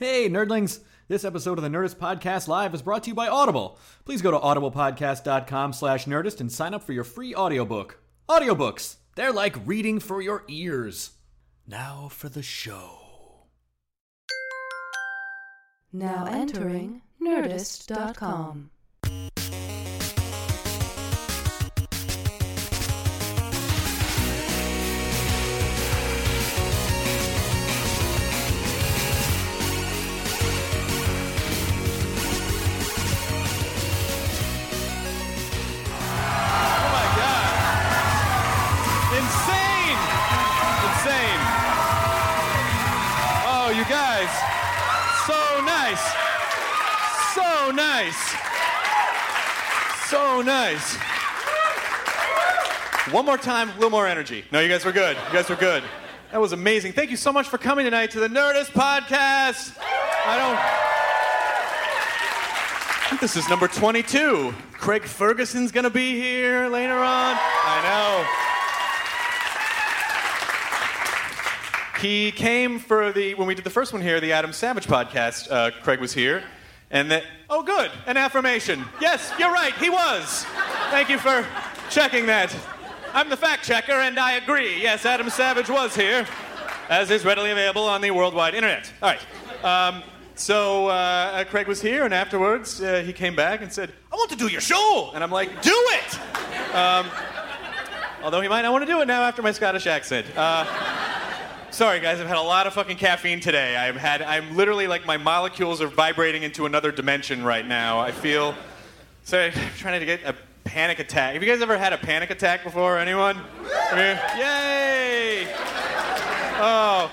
Hey, nerdlings! This episode of the Nerdist Podcast Live is brought to you by Audible. Please go to audiblepodcast.com slash nerdist and sign up for your free audiobook. Audiobooks, they're like reading for your ears. Now for the show. Now entering Nerdist.com. nice. So nice. One more time, a little more energy. No, you guys were good. You guys were good. That was amazing. Thank you so much for coming tonight to the Nerdist Podcast. I don't. This is number 22. Craig Ferguson's gonna be here later on. I know. He came for the when we did the first one here, the Adam Savage podcast. Uh, Craig was here, and that. Oh, good, an affirmation. Yes, you're right. He was. Thank you for checking that. I'm the fact checker, and I agree. Yes, Adam Savage was here, as is readily available on the worldwide internet. All right. Um, so uh, Craig was here, and afterwards uh, he came back and said, "I want to do your show," and I'm like, "Do it." Um, although he might not want to do it now after my Scottish accent. Uh, sorry, guys, I've had a lot of fucking caffeine today. I've had, I'm literally like my molecules are vibrating into another dimension right now. I feel. Sorry, I'm trying to get a panic attack. Have you guys ever had a panic attack before? Anyone? Yay! Oh,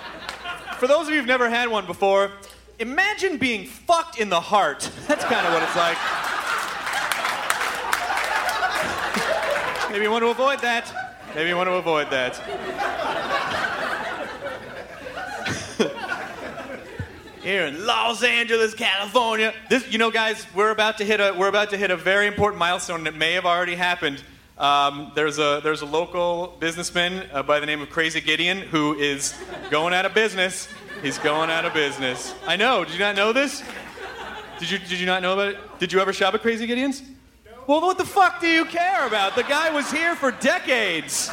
for those of you who've never had one before, imagine being fucked in the heart. That's kind of what it's like. Maybe you want to avoid that. Maybe you want to avoid that. Here in Los Angeles, California. This, you know, guys, we're about to hit a we're about to hit a very important milestone that may have already happened. Um, there's a there's a local businessman uh, by the name of Crazy Gideon who is going out of business. He's going out of business. I know. Did you not know this? Did you did you not know about it? Did you ever shop at Crazy Gideon's? Well, what the fuck do you care about? The guy was here for decades.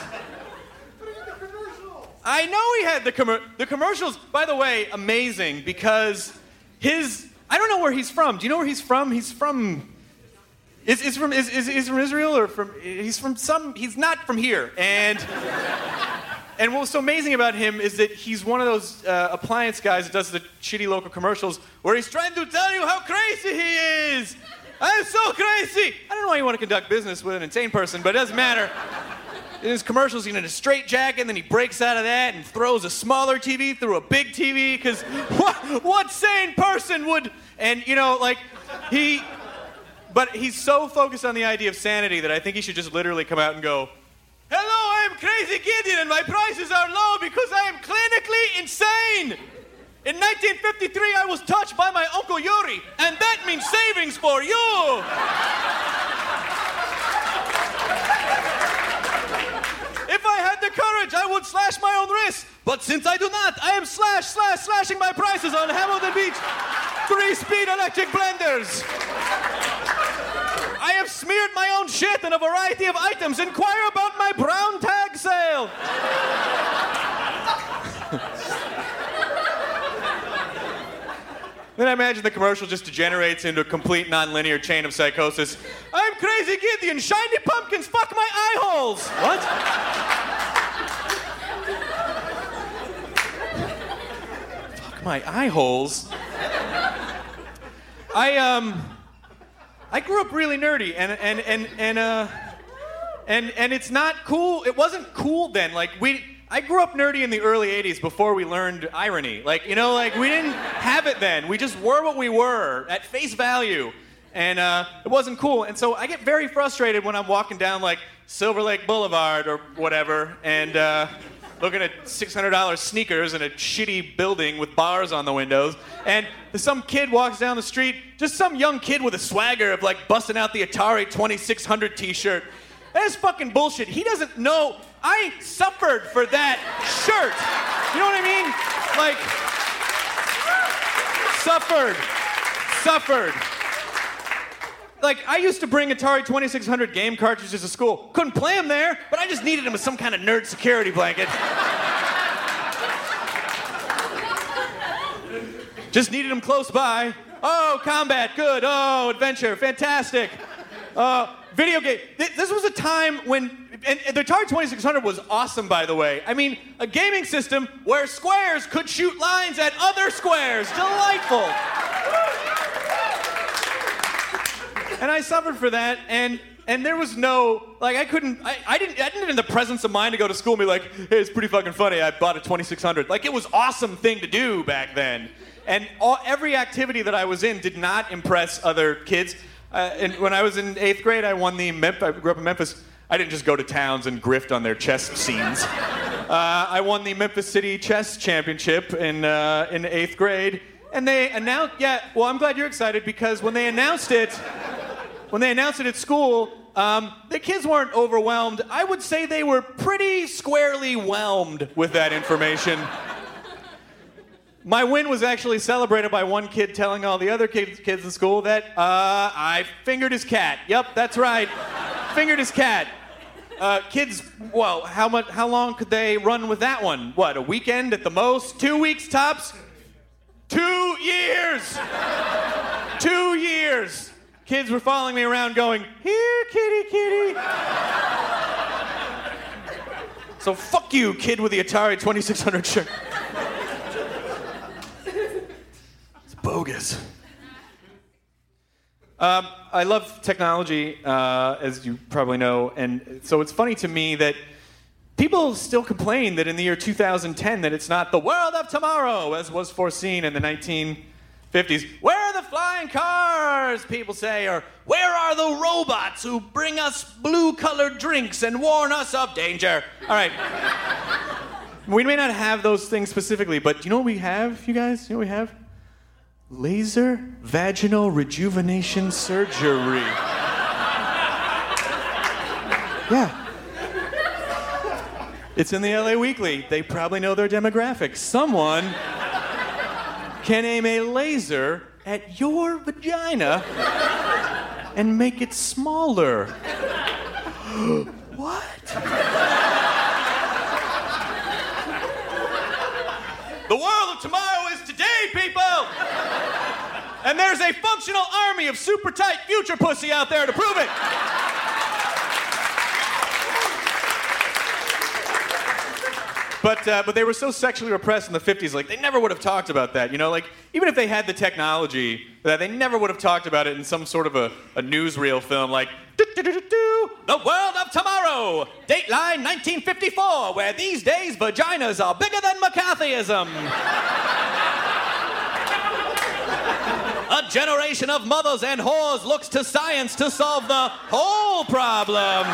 I know he had the the commercials. By the way, amazing because his I don't know where he's from. Do you know where he's from? He's from is, is from is, is, is from Israel or from he's from some he's not from here and and what was so amazing about him is that he's one of those uh, appliance guys that does the shitty local commercials where he's trying to tell you how crazy he is. I'm so crazy. I don't know why you want to conduct business with an insane person, but it doesn't matter. In his commercials, he's in a straight jacket, and then he breaks out of that and throws a smaller TV through a big TV. Because what, what sane person would? And you know, like he, but he's so focused on the idea of sanity that I think he should just literally come out and go, "Hello, I'm Crazy Gideon, and my prices are low because I am clinically insane." In 1953, I was touched by my Uncle Yuri, and that means savings for you. I had the courage, I would slash my own wrist. But since I do not, I am slash, slash, slashing my prices on Hamilton Beach three-speed electric blenders. I have smeared my own shit on a variety of items. Inquire about my brown tag sale. Then I imagine the commercial just degenerates into a complete non-linear chain of psychosis. I'm crazy Gideon, shiny pumpkins, fuck my eye holes. What? fuck my eye holes. I um I grew up really nerdy and and and and uh and and it's not cool. It wasn't cool then. Like we I grew up nerdy in the early 80s before we learned irony. Like, you know, like we didn't have it then. We just were what we were at face value. And uh, it wasn't cool. And so I get very frustrated when I'm walking down like Silver Lake Boulevard or whatever and uh, looking at $600 sneakers in a shitty building with bars on the windows. And some kid walks down the street, just some young kid with a swagger of like busting out the Atari 2600 t shirt. That is fucking bullshit. He doesn't know. I suffered for that shirt. You know what I mean? Like, suffered. Suffered. Like, I used to bring Atari 2600 game cartridges to school. Couldn't play them there, but I just needed them as some kind of nerd security blanket. just needed them close by. Oh, combat, good. Oh, adventure, fantastic. Uh, video game. Th- This was a time when, and the Atari 2600 was awesome, by the way. I mean, a gaming system where squares could shoot lines at other squares. Delightful. And I suffered for that, and and there was no like I couldn't I, I didn't I didn't have the presence of mind to go to school and be like, hey, it's pretty fucking funny. I bought a 2600. Like it was awesome thing to do back then. And all, every activity that I was in did not impress other kids. Uh, and when I was in eighth grade, I won the Memphis. I grew up in Memphis. I didn't just go to towns and grift on their chess scenes. Uh, I won the Memphis City Chess Championship in uh, in eighth grade, and they announced. Yeah, well, I'm glad you're excited because when they announced it, when they announced it at school, um, the kids weren't overwhelmed. I would say they were pretty squarely whelmed with that information. My win was actually celebrated by one kid telling all the other kids, kids in school that uh, I fingered his cat. Yep, that's right. fingered his cat. Uh, kids, well, how much? How long could they run with that one? What, a weekend at the most? Two weeks tops? Two years. Two years. Kids were following me around, going, "Here, kitty, kitty." so fuck you, kid with the Atari 2600 shirt. Um, I love technology, uh, as you probably know, and so it's funny to me that people still complain that in the year 2010 that it's not the world of tomorrow as was foreseen in the 1950s. Where are the flying cars? People say, or where are the robots who bring us blue-colored drinks and warn us of danger? All right. We may not have those things specifically, but do you know what we have, you guys? You know what we have? Laser vaginal rejuvenation surgery. Yeah. It's in the LA Weekly. They probably know their demographic. Someone can aim a laser at your vagina and make it smaller. what? The world of tomorrow is! And there's a functional army of super tight future pussy out there to prove it. But, uh, but they were so sexually repressed in the 50s, like, they never would have talked about that. You know, like, even if they had the technology, that they never would have talked about it in some sort of a, a newsreel film, like, The World of Tomorrow, Dateline 1954, where these days vaginas are bigger than McCarthyism. A generation of mothers and whores looks to science to solve the whole problem.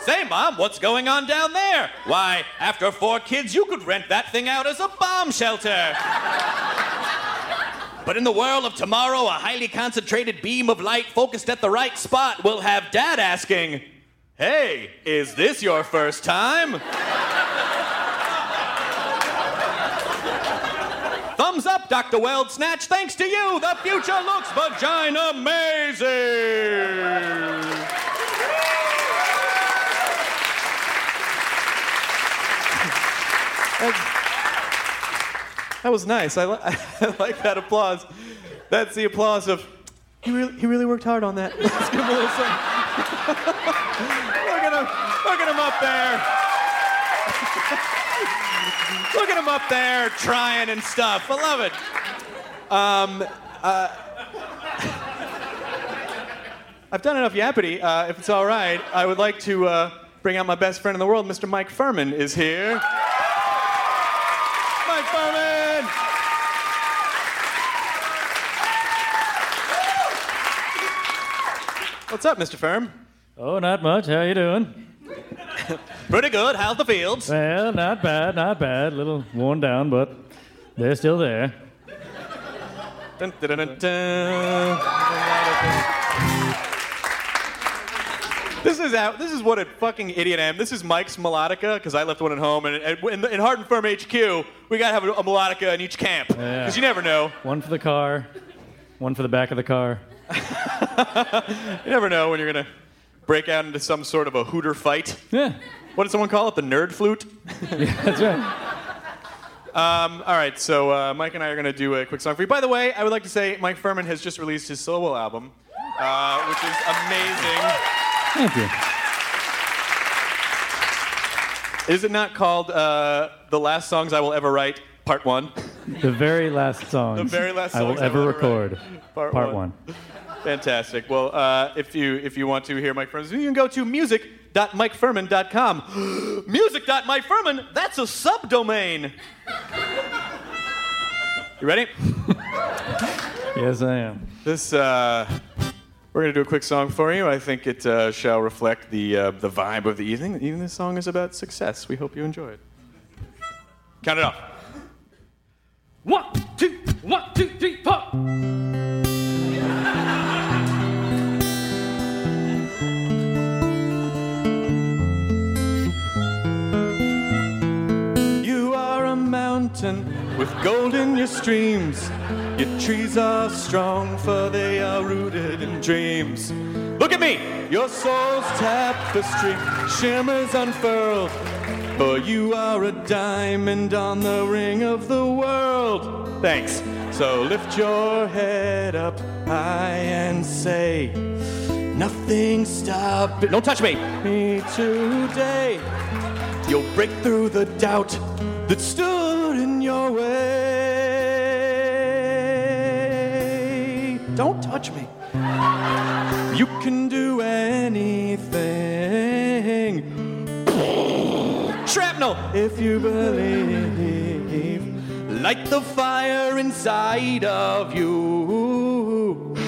Say, Mom, what's going on down there? Why, after four kids, you could rent that thing out as a bomb shelter. But in the world of tomorrow, a highly concentrated beam of light focused at the right spot will have Dad asking, Hey, is this your first time? Thumbs up, Dr. Weld Snatch. Thanks to you, the future looks vagina amazing. That was nice. I, li- I like that applause. That's the applause of, he really, he really worked hard on that. Let's give him a little something. Look at him. Look at him up there. Look at him up there trying and stuff. I love it. Um, uh, I've done enough yappity. Uh, if it's all right, I would like to uh, bring out my best friend in the world. Mr. Mike Phirman is here. Mike Phirman! What's up, Mr. Phirm? Oh, not much. How you doing? Pretty good. How's the fields? Well, not bad, not bad. A little worn down, but they're still there. Dun, dun, dun. This is out. This is what a fucking idiot I am. This is Mike's melodica because I left one at home, and, and in, in Hard and Phirm HQ, we gotta have a, a melodica in each camp because you never know. One for the car, one for the back of the car. You never know when you're gonna break out into some sort of a hooter fight. Yeah, What did someone call it? The nerd flute. that's right. Um, all right, so uh, Mike and I are going to do a quick song for you. By the way, I would like to say Mike Phirman has just released his solo album, uh, which is amazing. Thank you. Is it not called uh, "The Last Songs I Will Ever Write"? Part one. The very last song. The very last I will I ever will ever record. Part, Part one. one. Fantastic. Well, uh, if you if you want to hear Mike Phirman, you can go to music.mikephirman.com. music.mikephirman. That's a subdomain. You ready? Yes, I am. This uh, we're gonna do a quick song for you. I think it uh, shall reflect the uh, the vibe of the evening. Even this song is about success. We hope you enjoy it. Count it off. One, two, one, two, three, four. You are a mountain with gold in your streams. Your trees are strong, for they are rooted in dreams. Look at me! Your soul's tapestry shimmers unfurled. For you are a diamond on the ring of the world. Thanks. So lift your head up high and say, Nothing stop it. Don't touch me. Me today. You'll break through the doubt that stood in your way. Don't touch me. You can do anything. Shrapnel, if you believe. Light the fire inside of you.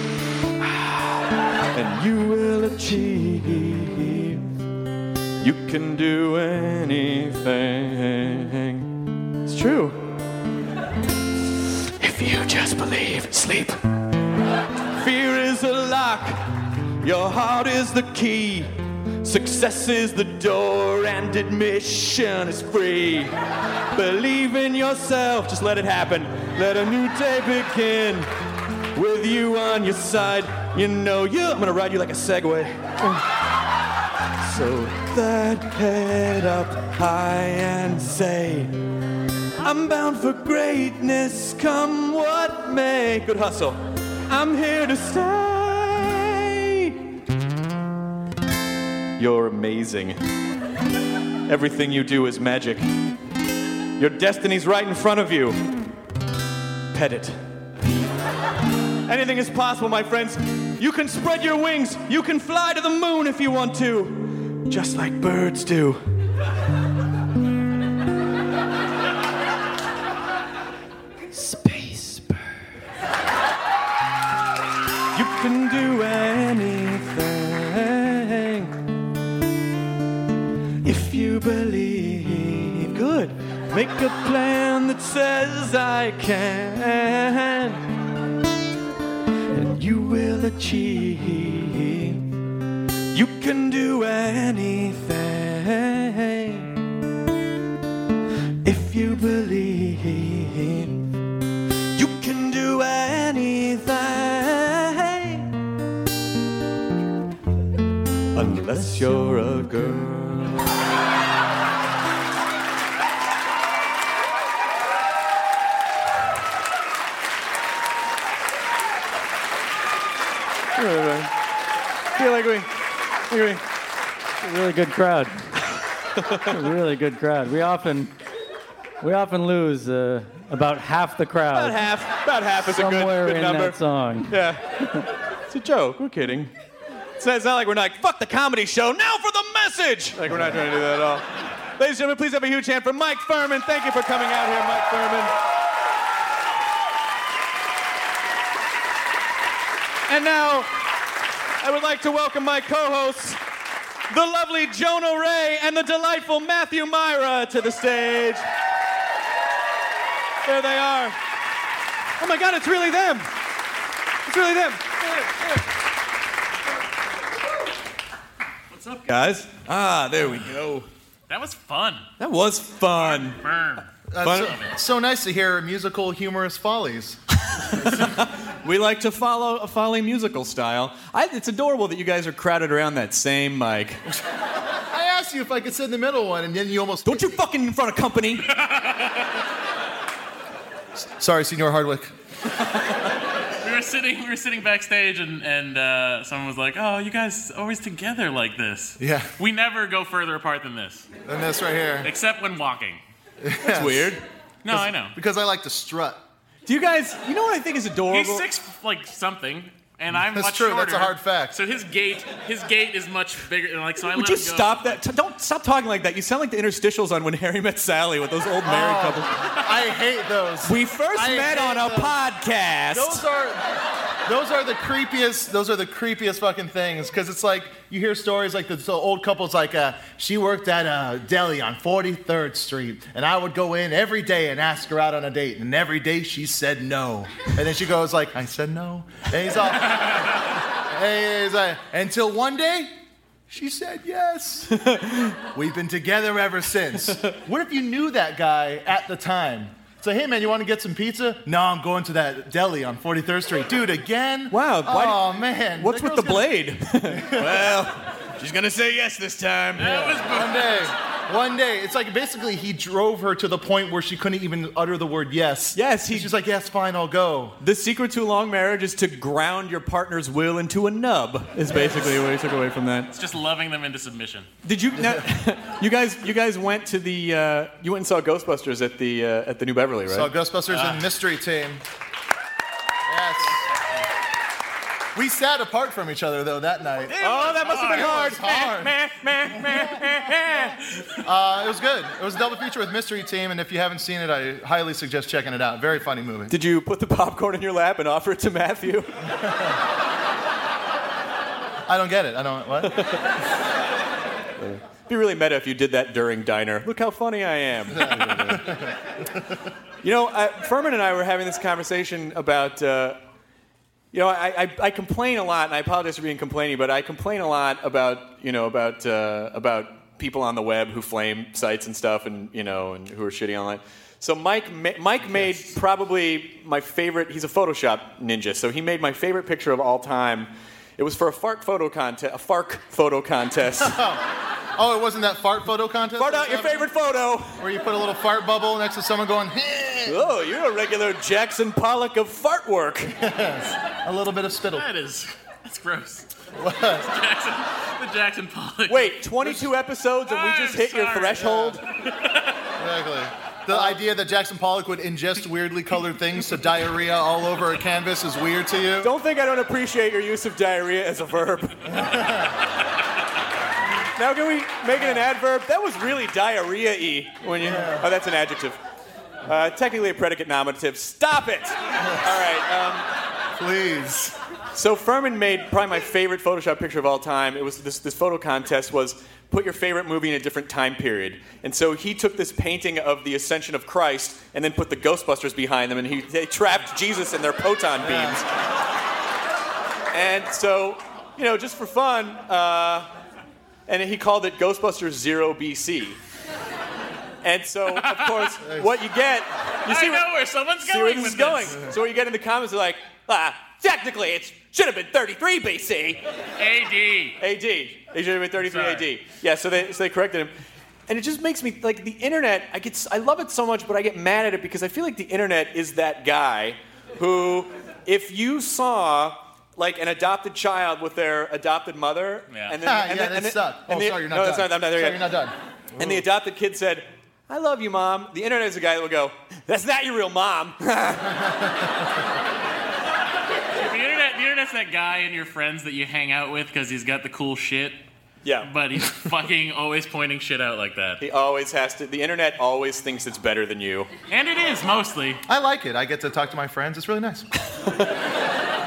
And you will achieve. You can do anything. It's true. If you just believe, sleep. Fear is a lock, your heart is the key. Success is the door, and admission is free. Believe in yourself, just let it happen. Let a new day begin. With you on your side, you know you. I'm gonna ride you like a Segway. So that head up high and say, I'm bound for greatness, come what may. Good hustle. I'm here to stay. You're amazing. Everything you do is magic. Your destiny's right in front of you. Pet it. Anything is possible, my friends. You can spread your wings. You can fly to the moon if you want to, just like birds do. A plan that says I can and you will achieve. You can do anything if you believe. You can do anything unless you're a girl. Like we, we A really good crowd. a really good crowd. We often, we often lose uh, about half the crowd. about half, about half is a good, somewhere good in number. that song. Yeah, it's a joke. We're kidding. It's not, it's not like we're not like, fuck the comedy show. Now for the message. Like we're not trying to do that at all. Ladies and gentlemen, please have a huge hand for Mike Phirman. Thank you for coming out here, Mike Phirman. And now, I would like to welcome my co-hosts, the lovely Jonah Ray and the delightful Matthew Mira, to the stage. There they are. Oh my God, it's really them. It's really them. What's up, guys? Ah, there we go. That was fun. That was fun. Burn. Uh, Fun- so, so nice to hear musical, humorous follies. We like to follow a folly musical style. I, it's adorable that you guys are crowded around that same mic. I asked you if I could sit in the middle one, and then you almost. Don't you fucking in front of company. Sorry, Senor Hardwick. We were sitting, we were sitting backstage, and and uh, someone was like, "Oh, you guys always together like this." Yeah. We never go further apart than this, And this right here. except when walking. That's weird. No, I know. Because I like to strut. Do you guys, you know what I think is adorable? He's six, like something, and I'm That's much true, shorter. that's a hard fact. So his gait, his gait is much bigger. and, Like so, I Would let you him go. stop that? T- don't stop talking like that. You sound like the interstitials on When Harry Met Sally with those old married Oh, couples. I hate those. We first I met hate on a those. podcast. Those are those are the creepiest. Those are the creepiest fucking things. Because it's like you hear stories like this old couple's like, uh, she worked at a deli on 43rd Street, and I would go in every day and ask her out on a date, and every day she said no, and then she goes like, I said no, and he's all, and he's like, until one day. She said yes. We've been together ever since. What if you knew that guy at the time? Say, hey man, you want to get some pizza? No, I'm going to that deli on 43rd Street. Dude, again? Wow, why- Oh man. What's with the girl's blade? well, she's gonna say yes this time. gonna- One day. One day. It's like basically he drove her to the point where she couldn't even utter the word yes. Yes, he- She's like, yes, fine, I'll go. The secret to a long marriage is to ground your partner's will into a nub. Is basically what he took away from that. It's just loving them into submission. Did you? Now, you guys, you guys went to the. Uh, you went and saw Ghostbusters at the uh, at the New Beverly, right? So Ghostbusters Ah. and Mystery Team. Yes. We sat apart from each other though that night. oh, that must have been hard. It hard. was hard. Uh, it was good. It was a double feature with Mystery Team, and if you haven't seen it, I highly suggest checking it out. Very funny movie. Did you put the popcorn in your lap and offer it to Matthew? I don't get it. I don't. What? It'd be really meta if you did that during diner. Look how funny I am. you know, I, Phirman and I were having this conversation about. Uh, you know, I, I, I complain a lot, and I apologize for being complaining, but I complain a lot about you know about uh, about people on the web who flame sites and stuff, and you know, and who are shitty online. So Mike, Mike made probably my favorite. He's a Photoshop ninja, so he made my favorite picture of all time. It was for a Fark photo contest, a Fark photo contest. Oh, it wasn't that fart photo contest? Fart out your favorite photo. Where you put a little fart bubble next to someone going, Oh, you're a regular Jackson Pollock of fart work. a little bit of spittle. That is, that's gross. What? Jackson, the Jackson Pollock. Wait, 22 episodes and we just I'm hit your sorry. threshold? Exactly. The idea that Jackson Pollock would ingest weirdly colored things to diarrhea all over a canvas is weird to you? Don't think I don't appreciate your use of diarrhea as a verb. now can we make it an adverb? That was really diarrhea-y when you. Oh, that's an adjective. Uh, technically a predicate nominative. Stop it! All right. Um, Please. So Phirman made probably my favorite Photoshop picture of all time. It was this, this photo contest was put your favorite movie in a different time period. And so he took this painting of the Ascension of Christ and then put the Ghostbusters behind them, and he they trapped Jesus in their proton beams. And so, you know, just for fun, uh, and he called it Ghostbusters Zero BC. And so, of course, what you get, you see I know where someone's see going where this is going. So what you get in the comments are like, ah, technically it should have been 33 BC. AD. AD. It should have been 33 Sorry. AD. Yeah, so they, so they corrected him. And it just makes me like the internet. I get, s- I love it so much, but I get mad at it because I feel like the internet is that guy who, if you saw like an adopted child with their adopted mother. Yeah. And then, Ah, and yeah, then, and that's then- and Oh, the- sorry, you're not no, that's done. not, I'm not there Sorry, yet. you're not done. And the adopted kid said, I love you, mom. The internet is a guy that will go, that's not your real mom. The internet, the internet's that guy in your friends that you hang out with because he's got the cool shit, yeah. but he's fucking always pointing shit out like that. He always has to, the internet always thinks it's better than you. And it is mostly. I like it. I get to talk to my friends. It's really nice.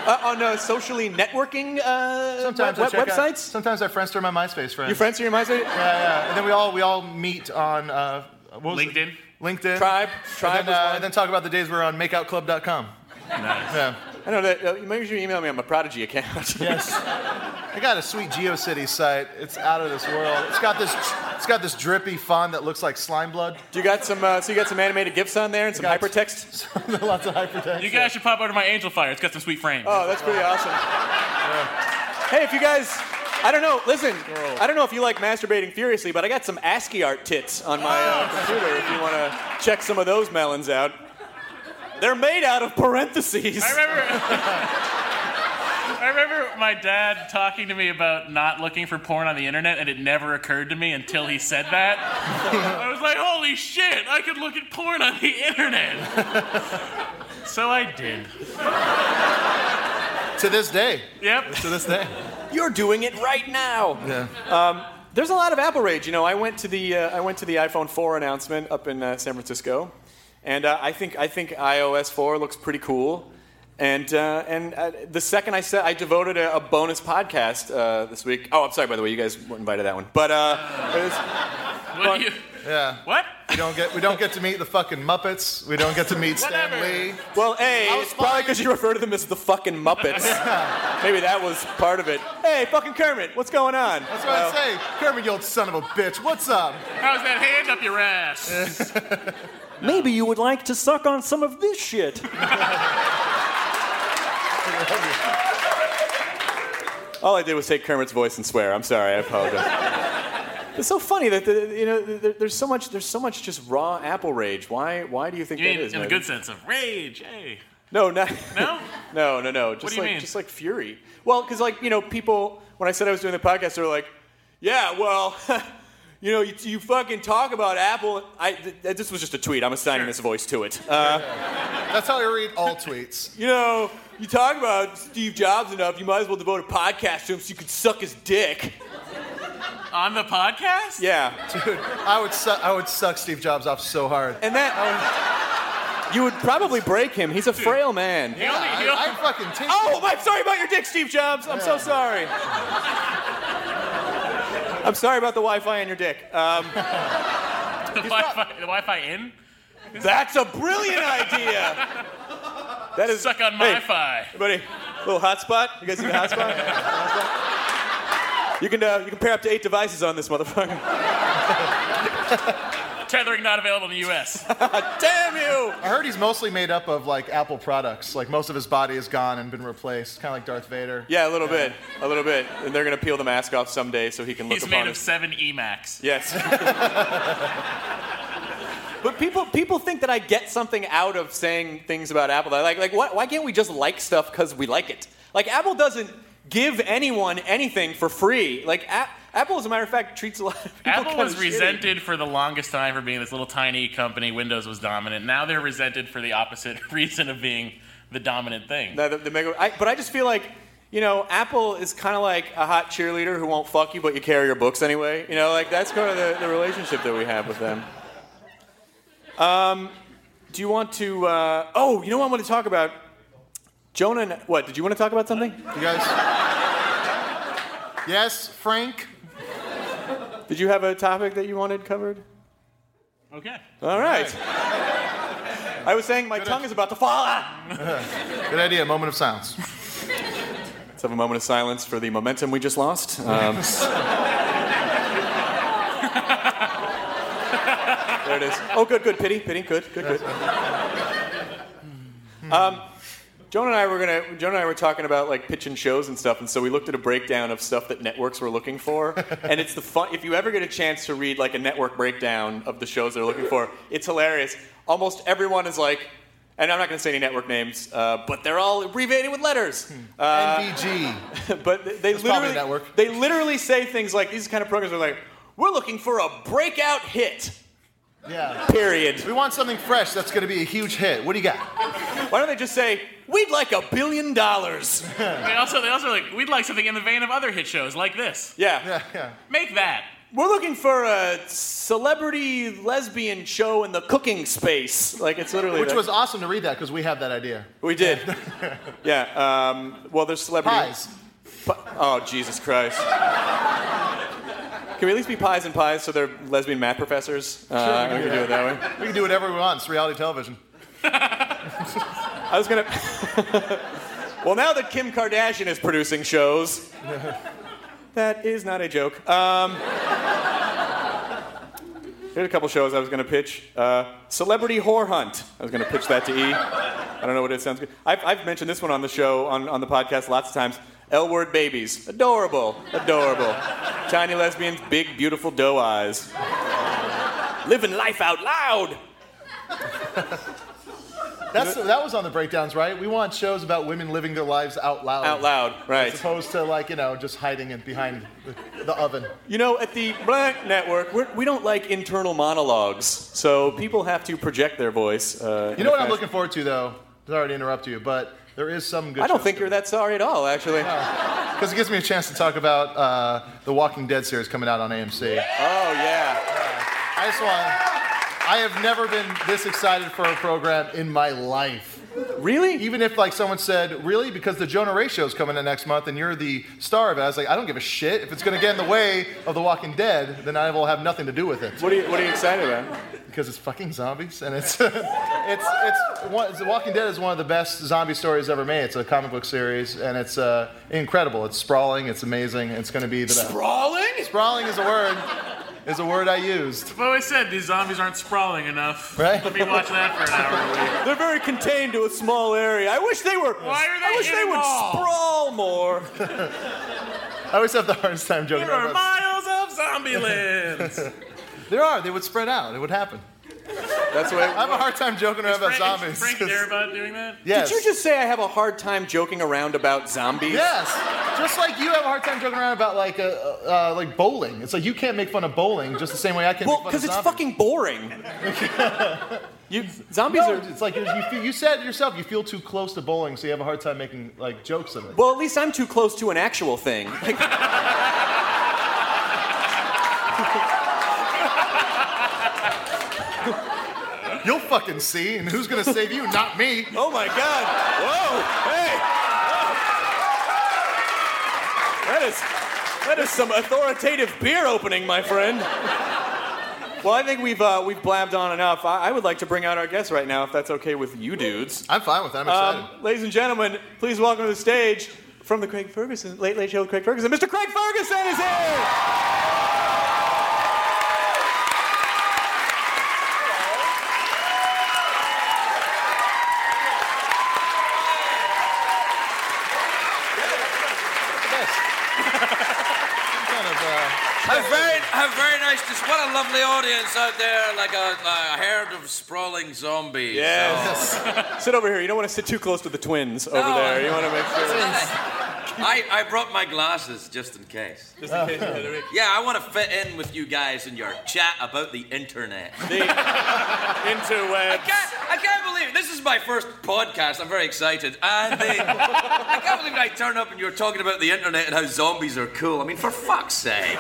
Uh, on uh, socially networking uh, Sometimes web, websites? Out, sometimes I friends are my MySpace friends. Your friends are your MySpace? Yeah, yeah. And then we all we all meet on uh, what was it? LinkedIn. LinkedIn. Tribe. Tribe And then, uh, and then talk about the days we're on MakeOutClub.com. Nice. Yeah. I know that. Uh, maybe you should email me on my Prodigy account. Yes. I got a sweet GeoCities site. It's out of this world. It's got this. It's got this drippy font that looks like slime blood. Do you got some? Uh, so you got some animated gifs on there and some got- hypertext. Lots of hypertext. You guys should pop over to my Angelfire. It's got some sweet frames. Oh, that's pretty awesome. Hey, if you guys, I don't know. Listen, I don't know if you like masturbating furiously, but I got some ASCII art tits on my uh, computer. If you want to check some of those melons out, they're made out of parentheses. I remember. I remember my dad talking to me about not looking for porn on the internet, and it never occurred to me until he said that. I was like, "Holy shit! I could look at porn on the internet." so I did. To this day. Yep. To this day. You're doing it right now. Yeah. There's a lot of Apple rage. You know, I went to the uh, I went to the iPhone 4 announcement up in uh, San Francisco, and uh, I think I think iOS 4 looks pretty cool. And uh, and uh, the second I said I devoted a, a bonus podcast uh, this week. Oh, I'm sorry by the way, you guys weren't invited to that one. But uh, it was, What? do you, Yeah. what? We don't get we don't get to meet the fucking Muppets. We don't get to meet Stan Lee. well, a I was it's probably because you refer to them as the fucking Muppets. Maybe that was part of it. Hey, fucking Kermit, what's going on? That's what I say. Kermit, you old son of a bitch. What's up? How's that hand up your ass? Maybe you would like to suck on some of this shit. All I did was take Kermit's voice and swear. I'm sorry. I apologize. it's so funny that the, you know there, there's so much there's so much just raw Apple rage. Why why do you think You that mean is? in the good sense of rage? Hey. No, not No? no, no, no. Just do you like mean? just like fury. Well, because like you know people when I said I was doing the podcast, they were like, yeah, well. You know, you, you fucking talk about Apple. I, th- th- this was just a tweet. I'm assigning Sure. this voice to it. Uh, That's how I read all tweets. you know, you talk about Steve Jobs enough, you might as well devote a podcast to him so you could suck his dick. On the podcast? Yeah. Dude, I would suck I would suck Steve Jobs off so hard. And that you would probably break him. He's a frail man. He only, I, he only, I'd fucking take Oh, I'm sorry about your dick, Steve Jobs. I'm so sorry. I'm sorry about the Wi-Fi in your dick. Um, the, Wi-Fi, the Wi-Fi in? that's a brilliant idea. That is Suck on Hey, my fi. Everybody, little hotspot. You guys see the hotspot? Hotspot? You can uh, you can pair up to eight devices on this motherfucker. Tethering not available in the U.S. Damn you! I heard he's mostly made up of like Apple products. Like most of his body is gone and been replaced. Kind of like Darth Vader. Yeah, a little bit, a little bit. And they're gonna peel the mask off someday so he can look He's upon made of us. seven iMacs. Yes. but people people think that I get something out of saying things about Apple. They're Like like what, why can't we just like stuff because we like it? Like Apple doesn't give anyone anything for free. Like a- Apple, as a matter of fact, treats a lot of people Apple kinda was shitty. resented for the longest time for being this little tiny company. Windows was dominant. Now they're resented for the opposite reason of being the dominant thing. No, the, the mega, I, but I just feel like, you know, Apple is kind of like a hot cheerleader who won't fuck you, but you carry your books anyway. You know, like that's kind of the, the relationship that we have with them. Um, do you want to? Uh, oh, you know what I want to talk about? Jonah, what? Did you want to talk about something? You guys? yes, Frank. Did you have a topic that you wanted covered? Okay. All right. I was saying my tongue is about to fall out. Good idea. Moment of silence. Let's have a moment of silence for the momentum we just lost. Um, there it is. Oh, good, good. Pity, pity. Good, good, good. Um, Joan and I were gonna. Joan and I were talking about like pitching shows and stuff, and so we looked at a breakdown of stuff that networks were looking for. and it's the fun. If you ever get a chance to read like a network breakdown of the shows they're looking for, it's hilarious. Almost everyone is like, and I'm not going to say any network names, uh, but they're all abbreviated with letters. Uh, NBG. but they- That's probably literally a network. they literally say things like these kind of programs are like, "We're looking for a breakout hit." Yeah. Period. We want something fresh that's going to be a huge hit. What do you got? Why don't they just say, "We'd like a billion dollars"? They also, they also are like, we'd like something in the vein of other hit shows like this. Yeah. Yeah, yeah. Make that. We're looking for a celebrity lesbian show in the cooking space. Like it's literally Which that. was awesome to read that because we have that idea. we did. yeah. Um, well, there's celebrity Pies. Pi- oh Jesus Christ. Can we at least be pies and pies so they're lesbian math professors? Uh, Sure, we can do it that way. We can do whatever we want. It's reality television. I was gonna. well, now that Kim Kardashian is producing shows, that is not a joke. Um, here's a couple shows I was gonna pitch. Uh, Celebrity Whore Hunt. I was gonna pitch that to E. I don't know what it sounds good. I've, I've mentioned this one on the show on, on the podcast lots of times. L word babies. Adorable. Adorable. Tiny lesbians, big, beautiful doe eyes. Living life out loud. That's that was on the breakdowns, right? We want shows about women living their lives out loud. Out loud, right. As opposed to like you know just hiding it behind the, the oven. You know, at the Black Network, we're, we don't like internal monologues, so people have to project their voice. Uh, You know what I'm looking forward to though? Sorry to interrupt you, but there is some good. I don't think you're that sorry at all, actually. because it gives me a chance to talk about uh, the Walking Dead series coming out on AMC. Oh yeah. I just want. I have never been this excited for a program in my life. Really? Even if like someone said, "Really?" Because the Jonah Ray show is coming in next month, and you're the star of it. I was like, I don't give a shit. If it's going to get in the way of The Walking Dead, then I will have nothing to do with it. What are you What are you excited about? Because it's fucking zombies, and it's it's it's one, The Walking Dead is one of the best zombie stories ever made. It's a comic book series, and it's uh, incredible. It's sprawling. It's amazing. It's going to be the best. Sprawling? Sprawling is a word. Is a word I used. I've always said these zombies aren't sprawling enough. Right. Let me watch that for an hour a week. They're very contained to a small area. I wish they were. Why are they I wish they would mall? sprawl more. I always have the hardest time joking There are about that. miles of zombie lands. There are. They would spread out. It would happen. That's what. I have a hard time joking around about Frank, zombies. Frank 'cause- Darabont doing that? yes. Did you just say I have a hard time joking around about zombies? Yes. Just like you have a hard time joking around about like uh, uh, like bowling. It's like you can't make fun of bowling just the same way I can't Well, make fun of because it's fucking boring. you zombies No, are. it's like you, you, feel, you said yourself you feel too close to bowling, so you have a hard time making like jokes of it. Well, at least I'm too close to an actual thing. Like, You'll fucking see, and who's gonna save you? Not me. oh my God! Whoa! Hey! Whoa. That is that is some authoritative beer opening, my friend. Well, I think we've uh, we've blabbed on enough. I, I would like to bring out our guests right now, if that's okay with you dudes. I'm fine with that. I'm excited. Um, ladies and gentlemen, please welcome to the stage from the Craig Ferguson Late Late Show with Craig Ferguson, Mr. Craig Ferguson is here. kind of, uh, How very, very nice see. What a lovely audience out there, like a, a herd of sprawling zombies. Yes. Oh. sit over here. You don't want to sit too close to the twins over No, there. You want to make sure. I, I brought my glasses just in case. Just in case hit. Yeah, I want to fit in with you guys in your chat about the internet. The interwebs. I can't, I can't believe it. This is my first podcast. I'm very excited. And uh, I can't believe I turn up and you're talking about the internet and how zombies are cool. I mean, for fuck's sake.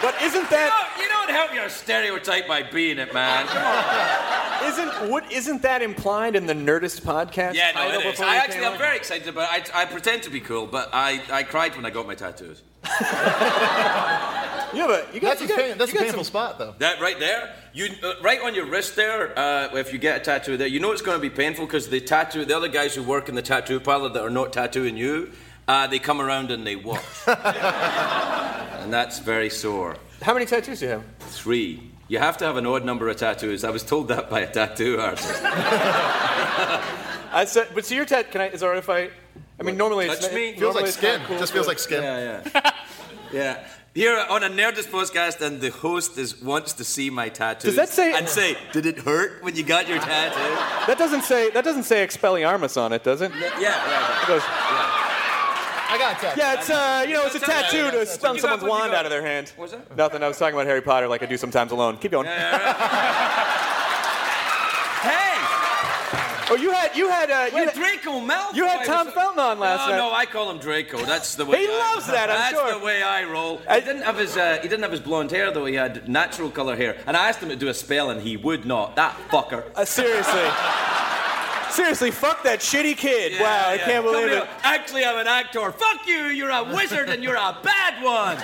But isn't You that don't, you don't help your stereotype by being it, man. Come on. isn't what isn't that implied in the Nerdist podcast? Yeah, no, title it is. before I you actually, came I'm on? very excited about it. I, I pretend to be cool, but I, I cried when I got my tattoos. Yeah, but you got that's you a, got, pain, that's you a got painful some, spot, though. That right there, you uh, right on your wrist there. Uh, if you get a tattoo there, you know it's going to be painful because the tattoo, the other guys who work in the tattoo parlor that are not tattooing you, uh, they come around and they watch, and that's very sore. How many tattoos do you have? Three. You have to have an odd number of tattoos. I was told that by a tattoo artist. I said, but see your tattoo, Can I? Is it alright if I? I mean, normally it's touch not- me? Feels normally like it's not skin. cool Just to- feels like skin. Yeah, yeah. Yeah. Here on a Nerdist podcast, and the host is wants to see my tattoo. Does that say- And say, did it hurt when you got your tattoo? That doesn't say that doesn't say Expelliarmus on it, does it? Yeah, yeah. It goes, I got that. yeah, it's uh, you know, it's a tattoo to stun what you someone's got, what you wand out of their hand. What's that? Nothing. I was talking about Harry Potter, like I do sometimes alone. Keep going. Hey! Oh, you had you had uh, you Well, had, Draco Malfoy. you had Tom was- Felton on last no, night. No, I call him Draco. That's the way. He I- loves that, I'm That's sure. the way I roll. I- he didn't have his uh, he didn't have his blonde hair though. He had natural color hair, and I asked him to do a spell, and he would not. That fucker. Uh, seriously. Seriously, fuck that shitty kid. Yeah, wow, I can't believe Somebody it. Actually, I'm an actor. Fuck you. You're a wizard, and you're a bad one.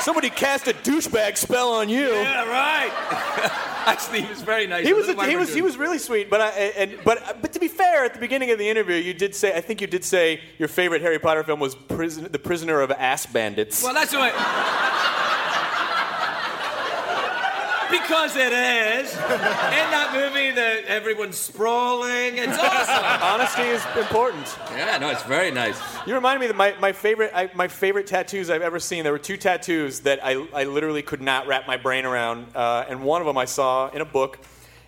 Somebody cast a douchebag spell on you. yeah, right. Actually, he was very nice. He was why he was he was really sweet, but I and but but to be fair, at the beginning of the interview, you did say I think you did say your favorite Harry Potter film was Prison, The Prisoner of Ass Bandits. Well, that's the way. Because it is. In that movie, the, everyone's sprawling. It's awesome. Honesty is important. yeah, no, it's very nice. You remind me that my, my favorite I, my favorite tattoos I've ever seen. There were two tattoos that I, I literally could not wrap my brain around, uh, and one of them I saw in a book,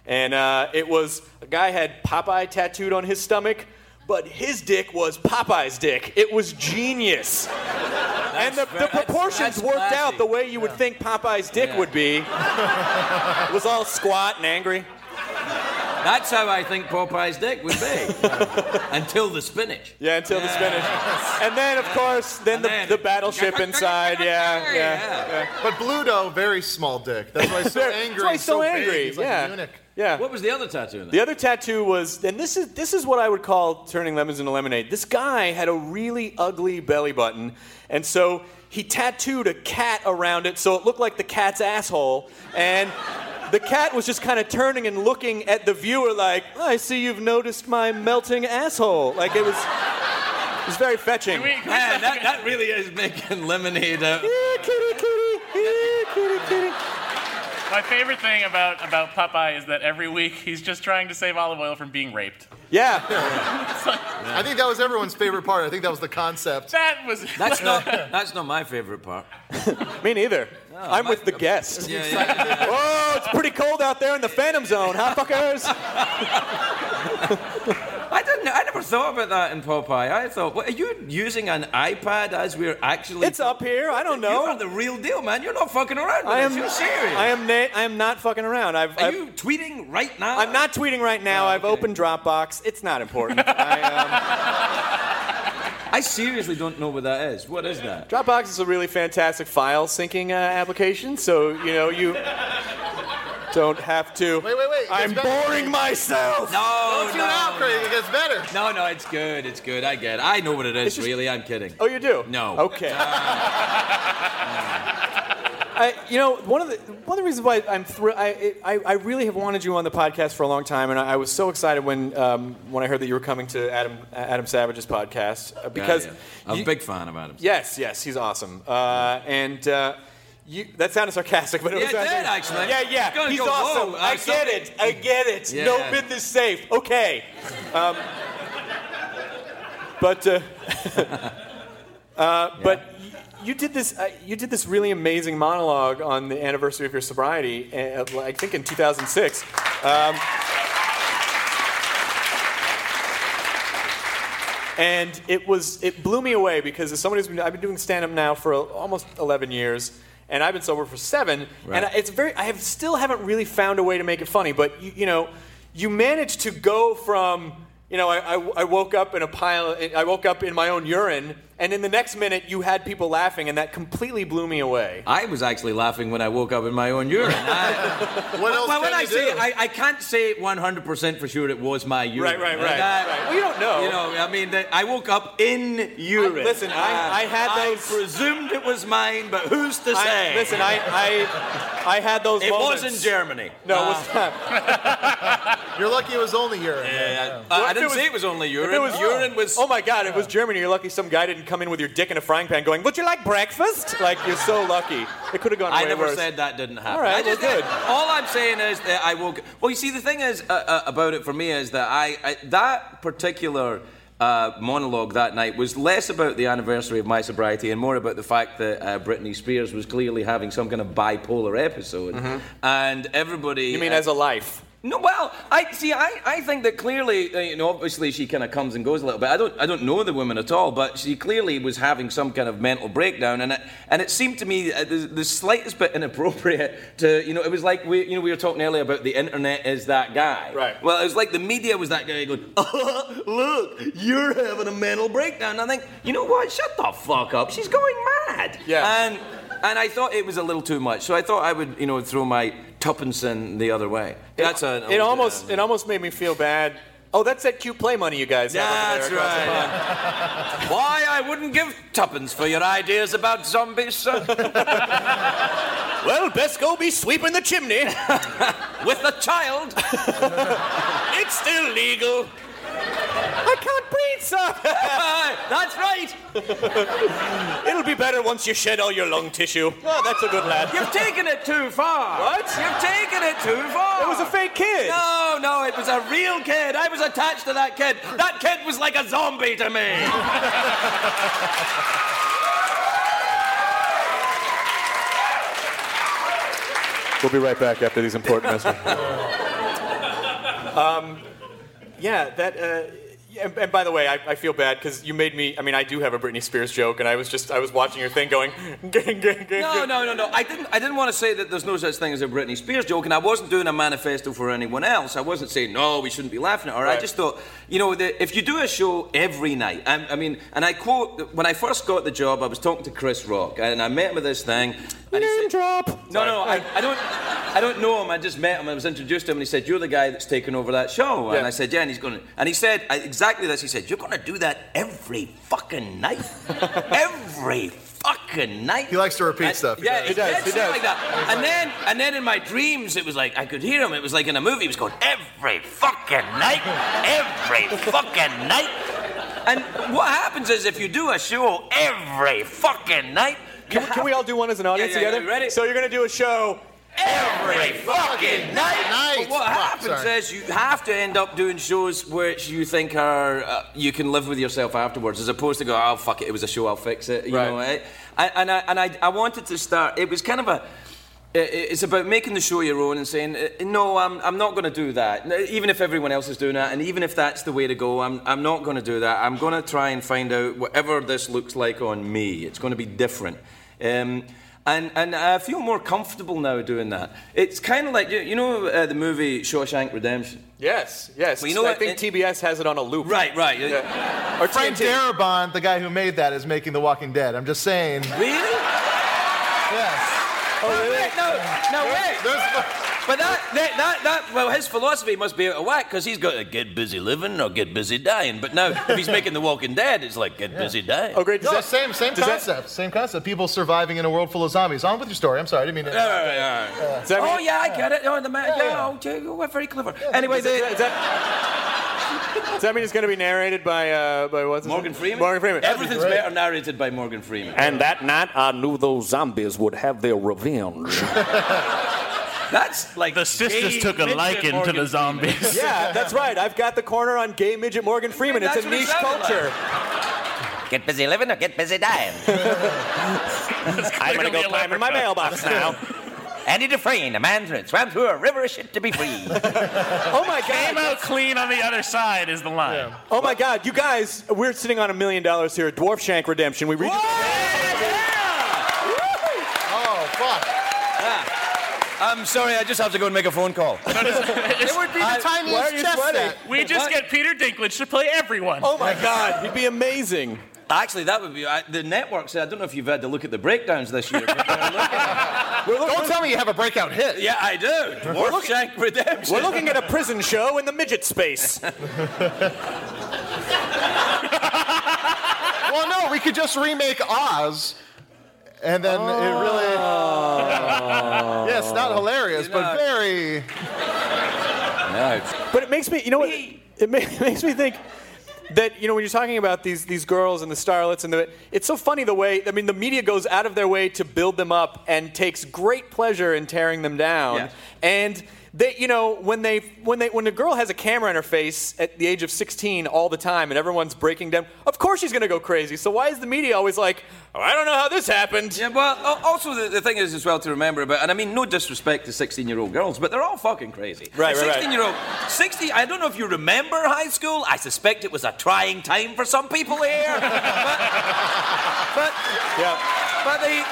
and uh, it was a guy had Popeye tattooed on his stomach, but his dick was Popeye's dick. It was genius, and the, the proportions that's worked classy. out the way you would think Popeye's dick Yeah. would be. it was all squat and angry. That's how I think Popeye's dick would be. Until the spinach. Yeah, until the spinach. And then, of course, then the, then- the battleship inside. Yeah, yeah. yeah. But Bluto, very small dick. That's why he's so angry. that's why he's so big. angry, He's like yeah. A eunuch. Yeah. What was the other tattoo then? The other tattoo was, and this is this is what I would call turning lemons into lemonade. This guy had a really ugly belly button, and so he tattooed a cat around it so it looked like the cat's asshole, and the cat was just kind of turning and looking at the viewer like, I see you've noticed my melting asshole. Like it was, it was very fetching. Can we- can Man, that, that really is making lemonade out. Yeah, kitty, kitty, yeah, kitty, kitty. My favorite thing about, about Popeye is that every week he's just trying to save olive oil from being raped. Yeah. I think that was everyone's favorite part. I think that was the concept. That was. That's not that's not my favorite part. Me neither. Oh, I'm with the guest. Yeah, yeah, yeah. Whoa, oh, it's pretty cold out there in the Phantom Zone, huh, fuckers? I didn't. I never thought about that in Popeye. I thought, what, are you using an iPad as we're actually? It's up here. I don't know. You are the real deal, man. You're not fucking around. I am. You're serious. I am. Na- I am not fucking around. I've. Are I've you tweeting right now? I'm not tweeting right now. Oh, I've opened Dropbox. It's not important. I, um, I seriously don't know what that is. What is that? Dropbox is a really fantastic file syncing uh, application. So you know you don't have to. Wait, wait, wait. it I'm gets better. boring myself. No, Don't tune out, Craig. It gets better. No, no, it's good. It's good. I get it. I know what it is, just- really. I'm kidding. Oh, you do? No. Okay. I, you know, one of the one of the reasons why I'm thrilled, I, I I really have wanted you on the podcast for a long time, and I, I was so excited when um, when I heard that you were coming to Adam Adam Savage's podcast uh, because Yeah, yeah. I'm you- a big fan of Adam. Yes, yes, he's awesome, uh, and. Uh, you, that sounded sarcastic, but it Yeah, was it did, actually. Yeah, yeah, he's go, awesome. I get it. I get it. Yeah. No is safe. Okay, um, but uh, uh, but y- you did this. Uh, you did this really amazing monologue on the anniversary of your sobriety. Uh, I think in 2006. Um, and it was it blew me away because as somebody who's been I've been doing stand up now for almost 11 years and I've been sober for 7 Right. and it's very I have still haven't really found a way to make it funny but you, you know you managed to go from you know I, I, I woke up in a pile I woke up in my own urine and in the next minute you had people laughing and that completely blew me away I was actually laughing when I woke up in my own urine. I, What else well, when can I you say? I, I can't say 100% for sure it was my urine. Right, right, right, I- right. Well, you don't know. You know, I mean, that I woke up in urine. I- listen, I- I had I those- presumed it was mine, but who's to say? I, listen I, I I had those it moments was in Germany. no Uh, it was not You're lucky it was only urine. yeah, Well, I, I didn't it was- say it was only urine. It was urine was. Oh my God! It was Germany. You're lucky some guy didn't come in with your dick in a frying pan, going, "Would you like breakfast?" Like you're so lucky. It could have gone I way never worse. said that didn't happen. All right, I just, well, good. All I'm saying is that I woke. Well, you see, the thing is uh, uh, about it for me is that I, I that particular uh, monologue that night was less about the anniversary of my sobriety and more about the fact that uh, Britney Spears was clearly having some kind of bipolar episode, and everybody. Mm-hmm. You mean uh, as a life? No, well, I see. I, I think that clearly, uh, you know, obviously she kind of comes and goes a little bit. I don't I don't know the woman at all, but she clearly was having some kind of mental breakdown, and it and it seemed to me uh, the, the slightest bit inappropriate to you know. It was like we you know we were talking earlier about the internet is that guy. Right. Well, it was like the media was that guy going, oh, look, you're having a mental breakdown. And I think, you know what? Shut the fuck up. She's going mad. Yeah. And and I thought it was a little too much, so I thought I would, you know, throw my tuppence in the other way. That's a. It almost it almost made me feel bad. Oh, that's that cute play money you guys have. over That's there across the right. pond. Why I wouldn't give tuppence for your ideas about zombies, sir? Well, best go be sweeping the chimney. With a child. it's still legal. I can't breathe, sir. That's right. It'll be better once you shed all your lung tissue. Oh, that's a good lad. You've taken it too far. What? You've taken it too far. It was a fake kid. No, no, it was a real kid. I was attached to that kid. That kid was like a zombie to me. We'll be right back after these important messages. um, yeah, that. Uh, and, and by the way, I, I feel bad because you made me. I mean, I do have a Britney Spears joke, and I was just I was watching your thing, going, gang, gang, gang, No, no, no, no. I didn't. I didn't want to say that there's no such thing as a Britney Spears joke, and I wasn't doing a manifesto for anyone else. I wasn't saying no, we shouldn't be laughing at her. I just thought, you know, if you do a show every night, I, I mean, and I quote when I first got the job, I was talking to Chris Rock, and I met him at this thing. And he said, drop. No, no, I, I don't. I don't know him. I just met him. I was introduced to him, and he said, "You're the guy that's taken over that show." And Yeah. I said, "Yeah." And he's going, to and he said I- exactly this. He said, "You're going to do that every fucking night, every fucking night." He likes to repeat And- stuff. Yeah, does. he does. He does. Like that. And then, and then in my dreams, it was like I could hear him. It was like in a movie. He was going every fucking night, every fucking night. And what happens is if you do a show every fucking night, you Can, can we all do one as an audience Yeah, yeah, together? yeah, ready? So you're gonna do a show. every fucking night. Night. But what happens sorry. is you have to end up doing shows which you think are uh, you can live with yourself afterwards, as opposed to go, oh fuck it, it was a show, I'll fix it. You Right. know, eh? I, and I and I, I wanted to start. It was kind of a. i- i- It's about making the show your own and saying, uh, no, I'm, I'm not going to do that. Even if everyone else is doing that, and even if that's the way to go, I'm, I'm not going to do that. I'm going to try and find out whatever this looks like on me. It's going to be different. Um, and, and I feel more comfortable now doing that. It's kind of like, you, you know, uh, the movie Shawshank Redemption? Yes, yes. Well, you know I what? think It- TBS has it on a loop. Right, right. Yeah. Or Frank TNT. Darabont, the guy who made that, is making The Walking Dead. I'm just saying. Really? Yes. Oh, wait, no, no, wait. There's, But that, that, that, that, well, his philosophy must be out of whack because he's got to get busy living or get busy dying. But now, if he's making The Walking Dead, it's like get busy dying. Oh, great. Does no, that- same same does that- concept. Same concept. People surviving in a world full of zombies. On with your story. I'm sorry, I didn't mean to. All right, all right. does that oh, mean- yeah, I get it. Oh, the man, yeah, yeah. oh, okay, oh, we're very clever. anyway, Does that, the, does that- does that mean it's going to be narrated by uh, by what's Morgan name? Freeman? Morgan Freeman. Everything's better narrated by Morgan Freeman. And that night, I knew those zombies would have their revenge. That's like The sisters took a midget liking to Morgan the Freeman. zombies. Yeah, that's right. I've got the corner on gay midget Morgan Freeman. It's a what it niche sounded culture. Get busy living or get busy dying. I'm going to go climb in my mailbox now. Andy Dufresne, a man who swam through a river of shit to be free. Oh my God. Came out clean on the other side is the line. Oh my God. You guys, we're sitting on a million dollars here at Dwarf Shank Redemption. We read. Oh fuck. I'm sorry, I just have to go and make a phone call. It would be the tiniest you chess sweating? set. We just What? get Peter Dinklage to play everyone. Oh my God. He'd be amazing. Actually, that would be I, the network. Said, I don't know if you've had to look at the breakdowns this year. But they're looking- Don't tell me you have a breakout hit. yeah, I do. Dwarf Shank Redemption. We're looking at a prison show in the midget space. Well, no, we could just remake Oz, and then it really. Oh. yes, not hilarious, You know- but very. No. But it makes me, you know what? It ma- it makes me think that you know when you're talking about these these girls and the starlets and the it's so funny the way I mean the media goes out of their way to build them up and takes great pleasure in tearing them down Yeah. and they, you know, when they, when they, when a girl has a camera in her face at the age of 16 all the time, and everyone's breaking down, of course she's gonna go crazy. So why is the media always like, oh, I don't know how this happened? Yeah, well, also the, the thing is as well to remember about, and I mean no disrespect to 16 year old girls, but they're all fucking crazy. Right, right, right. 16 year old, 60. I don't know if you remember high school. I suspect it was a trying time for some people here. but, but, yeah. but the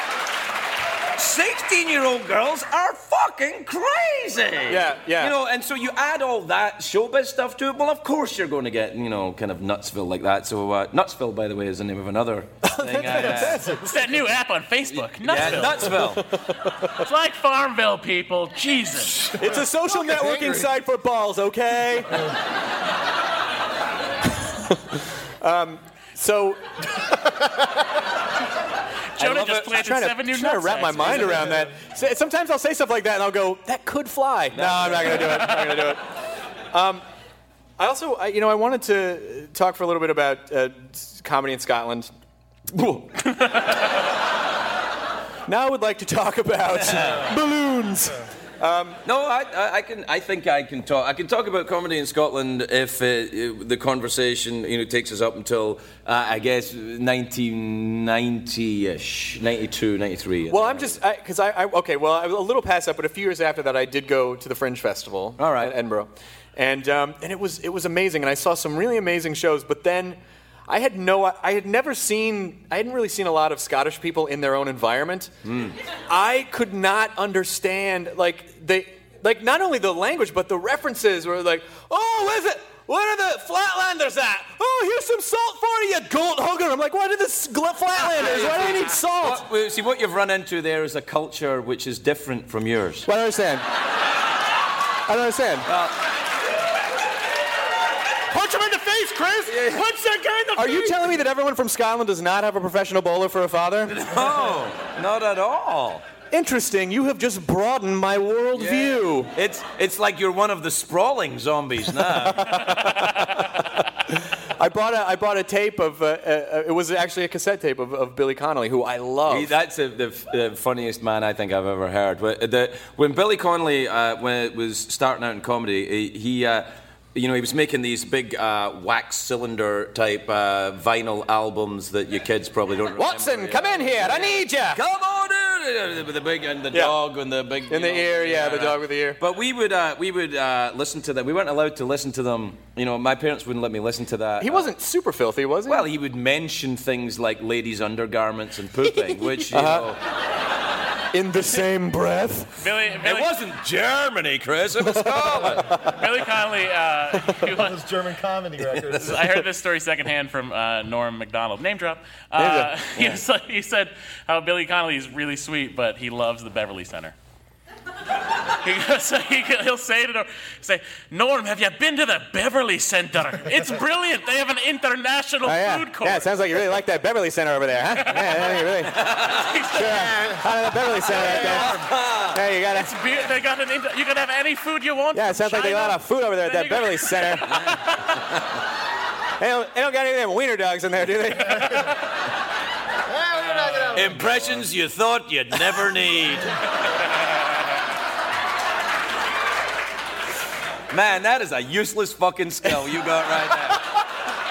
16 year old girls are fucking crazy. Yeah, yeah. You know, and so you add all that showbiz stuff to it. Well, of course you're going to get, you know, kind of Nutsville like that. So, uh, Nutsville, by the way, is the name of another thing. I, uh, It's that new app on Facebook, Nutsville. Yeah, Nutsville. it's like Farmville, people. Jesus. It's a social networking site for balls, okay? um, so. Jonah just it. planted trying to, seven new trying to wrap my mind around that. Sometimes I'll say stuff like that and I'll go, that could fly. No, I'm not going to do it. I'm not going to do it. Um, I also, I, you know, I wanted to talk for a little bit about uh, comedy in Scotland. now I would like to talk about balloons. Um, No, I, I, I can. I think I can talk. I can talk about comedy in Scotland if uh, the conversation, you know, takes us up until uh, I guess 1990-ish, 92, 93. Well, I'm just because I, I okay. Well, I was a little past that, but a few years after that, I did go to the Fringe Festival. All right, at Edinburgh, and um, and it was it was amazing, and I saw some really amazing shows. But then, I had no, I had never seen, I hadn't really seen a lot of Scottish people in their own environment. Hmm. I could not understand like they like not only the language but the references were like, oh, where's it? Where are the Flatlanders at? Oh, here's some salt for you, goat hugger. I'm like, what are the Flatlanders? Why do they need salt? What- well, see, what you've run into there is a culture which is different from yours. Well, I don't understand. I don't understand. Punch him in the. Punch that guy in the Are face. you telling me that everyone from Scotland does not have a professional bowler for a father? No, not at all. Interesting. You have just broadened my worldview. It's it's like you're one of the sprawling zombies now. I bought a I bought a tape of uh, uh, it was actually a cassette tape of, of Billy Connolly, who I love. He- that's the, the, the funniest man I think I've ever heard. When, the, when Billy Connolly uh, when it was starting out in comedy, he. he uh, you know, he was making these big uh, wax cylinder type uh, vinyl albums that your kids probably don't remember. Watson, come in here. I need you. Come on in! With the big and the Yeah. dog and the big In the know, ear, yeah, the dog with the ear. But we would uh, we would uh, listen to them. We weren't allowed to listen to them. You know, my parents wouldn't let me listen to that. He wasn't super filthy, was he? Well, he would mention things like ladies' undergarments and pooping, which you Uh-huh. know. In the same breath. Billy, It wasn't Germany, Chris. It was Scotland. Billy Connolly. Uh, he was- Those German comedy records. I heard this story secondhand from uh, Norm Macdonald. Name drop. Name Uh, drop. he, was like, he said how Billy Connolly is really sweet, but he loves the Beverly Center. He goes, he, will say to Norm, say, Norm, have you been to the Beverly Center? It's brilliant. They have an international Oh, yeah. food court. yeah, it sounds like you really like that Beverly Center over there, huh? Yeah, yeah, you really. Sure. Out of the Beverly Center right there. Yeah, you got It's to. beer- they got an inter- you can have any food you want. Yeah, it from sounds like they got a lot of food over there at Then that you Beverly Center. they, don't, they don't got any of them wiener dogs in there, do they? Impressions you thought you'd never need. Man, that is a useless fucking skill you got right there.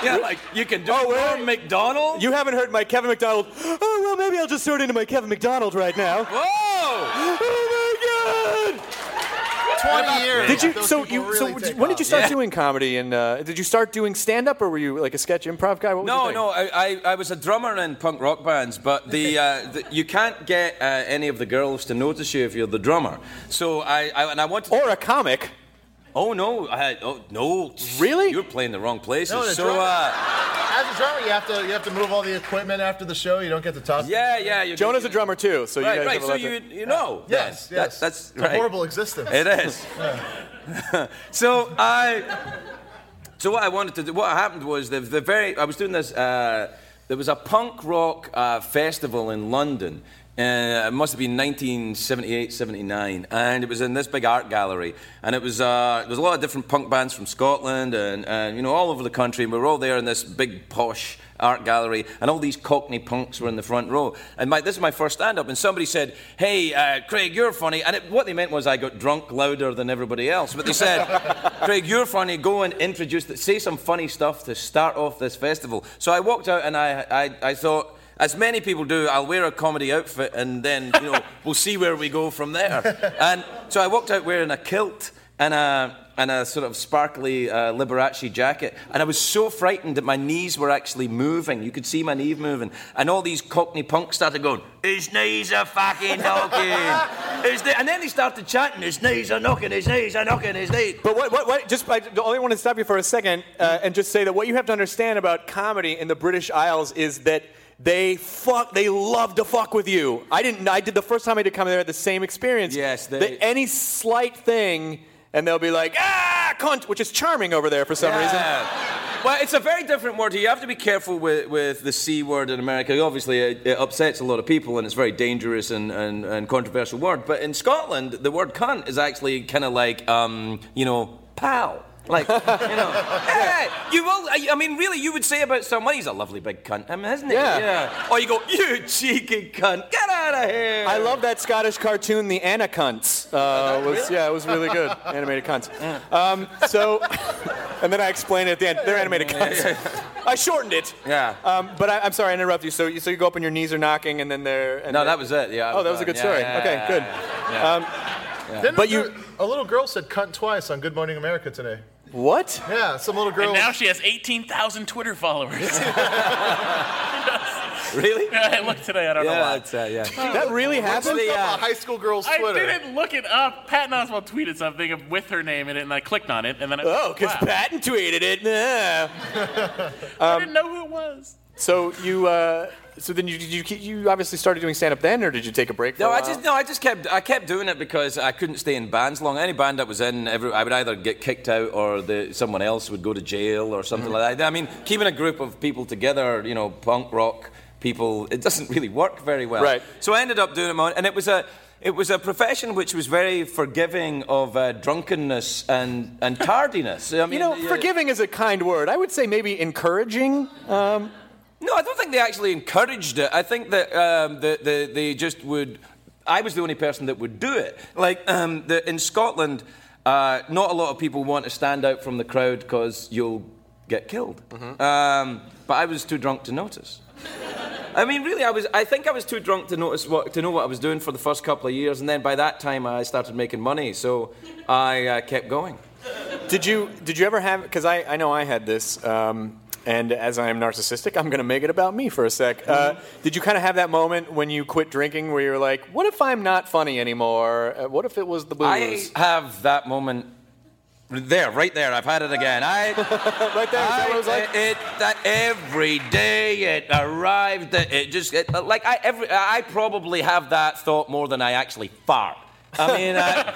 Yeah, like you can do Oh, Norm wait. Macdonald. You haven't heard my Kevin McDonald. Oh, well, maybe I'll just throw it into my Kevin McDonald right now. Whoa! Oh, my God! 20 years. Did you? Those So you? really so take when did you start Yeah. doing comedy? And uh, did you start doing stand up, or were you like a sketch improv guy? What was No, your no, I, I, I was a drummer in punk rock bands, but the, uh, the you can't get uh, any of the girls to notice you if you're the drummer. So I, I and I wanted. Or a comic. Oh no, I had, oh no. Really? You're playing the wrong places. No, the so drummer- uh, As a drummer, you have to you have to move all the equipment after the show. You don't get to talk. yeah, yeah. You Jonah's a drummer too, so you Right, guys right. have So you to- you know. Yes, then. yes. That, that's It's right. a horrible existence. It is. so I, so what I wanted to do, what happened was the, the very, I was doing this. Uh, there was a punk rock uh, festival in London Uh, it must have been 1978, 79, and it was in this big art gallery. And it was uh, there was a lot of different punk bands from Scotland and, and you know all over the country. And we were all there in this big posh art gallery, and all these Cockney punks were in the front row. And my, this is my first stand-up, and somebody said, "Hey, uh, Craig, you're funny." And it, what they meant was I got drunk louder than everybody else. But they said, "Craig, you're funny. Go and introduce, the, say some funny stuff to start off this festival." So I walked out, and I, I, I thought as many people do, I'll wear a comedy outfit and then, you know, we'll see where we go from there. And so I walked out wearing a kilt and a, and a sort of sparkly uh, Liberace jacket. And I was so frightened that my knees were actually moving. You could see my knees moving. And all these Cockney punks started going, His knees are fucking knocking. His kne-" And then they started chanting, His knees are knocking, his knees are knocking, his knees. But what, what, what just, I only want to stop you for a second uh, and just say that what you have to understand about comedy in the British Isles is that they fuck, they love to fuck with you. I didn't, I did the first time I did comedy, I had the same experience. Yes, they- That any slight thing, and they'll be like, ah, cunt, which is charming over there for some reason. Well, it's a very different word here. You have to be careful with, with the C word in America. Obviously, it, it upsets a lot of people and it's a very dangerous and, and, and controversial word. But in Scotland, the word cunt is actually kind of like, um, you know, pal. Like, you know, hey, you will, I mean, really, you would say about someone, he's a lovely big cunt, I mean, isn't he? Yeah. yeah. Or you go, you cheeky cunt, get out of here. I love that Scottish cartoon, The Anacunts. Uh, was, Yeah, it was really good. Animated cunts. Um, so, and then I explained it at the end. They're animated cunts. I shortened it. Yeah. Um, but I, I'm sorry, I interrupt you. So, you. so you go up and your knees are knocking, and then they're. And No, they're- that was it, yeah. I Oh, that was a good done. story. Yeah, okay, yeah, good. yeah. Um, Didn't But a you- a little girl said cunt twice on Good Morning America today. What? Yeah, some little girl. And now she has 18,000 Twitter followers. really? Yeah, I looked today. I don't know Yeah, why. it's, uh, yeah. that really What's happened? up a high school girl's Twitter. I Twitter? didn't look it up. Patton Oswalt tweeted something with her name in it, and I clicked on it, and then I, Oh, because wow. Patton tweeted it. Yeah. I didn't know who it was. So you, uh, so then you, did you, you obviously started doing stand up then, or did you take a break? No, a I just no, I just kept I kept doing it because I couldn't stay in bands long. Any band that was in, every, I would either get kicked out or the, someone else would go to jail or something like that. I mean, keeping a group of people together, you know, punk rock people, it doesn't really work very well. Right. So I ended up doing it, on, and it was a. It was a profession which was very forgiving of uh, drunkenness and, and tardiness. I mean, you know, forgiving is a kind word. I would say maybe encouraging. Um, No, I don't think they actually encouraged it. I think that um, the, the, they just would. I was the only person that would do it. Like um, the, in Scotland, uh, not a lot of people want to stand out from the crowd because you'll get killed. Um, but I was too drunk to notice. I mean, really, I was. I think I was too drunk to notice what to know what I was doing for the first couple of years, and then by that time I started making money, so I uh, kept going. Did you did you ever have? Because I, I know I had this. Um, and as I am narcissistic, I'm going to make it about me for a sec. Uh, did you kind of have that moment when you quit drinking where you're like, what if I'm not funny anymore? Uh, what if it was the I booze? have that moment there, right there. I've had it again. I right there. Is that what it was like? it, that every day it arrived. It, it just it, like I every I probably have that thought more than I actually fart. I mean, uh,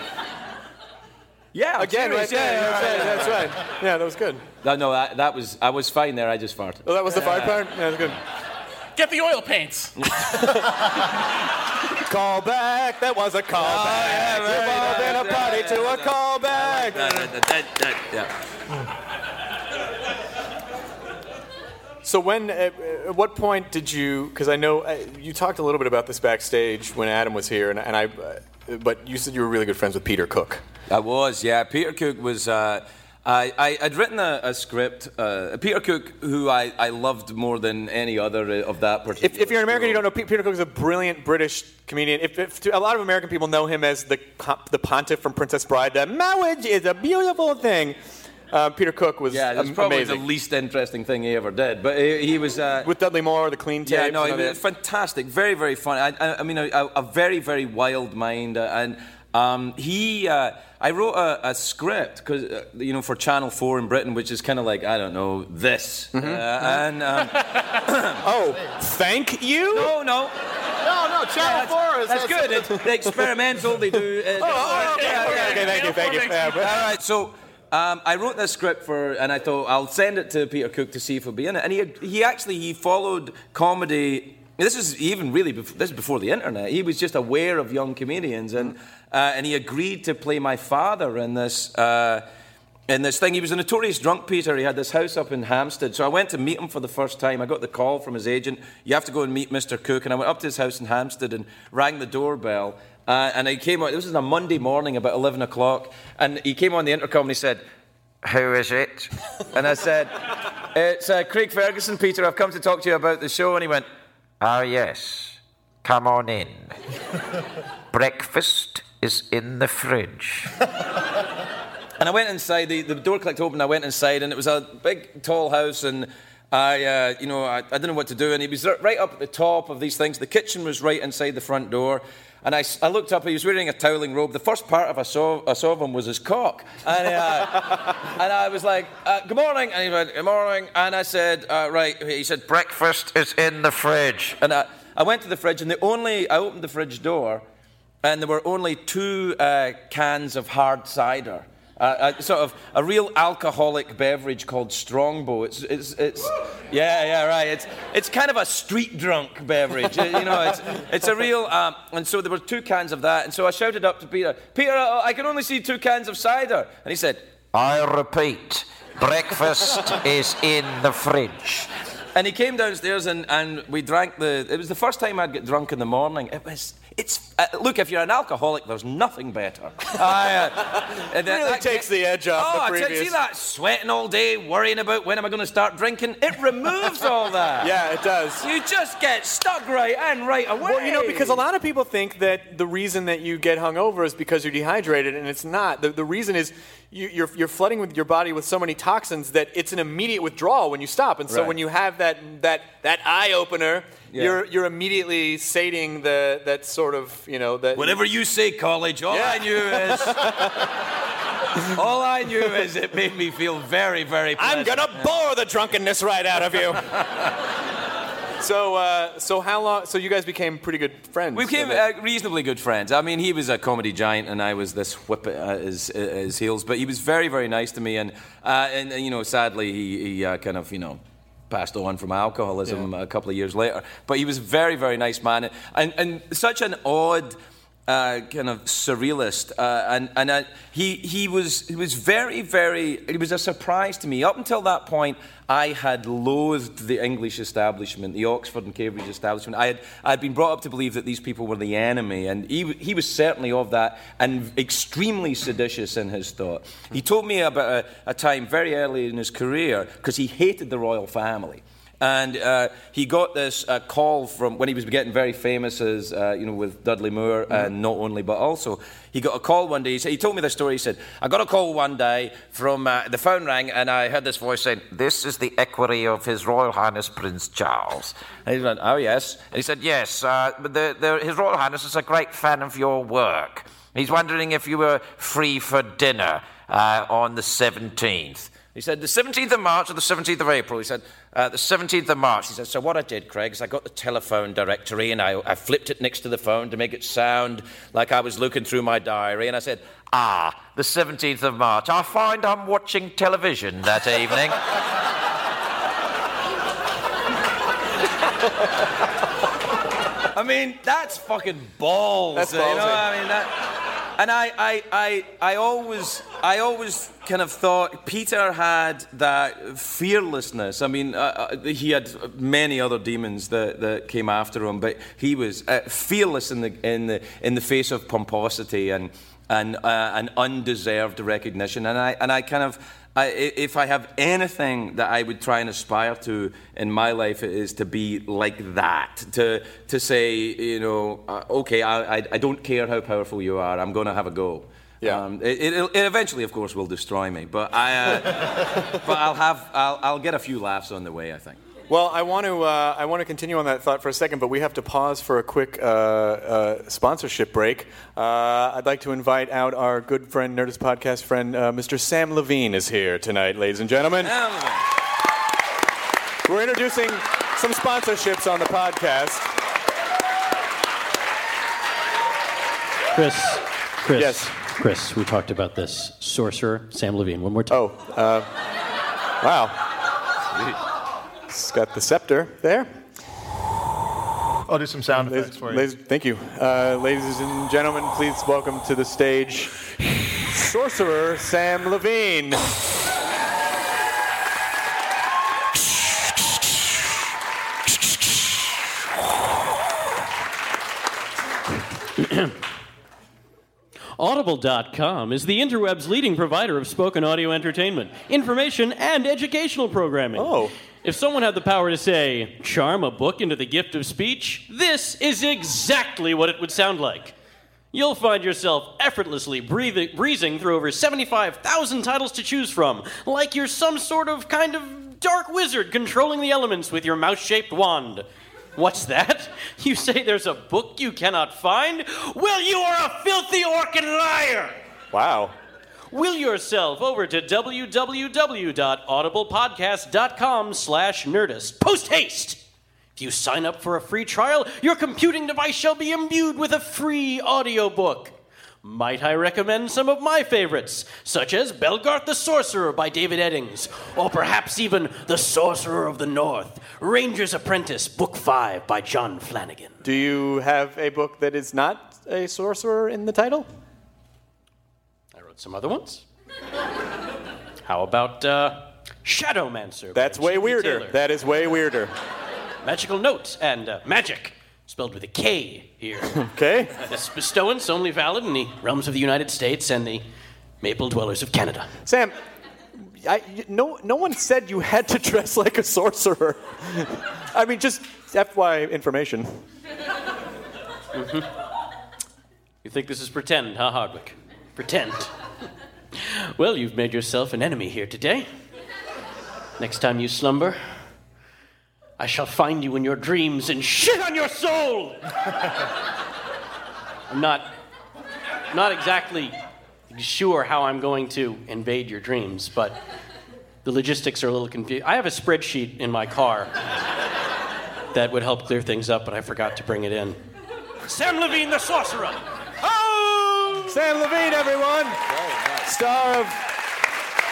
yeah. I'm Again, right there. yeah, that's, right, yeah. that's right. Yeah, that was good. No, no, that, that was I was fine there. I just farted. Oh, that was the fart part? Yeah, that was good. Get the oil paints. Call back. That was a call Oh, back. yeah, You've all been a party right, to a right. call back. That- that- that- that- yeah. So when, uh, at what point did you? Because I know uh, you talked a little bit about this backstage when Adam was here, and, and I, uh, but you said you were really good friends with Peter Cook. I was, yeah. Peter Cook was. Uh, I, I, I'd written a, a script. Uh, Peter Cook, who I, I loved more than any other uh, of that particular. If, if you're an American, you don't know Peter Cook is a brilliant British comedian. If, if to, a lot of American people know him as the the pontiff from Princess Bride, that marriage is a beautiful thing. Uh, Peter Cook was Yeah, that's am- probably amazing. the least interesting thing he ever did. But he, he was. Uh, With Dudley Moore, the clean tapes. yeah, no, he was fantastic. Very, very funny. I, I, I mean, a, a very, very wild mind. uh, And um, he. Uh, I wrote a, a script because uh, you know for Channel Four in Britain, which is kind of like I don't know this, Mm-hmm. uh, and um, oh, thank you. No, no. No, no, Channel Yeah, 4 is That's good. It's the experimental they do. uh, Oh, oh, okay, yeah, okay, yeah, okay, thank you, thank you. All right, so um, I wrote this script for, and I thought I'll send it to Peter Cook to see if he'll be in it. And he, he actually he followed comedy this is even really bef- this is before the internet. He was just aware of young comedians, and uh, and he agreed to play my father in this. Uh, in this thing, he was a notorious drunk, Peter. He had this house up in Hampstead. So I went to meet him for the first time. I got the call from his agent. You have to go and meet Mr. Cook. And I went up to his house in Hampstead and rang the doorbell. Uh, and I came out. This was on a Monday morning, about eleven o'clock. And he came on the intercom and he said, "Who is it?" and I said, "It's uh, Craig Ferguson, Peter. I've come to talk to you about the show." And he went, "Oh yes, come on in. Breakfast is in the fridge." And I went inside, the, the door clicked open, I went inside, and it was a big, tall house, and I, uh, you know, I, I didn't know what to do, and he was right up at the top of these things. The kitchen was right inside the front door, and I looked up, he was wearing a toweling robe. The first part of I saw, I saw of him was his cock. And, uh, and I was like, uh, good morning, and he went, good morning, and I said, uh, right, he said, breakfast is in the fridge. And I, I went to the fridge, and the only, I opened the fridge door, and there were only two uh, cans of hard cider. Uh, a, sort of a real alcoholic beverage called Strongbow. It's, it's, it's, yeah, yeah, right. It's, it's kind of a street drunk beverage. You know, it's, it's a real. Um, and so there were two cans of that. And so I shouted up to Peter, Peter, I can only see two cans of cider. And he said, I repeat, breakfast is in the fridge. And he came downstairs and, and we drank the. It was the first time I'd get drunk in the morning. It was. It's uh, look. If you're an alcoholic, there's nothing better. I, uh, and that- Really that- takes the edge off Oh, the I tell you, previous- see that sweating all day, worrying about when am I going to start drinking? It removes all that. Yeah, it does. You just get stuck right in right away. Well, you know, because a lot of people think that the reason that you get hungover is because you're dehydrated, and it's not. The, the reason is you, you're, you're flooding with your body with so many toxins that it's an immediate withdrawal when you stop. And so Right. when you have that, that, that eye opener, Yeah. you're, you're immediately sating the, that sort of, you know, that. Whatever you say, college, all I knew is. all I knew is it made me feel very, very I'm gonna bore the drunkenness right out of you. so, uh, so how long? So you guys became pretty good friends. We became uh, reasonably good friends. I mean, he was a comedy giant, and I was this whip at his, at his heels. But he was very, very nice to me, and uh, and, and, you know, sadly, he, he uh, kind of you know passed on from alcoholism a couple of years later. But he was a very, very nice man, and and such an odd. Uh, kind of surrealist, uh, and and uh, he he was he was very very. It was a surprise to me. Up until that point, I had loathed the English establishment, the Oxford and Cambridge establishment. I had I had been brought up to believe that these people were the enemy, and he he was certainly of that, and extremely seditious in his thought. He told me about a, a time very early in his career because he hated the royal family. And uh, he got this uh, call from when he was getting very famous as, uh, you know, with Dudley Moore, and not only, but also, he got a call one day. He, said, he told me the story. He said, I got a call one day from uh, the phone rang, and I heard this voice saying, This is the equerry of His Royal Highness Prince Charles. And he went, Oh, yes. And he said, Yes, uh, but the, the, His Royal Highness is a great fan of your work. He's wondering if you were free for dinner uh, on the 17th. He said, the 17th of March or the 17th of April? He said, uh, the 17th of March. He said, so what I did, Craig, is I got the telephone directory and I, I flipped it next to the phone to make it sound like I was looking through my diary. And I said, ah, the 17th of March. I find I'm watching television that evening. I mean, that's fucking balls. That's You know, ballsy. I mean, that, and I, I, I, I always, I always kind of thought Peter had that fearlessness. I mean, uh, uh, he had many other demons that, that came after him, but he was uh, fearless in the, in the, in the face of pomposity and, and, uh, and undeserved recognition. And I, and I kind of, I, if I have anything that I would try and aspire to in my life, it is to be like that. To, to say, you know, uh, okay, I, I, I don't care how powerful you are, I'm going to have a go. Yeah. Um, it, it, it eventually, of course, will destroy me, but, I, uh, but I'll, have, I'll, I'll get a few laughs on the way, I think. Well, I want to uh, I want to continue on that thought for a second, but we have to pause for a quick uh, uh, sponsorship break. Uh, I'd like to invite out our good friend, Nerdist podcast friend, uh, Mr. Samm Levine is here tonight, ladies and gentlemen. We're introducing some sponsorships on the podcast. Chris, Chris, Yes. Chris, we talked about this. Sorcerer, Samm Levine. One more time. Oh, uh, wow. He's got the scepter there. I'll do some sound effects for you. Ladies, thank you. Uh, ladies and gentlemen, please welcome to the stage sorcerer Samm Levine. Audible.com is the interweb's leading provider of spoken audio entertainment, information, and educational programming. Oh. If someone had the power to say, charm a book into the gift of speech, this is exactly what it would sound like. You'll find yourself effortlessly breathing, breezing through over 75,000 titles to choose from, like you're some sort of kind of dark wizard controlling the elements with your mouse shaped wand. What's that? You say there's a book you cannot find? Well, you are a filthy orkin liar! Wow. Will yourself over to www.audiblepodcast.com slash nerdist. Post haste! If you sign up for a free trial, your computing device shall be imbued with a free audiobook. Might I recommend some of my favorites, such as Belgarath the Sorcerer by David Eddings, or perhaps even The Sorcerer of the North, Ranger's Apprentice, Book 5 by John Flanagan. Do you have a book that is not a sorcerer in the title? Wrote some other ones. How about uh, Shadowmancer? That's way G.P. weirder. Taylor? That is way weirder. Magical notes and uh, Magic, spelled with a K here. Okay. This bestowance only valid in the realms of the United States and the Maple Dwellers of Canada. Samm, I, no, no one said you had to dress like a sorcerer. I mean, just FY information. hmm You think this is pretend, huh, Hardwick? Pretend. Well, you've made yourself an enemy here today. Next time you slumber, I shall find you in your dreams and shit on your soul! I'm not, not exactly sure how I'm going to invade your dreams, but the logistics are a little confused. I have a spreadsheet in my car that would help clear things up, but I forgot to bring it in. Samm Levine, the sorcerer! Samm Levine, everyone! Star of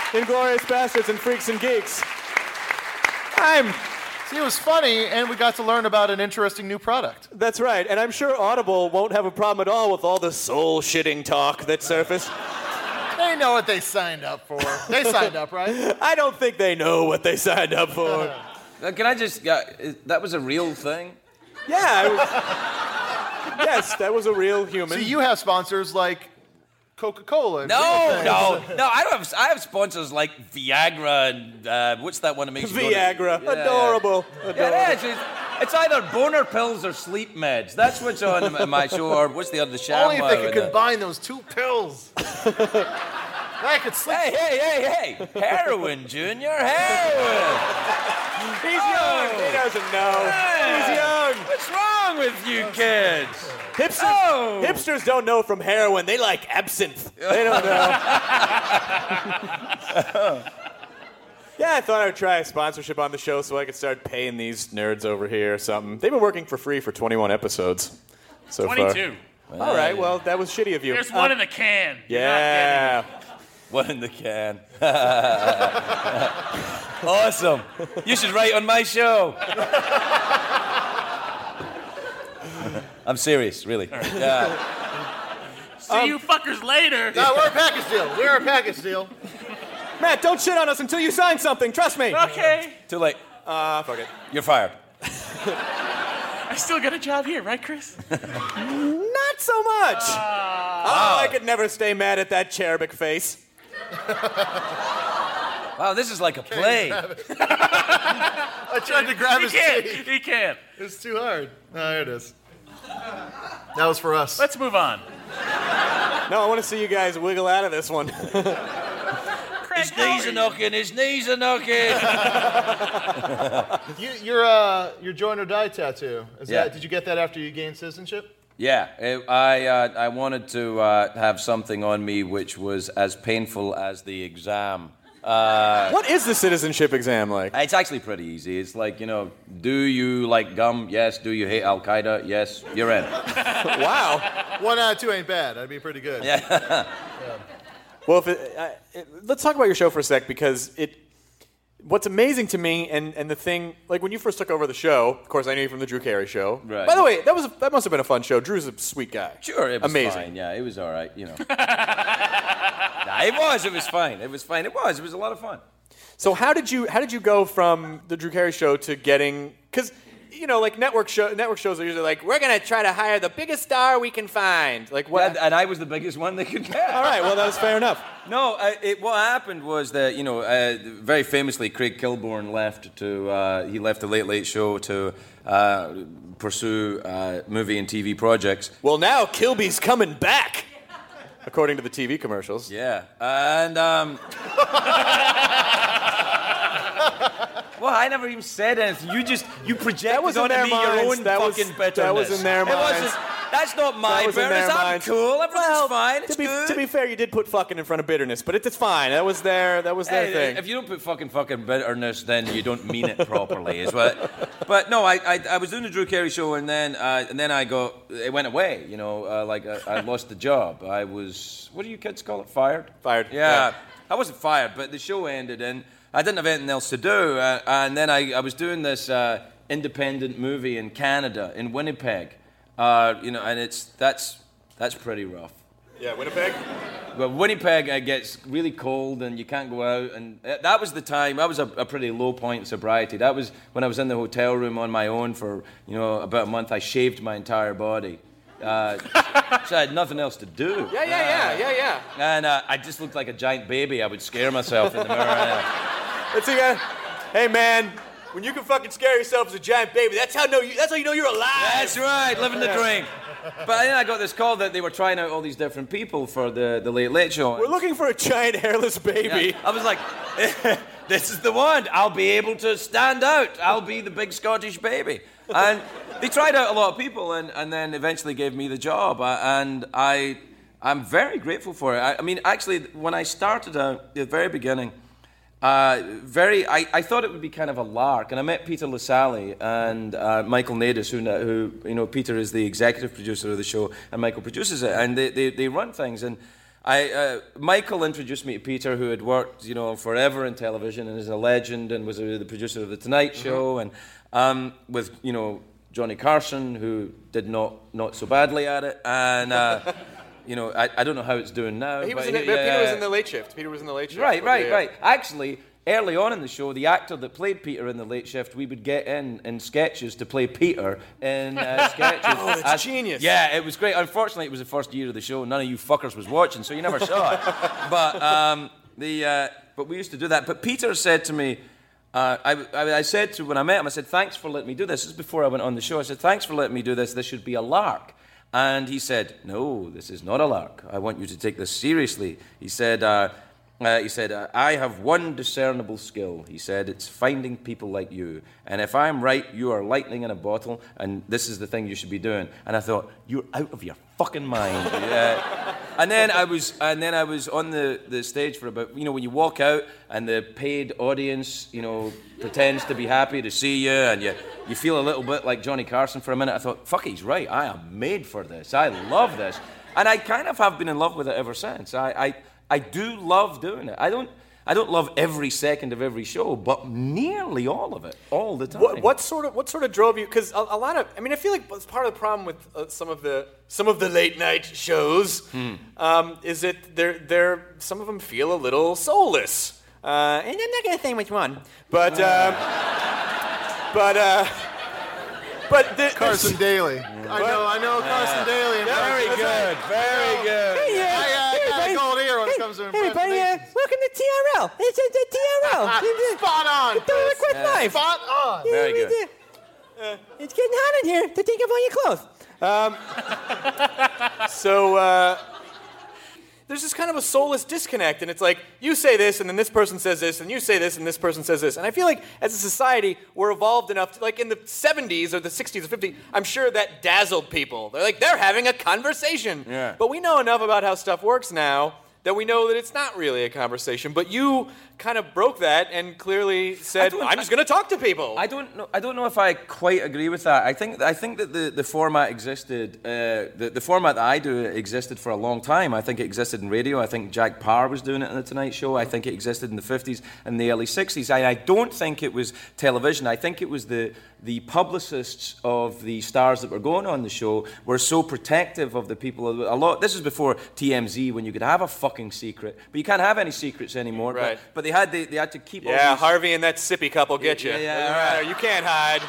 Inglourious Basterds and Freaks and Geeks. I'm. See, it was funny, and we got to learn about an interesting new product. That's right, and I'm sure Audible won't have a problem at all with all the soul shitting talk that surfaced. They know what they signed up for. They signed up, right? I don't think they know what they signed up for. Can I just? Uh, that was a real thing. Yeah. It was- yes, that was a real human. See, you have sponsors like Coca-Cola. and No, no, no. I don't have. I have sponsors like Viagra and uh, what's that one that makes you go to- Viagra. Yeah, yeah. Adorable. Yeah, Adorable. it is. It's, it's either boner pills or sleep meds. That's what's on my show. Or what's the other? The sham. Only if they could combine those two pills. I could sleep. Hey, hey, hey, hey! Heroin, Junior. Heroin. He's young. He doesn't know. He's young. What's wrong with you kids? Hipsters, Oh. hipsters don't know from heroin. They like absinthe. They don't know. yeah, I thought I would try a sponsorship on the show so I could start paying these nerds over here or something. They've been working for free for 21 episodes so far. 22. All right, well, that was shitty of you. There's Uh, one in the can. You're not Yeah. One in the can. awesome. You should write on my show. I'm serious, really. Yeah. See you fuckers later. No, we're a package deal. We're a package deal. Matt, don't shit on us until you sign something. Trust me. Okay. Too late. Uh, fuck it. You're fired. I still got a job here, right, Chris? Not so much. oh, I could never stay mad at that cherubic face. Wow, this is like a play. I tried to grab he his can't. cheek. He can't. It's too hard. No, here it is. That was for us. Let's move on. No, I want to see you guys wiggle out of this one. His knees are knocking. His knees are knocking. You, your uh, your join or die tattoo. Is Yeah. that? Did you get that after you gained citizenship? Yeah, it, I uh, I wanted to uh, have something on me which was as painful as the exam. Uh, what is the citizenship exam like? It's actually pretty easy. It's like you know, do you like gum? Yes. Do you hate Al Qaeda? Yes. You're in. wow. One out of two ain't bad. That'd be pretty good. Yeah. Well, if it, uh, it, let's talk about your show for a sec because it what's amazing to me, and, and the thing, like when you first took over the show, of course, I knew you from the Drew Carey show. Right. By the way, that was that must have been a fun show. Drew's a sweet guy. Sure, it was amazing. fine. Yeah, it was all right. You know. Nah, it was. It was fine. It was fine. It was. It was a lot of fun. So how did you how did you go from the Drew Carey show to getting because you know like network show network shows are usually like we're gonna try to hire the biggest star we can find like what And, and I was the biggest one they could get. all right well that was fair enough No, uh, it, what happened was that you know, uh, very famously, Craig Kilborn left to uh, he left the Late Late Show to uh, pursue uh, movie and TV projects. well now Kilby's coming back according to the TV commercials Yeah, and um, well, I never even said anything. You just you projected onto me your minds. own That was- fucking that was in their minds. That's not my That bitterness. I'm minds. cool. Everything's Well, fine. to It's be, good. to be fair you did put fucking in front of bitterness but it, it's fine that was their that was their Hey, thing If you don't put fucking fucking bitterness, then you don't mean it properly. Is what. But no, I, I I was doing the Drew Carey show, and then uh, and then I got it went away. You know, uh, like I, I lost the job. I was what do you kids call it? Fired. Fired. Yeah, I wasn't fired, but the show ended, and I didn't have anything else to do. Uh, and then I, I was doing this uh, independent movie in Canada, in Winnipeg. Uh, you know, and it's that's that's pretty rough. yeah Winnipeg Well, Winnipeg uh, gets really cold and you can't go out, and that was the time. That was a, a pretty low point in sobriety. That was when I was in the hotel room on my own for you know about a month. I shaved my entire body, uh, so I had nothing else to do. yeah yeah yeah yeah yeah And uh, I just looked like a giant baby. I would scare myself in the mirror. Let's see, guy. Hey, man, when you can fucking scare yourself as a giant baby, that's how know you. That's how you know you're alive. That's right, living the dream. But then I got this call that they were trying out all these different people for the, the Late Late Show. We're looking for a giant hairless baby. Yeah, I was like, this is the one. I'll be able to stand out. I'll be the big Scottish baby. And they tried out a lot of people and, and then eventually gave me the job. Uh, And I, I'm very grateful for it. I, I mean, actually, when I started out at the very beginning, uh, very, I, I thought it would be kind of a lark, and I met Peter Lassally and uh, Michael Naidus, who, who, you know, Peter is the executive producer of the show, and Michael produces it, and they, they, they run things. And I, uh, Michael introduced me to Peter, who had worked, you know, forever in television and is a legend, and was uh, the producer of the Tonight Show, and um, with, you know, Johnny Carson, who did not not so badly at it, and. Uh, You know, I, I don't know how it's doing now. He was in he- Peter was in the late shift. Peter was in the late shift. Right, right, Yeah. right. Actually, early on in the show, the actor that played Peter in the late shift, we would get in in sketches to play Peter in uh, sketches. Oh, that's As- genius. Yeah, it was great. Unfortunately, it was the first year of the show. None of you fuckers was watching, so you never saw it. But um, the uh, but we used to do that. But Peter said to me. Uh, I, I, I said to when I met him, I said, "Thanks for letting me do this." This is before I went on the show. I said, "Thanks for letting me do this. This should be a lark." And he said, "No, this is not a lark. I want you to take this seriously." He said, uh, uh, "He said uh, I have one discernible skill." He said, "It's finding people like you. And if I'm right, you are lightning in a bottle, and this is the thing you should be doing." And I thought, "You're out of your fucking mind." Uh, and then I was, and then I was on the, the stage for about, you know, when you walk out and the paid audience, you know, pretends to be happy to see you, and you, you feel a little bit like Johnny Carson for a minute. I thought, fuck, he's right. I am made for this. I love this, and I kind of have been in love with it ever since. I, I, I do love doing it. I don't. I don't love every second of every show, but nearly all of it, all the time. What, what sort of what sort of drove you? Because a, a lot of, I mean, I feel like it's part of the problem with uh, some of the some of the late night shows Hmm. um, is that they're they're some of them feel a little soulless. Uh, and I'm not gonna say which one, but um, but uh, but the, Carson Daly. I know, I know Carson Daly. and Very Carson- good, very good. Hey, uh, I, uh, hey, got buddy. a gold ear when it comes to hey, buddy, uh, welcome to TRL. It's uh, the TRL. Spot on. Doing it quick Yeah. life. Spot on. Very good. Uh, it's getting hot in here to take off all your clothes. Um, so uh, there's this kind of a soulless disconnect, and it's like you say this, and then this person says this, and you say this, and this person says this. And I feel like as a society, we're evolved enough. To, like in the 70s or the 60s or 50s, I'm sure that dazzled people. They're like they're having a conversation. Yeah. But we know enough about how stuff works now that we know that it's not really a conversation. But you kind of broke that and clearly said, I'm just going to talk to people. I don't know. I don't know if I quite agree with that. I think I think that the, the format existed. Uh, the, the format that I do existed for a long time. I think it existed in radio. I think Jack Paar was doing it on the Tonight Show. I think it existed in the 50s and the early 60s. And I don't think it was television. I think it was the the publicists of the stars that were going on the show were so protective of the people. A lot. This is before TMZ when you could have a fucking secret, but you can't have any secrets anymore. Right. But, but they had they, they had to keep. all yeah, Harvey and that sippy couple get you. Yeah, yeah, Doesn't right. matter. You can't hide.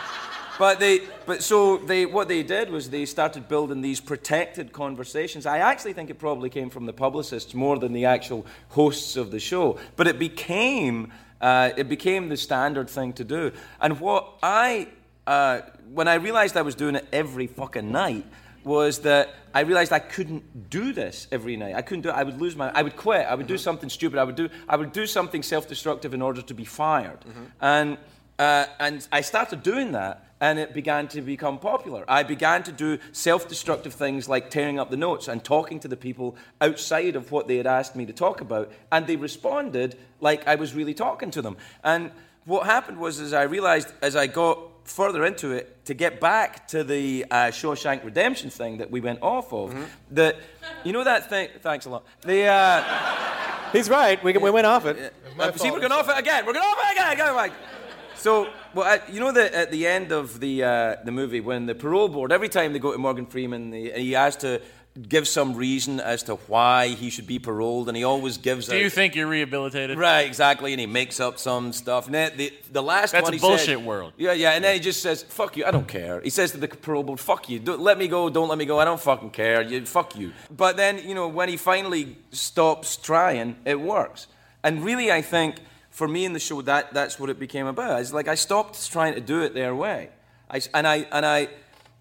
But they, but so they, what they did was they started building these protected conversations. I actually think it probably came from the publicists more than the actual hosts of the show. But it became, uh, it became the standard thing to do. And what I, uh, when I realized I was doing it every fucking night, was that I realized I couldn't do this every night. I couldn't do it. I would lose my. I would quit. I would do something stupid. I would do. I would do something self-destructive in order to be fired. And uh, and I started doing that, and it began to become popular. I began to do self-destructive things like tearing up the notes and talking to the people outside of what they had asked me to talk about, and they responded like I was really talking to them. And what happened was, as I realized as I got further into it to get back to the uh, Shawshank Redemption thing that we went off of. That you know that thing. Thanks a lot. The uh, he's right. We, we went off it. uh, see, we're going off it again. We're going off it again. Go back. So, well, uh, you know that at the end of the uh, the movie, when the parole board, every time they go to Morgan Freeman, they, he has to give some reason as to why he should be paroled, and he always gives. Do out- you think you're rehabilitated? Right, exactly, and he makes up some stuff. And then the, the last That's one a he bullshit said- world. Yeah, yeah, and then he just says, "Fuck you, I don't care." He says to the parole board, "Fuck you, don't, let me go, don't let me go, I don't fucking care. You, fuck you." But then, you know, when he finally stops trying, it works. And really, I think for me in the show, that that's what it became about. It's like I stopped trying to do it their way, I, and I and I.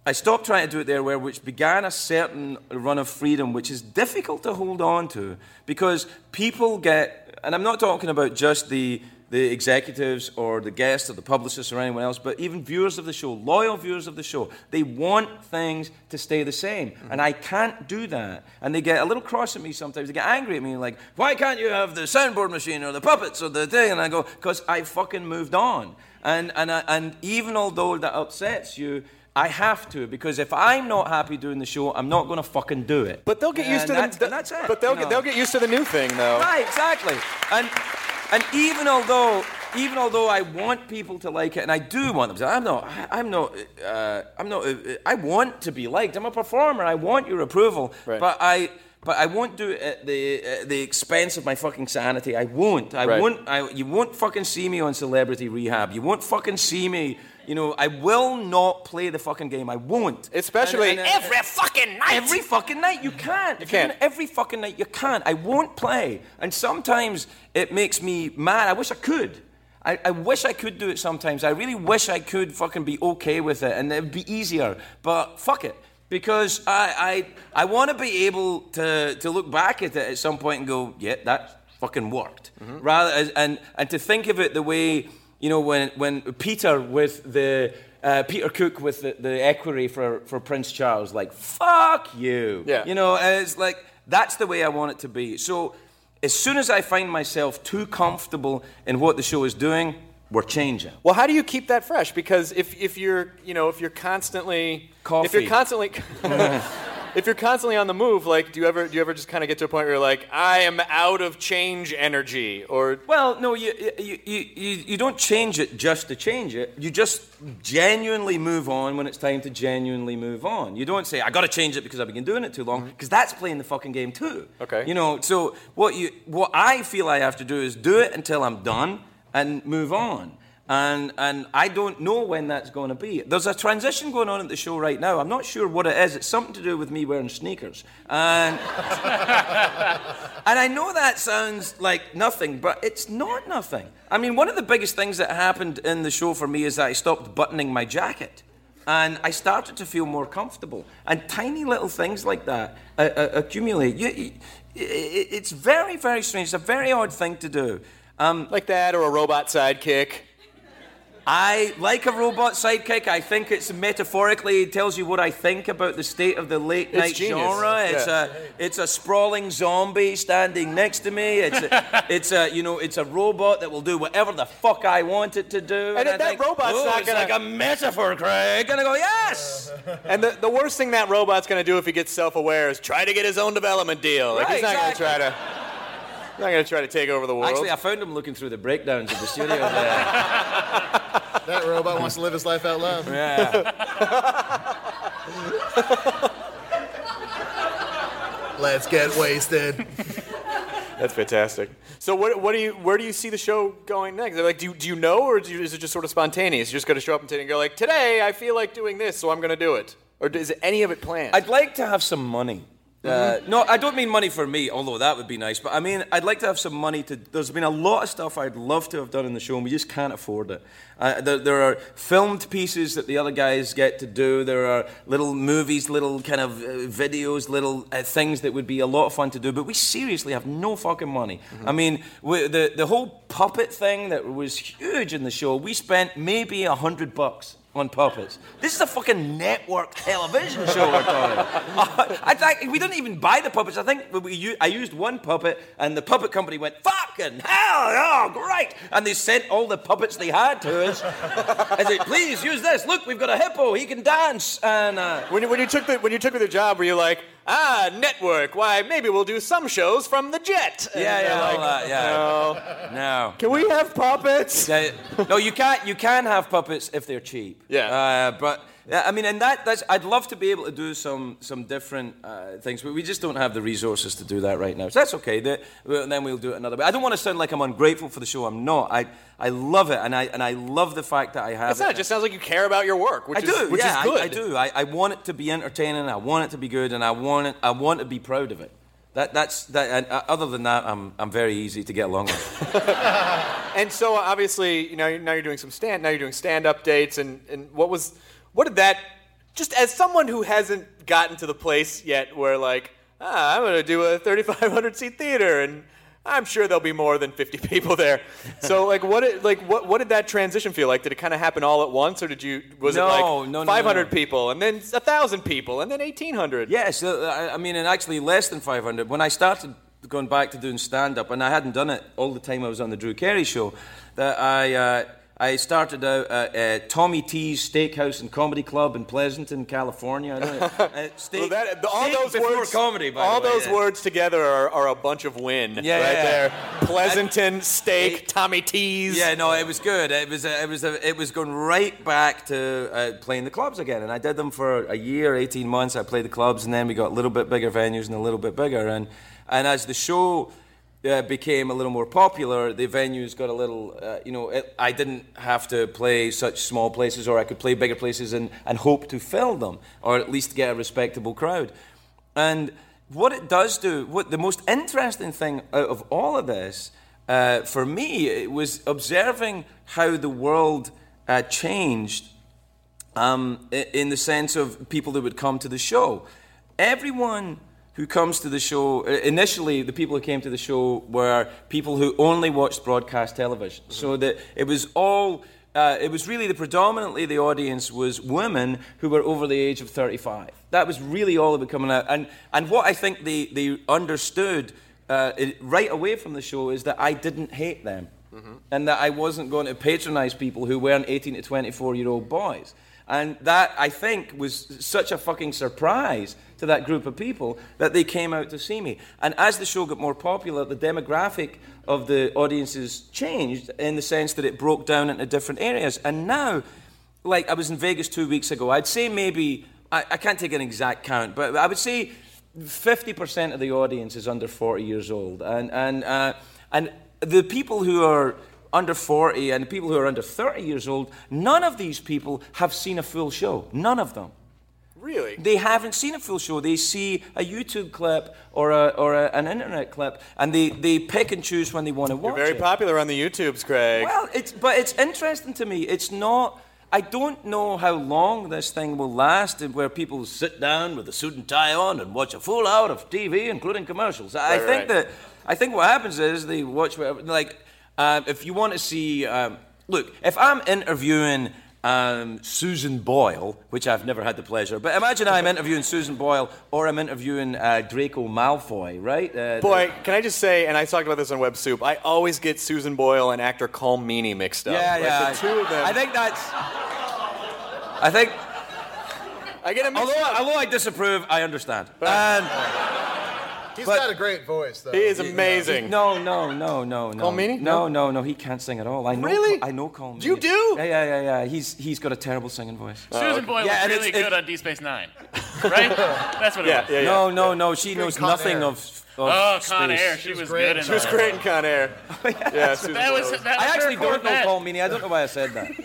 I stopped trying to do it there, way, which began a certain run of freedom, which is difficult to hold on to because people get, and I'm not talking about just the, the executives or the guests or the publicists or anyone else, but even viewers of the show, loyal viewers of the show, they want things to stay the same. Mm-hmm. And I can't do that. And they get a little cross at me sometimes. They get angry at me, like, why can't you have the soundboard machine or the puppets or the thing? And I go, because I fucking moved on. And, and, I, and even although that upsets you, I have to because if I'm not happy doing the show, I'm not going to fucking do it. But they'll get used to And the- and that's it. But they'll get know. they'll get used to the new thing though. Right, exactly. And and even although even although I want people to like it, and I do want them to, I'm not, I'm not, uh, I'm not, uh, I want to be liked. I'm a performer. I want your approval. But I, but I won't do it at the at the expense of my fucking sanity. I won't. I Right. won't. I, you won't fucking see me on Celebrity Rehab. You won't fucking see me. You know, I will not play the fucking game. I won't. Especially- every fucking night. Every fucking night. You can't. You can't. every fucking night. You can't. I won't play. And sometimes it makes me mad. I wish I could. I, I wish I could do it sometimes. I really wish I could fucking be okay with it and it'd be easier. But fuck it. Because I, I, I want to be able to, to look back at it at some point and go, yeah, that fucking worked. Mm-hmm. Rather, and, and to think of it the way, you know, when, when Peter with the, uh, Peter Cook with the, the equerry for, for Prince Charles, like, fuck you. Yeah. You know, it's like, that's the way I want it to be. So as soon as I find myself too comfortable in what the show is doing, we're changing. Well, how do you keep that fresh? Because if, if you're you know if you're constantly if you're constantly if you're constantly on the move, like do you ever do you ever just kind of get to a point where you're like I am out of change energy or Well, no, you, you, you, you, don't change it just to change it. You just genuinely move on when it's time to genuinely move on. You don't say, I got to change it because I've been doing it too long, mm-hmm. because that's playing the fucking game too. Okay. You know, so what, you, what I feel I have to do is do it until I'm done and move on. And, and I don't know when that's going to be. There's a transition going on at the show right now. I'm not sure what it is. It's something to do with me wearing sneakers. And and I know that sounds like nothing, but it's not nothing. I mean, one of the biggest things that happened in the show for me is that I stopped buttoning my jacket. And I started to feel more comfortable. And tiny little things like that uh, uh, accumulate. You, you, it's very, very strange. It's a very odd thing to do. Um, like that or a robot sidekick. I like a robot sidekick. I think it's metaphorically it tells you what I think about the state of the late night genre. It's Yeah. a it's a sprawling zombie standing next to me. It's a, it's a you know it's a robot that will do whatever the fuck I want it to do. And if that think, robot's "Oh, not gonna- like a metaphor, Craig. Gonna go yes. And the, the worst thing that robot's going to do if he gets self-aware is try to get his own development deal. Like he's not exactly. going to try to. He's not going to try to take over the world. Actually, I found him looking through the breakdowns of the studio there. That robot wants to live his life out loud. Yeah. Let's get wasted. That's fantastic. So what, what do you where do you see the show going next? Like do you, do you know or do you, is it just sort of spontaneous? You're just going to show up and today and go like today I feel like doing this so I'm going to do it. Or is any of it planned? I'd like to have some money. Uh, no, I don't mean money for me, although that would be nice. But I mean, I'd like to have some money to. There's been a lot of stuff I'd love to have done in the show, and we just can't afford it. Uh, there, there are filmed pieces that the other guys get to do. There are little movies, little kind of uh, videos, little uh, things that would be a lot of fun to do. But we seriously have no fucking money. I mean, we, the the whole puppet thing that was huge in the show. We spent maybe a hundred bucks on puppets. This is a fucking network television show we're talking. I think we didn't even buy the puppets. I think we, I used one puppet, and the puppet company went fucking hell, oh great, and they sent all the puppets they had to us. I said, please use this. Look, we've got a hippo. He can dance. And uh, when you, when you took the when you took the job were you like ah network why maybe we'll do some shows from the jet. And yeah, they're yeah, like, all that, yeah. No. Can we have puppets? Yeah, no, you can't. You can have puppets if they're cheap. Yeah. Uh, but yeah, I mean, and that that's. I'd love to be able to do some some different uh, things, but we just don't have the resources to do that right now. So that's okay. The, well, then we'll do it another way. I don't want to sound like I'm ungrateful for the show. I'm not. I I love it, and I and I love the fact that I have. It's not. it. It just sounds like you care about your work, which I is do, which yeah, is good. I, I do. I, I want it to be entertaining. I want it to be good, and I want it. I want to be proud of it. That, that's that. And uh, other than that, I'm I'm very easy to get along with. And so obviously, you know, now you're doing some stand. Now you're doing stand-up dates, and and what was what did that? Just as someone who hasn't gotten to the place yet, where like ah, I'm going to do a 3,500 seat theater, and I'm sure there'll be more than 50 people there. So like, what did, like what what did that transition feel like? Did it kind of happen all at once, or did you was No, it like no, no, no, 500 no. people, and then a thousand people, and then 1,800? Yes, uh, I I mean, and actually less than 500. When I started going back to doing stand up, and I hadn't done it all the time I was on the Drew Carey show, that I, uh, I started out at uh, Tommy T's Steakhouse and Comedy Club in Pleasanton, California. I don't know. Uh, steak, Well, that, all those words, comedy, all way, those yeah. words together are, are a bunch of win. Yeah, right yeah. there. Pleasanton, steak, Tommy T's. Yeah, no, it was good. It was, it was, it was going right back to uh, playing the clubs again, and I did them for a year, eighteen months. I played the clubs, and then we got a little bit bigger venues and a little bit bigger, and and as the show. Uh, became a little more popular. The venues got a little, uh, you know, it, I didn't have to play such small places, or I could play bigger places and, and hope to fill them, or at least get a respectable crowd. And what it does do, what the most interesting thing out of all of this, uh, for me, it was observing how the world uh, changed um, in the sense of people that would come to the show. Everyone who comes to the show, uh, initially, the people who came to the show were people who only watched broadcast television. So that it was all. Uh, it was really the predominantly the audience was women who were over the age of 35. That was really all that was coming out. And, and what I think they, they understood uh, it, right away from the show is that I didn't hate them and that I wasn't going to patronize people who weren't 18 to 24 year old boys. And that, I think, was such a fucking surprise to that group of people that they came out to see me. And as the show got more popular, the demographic of the audiences changed in the sense that it broke down into different areas. And now, like, I was in Vegas two weeks ago, I'd say maybe, I, I can't take an exact count, but I would say 50% of the audience is under 40 years old. And, and, uh, and the people who are under 40 and the people who are under 30 years old, none of these people have seen a full show. None of them. Really? They haven't seen a full show. They see a YouTube clip or, a, or a, an internet clip and they, they pick and choose when they want to watch You're very it. popular on the YouTubes, Craig. Well, it's, but it's interesting to me. It's not. I don't know how long this thing will last, and where people sit down with a suit and tie on and watch a full hour of TV, including commercials. I Right, think right. that I think what happens is they watch whatever. Like, um, if you want to see. Um, look, if I'm interviewing um, Susan Boyle, which I've never had the pleasure, but imagine I'm interviewing Susan Boyle or I'm interviewing uh, Draco Malfoy, right? Uh, Boy, can I just say, and I talked about this on Web Soup, I always get Susan Boyle and actor Colm Meaney mixed up. Yeah, Like, yeah. The two of them. I think that's. I think. I get him. Although, although I disapprove, I understand. And He's But- got a great voice, though. He is amazing. no, no, no, no, no. Colm Meaney? No, no, no. He can't sing at all. I know. Really? I know Colm. You do? Yeah, yeah, yeah, yeah. He's he's got a terrible singing voice. Susan oh, Boyle Yeah, was and really it's- good it- on Deep Space Nine, right? That's what it Yeah, was. yeah, yeah. No, no, no. She knows nothing Air. of. Of Oh, Con. Air, she, was, great. good in She was that. great in Con Air. yeah, Susan That Boyle was that was I actually her don't know Corvette. Colm Meaney. I don't know why I said that.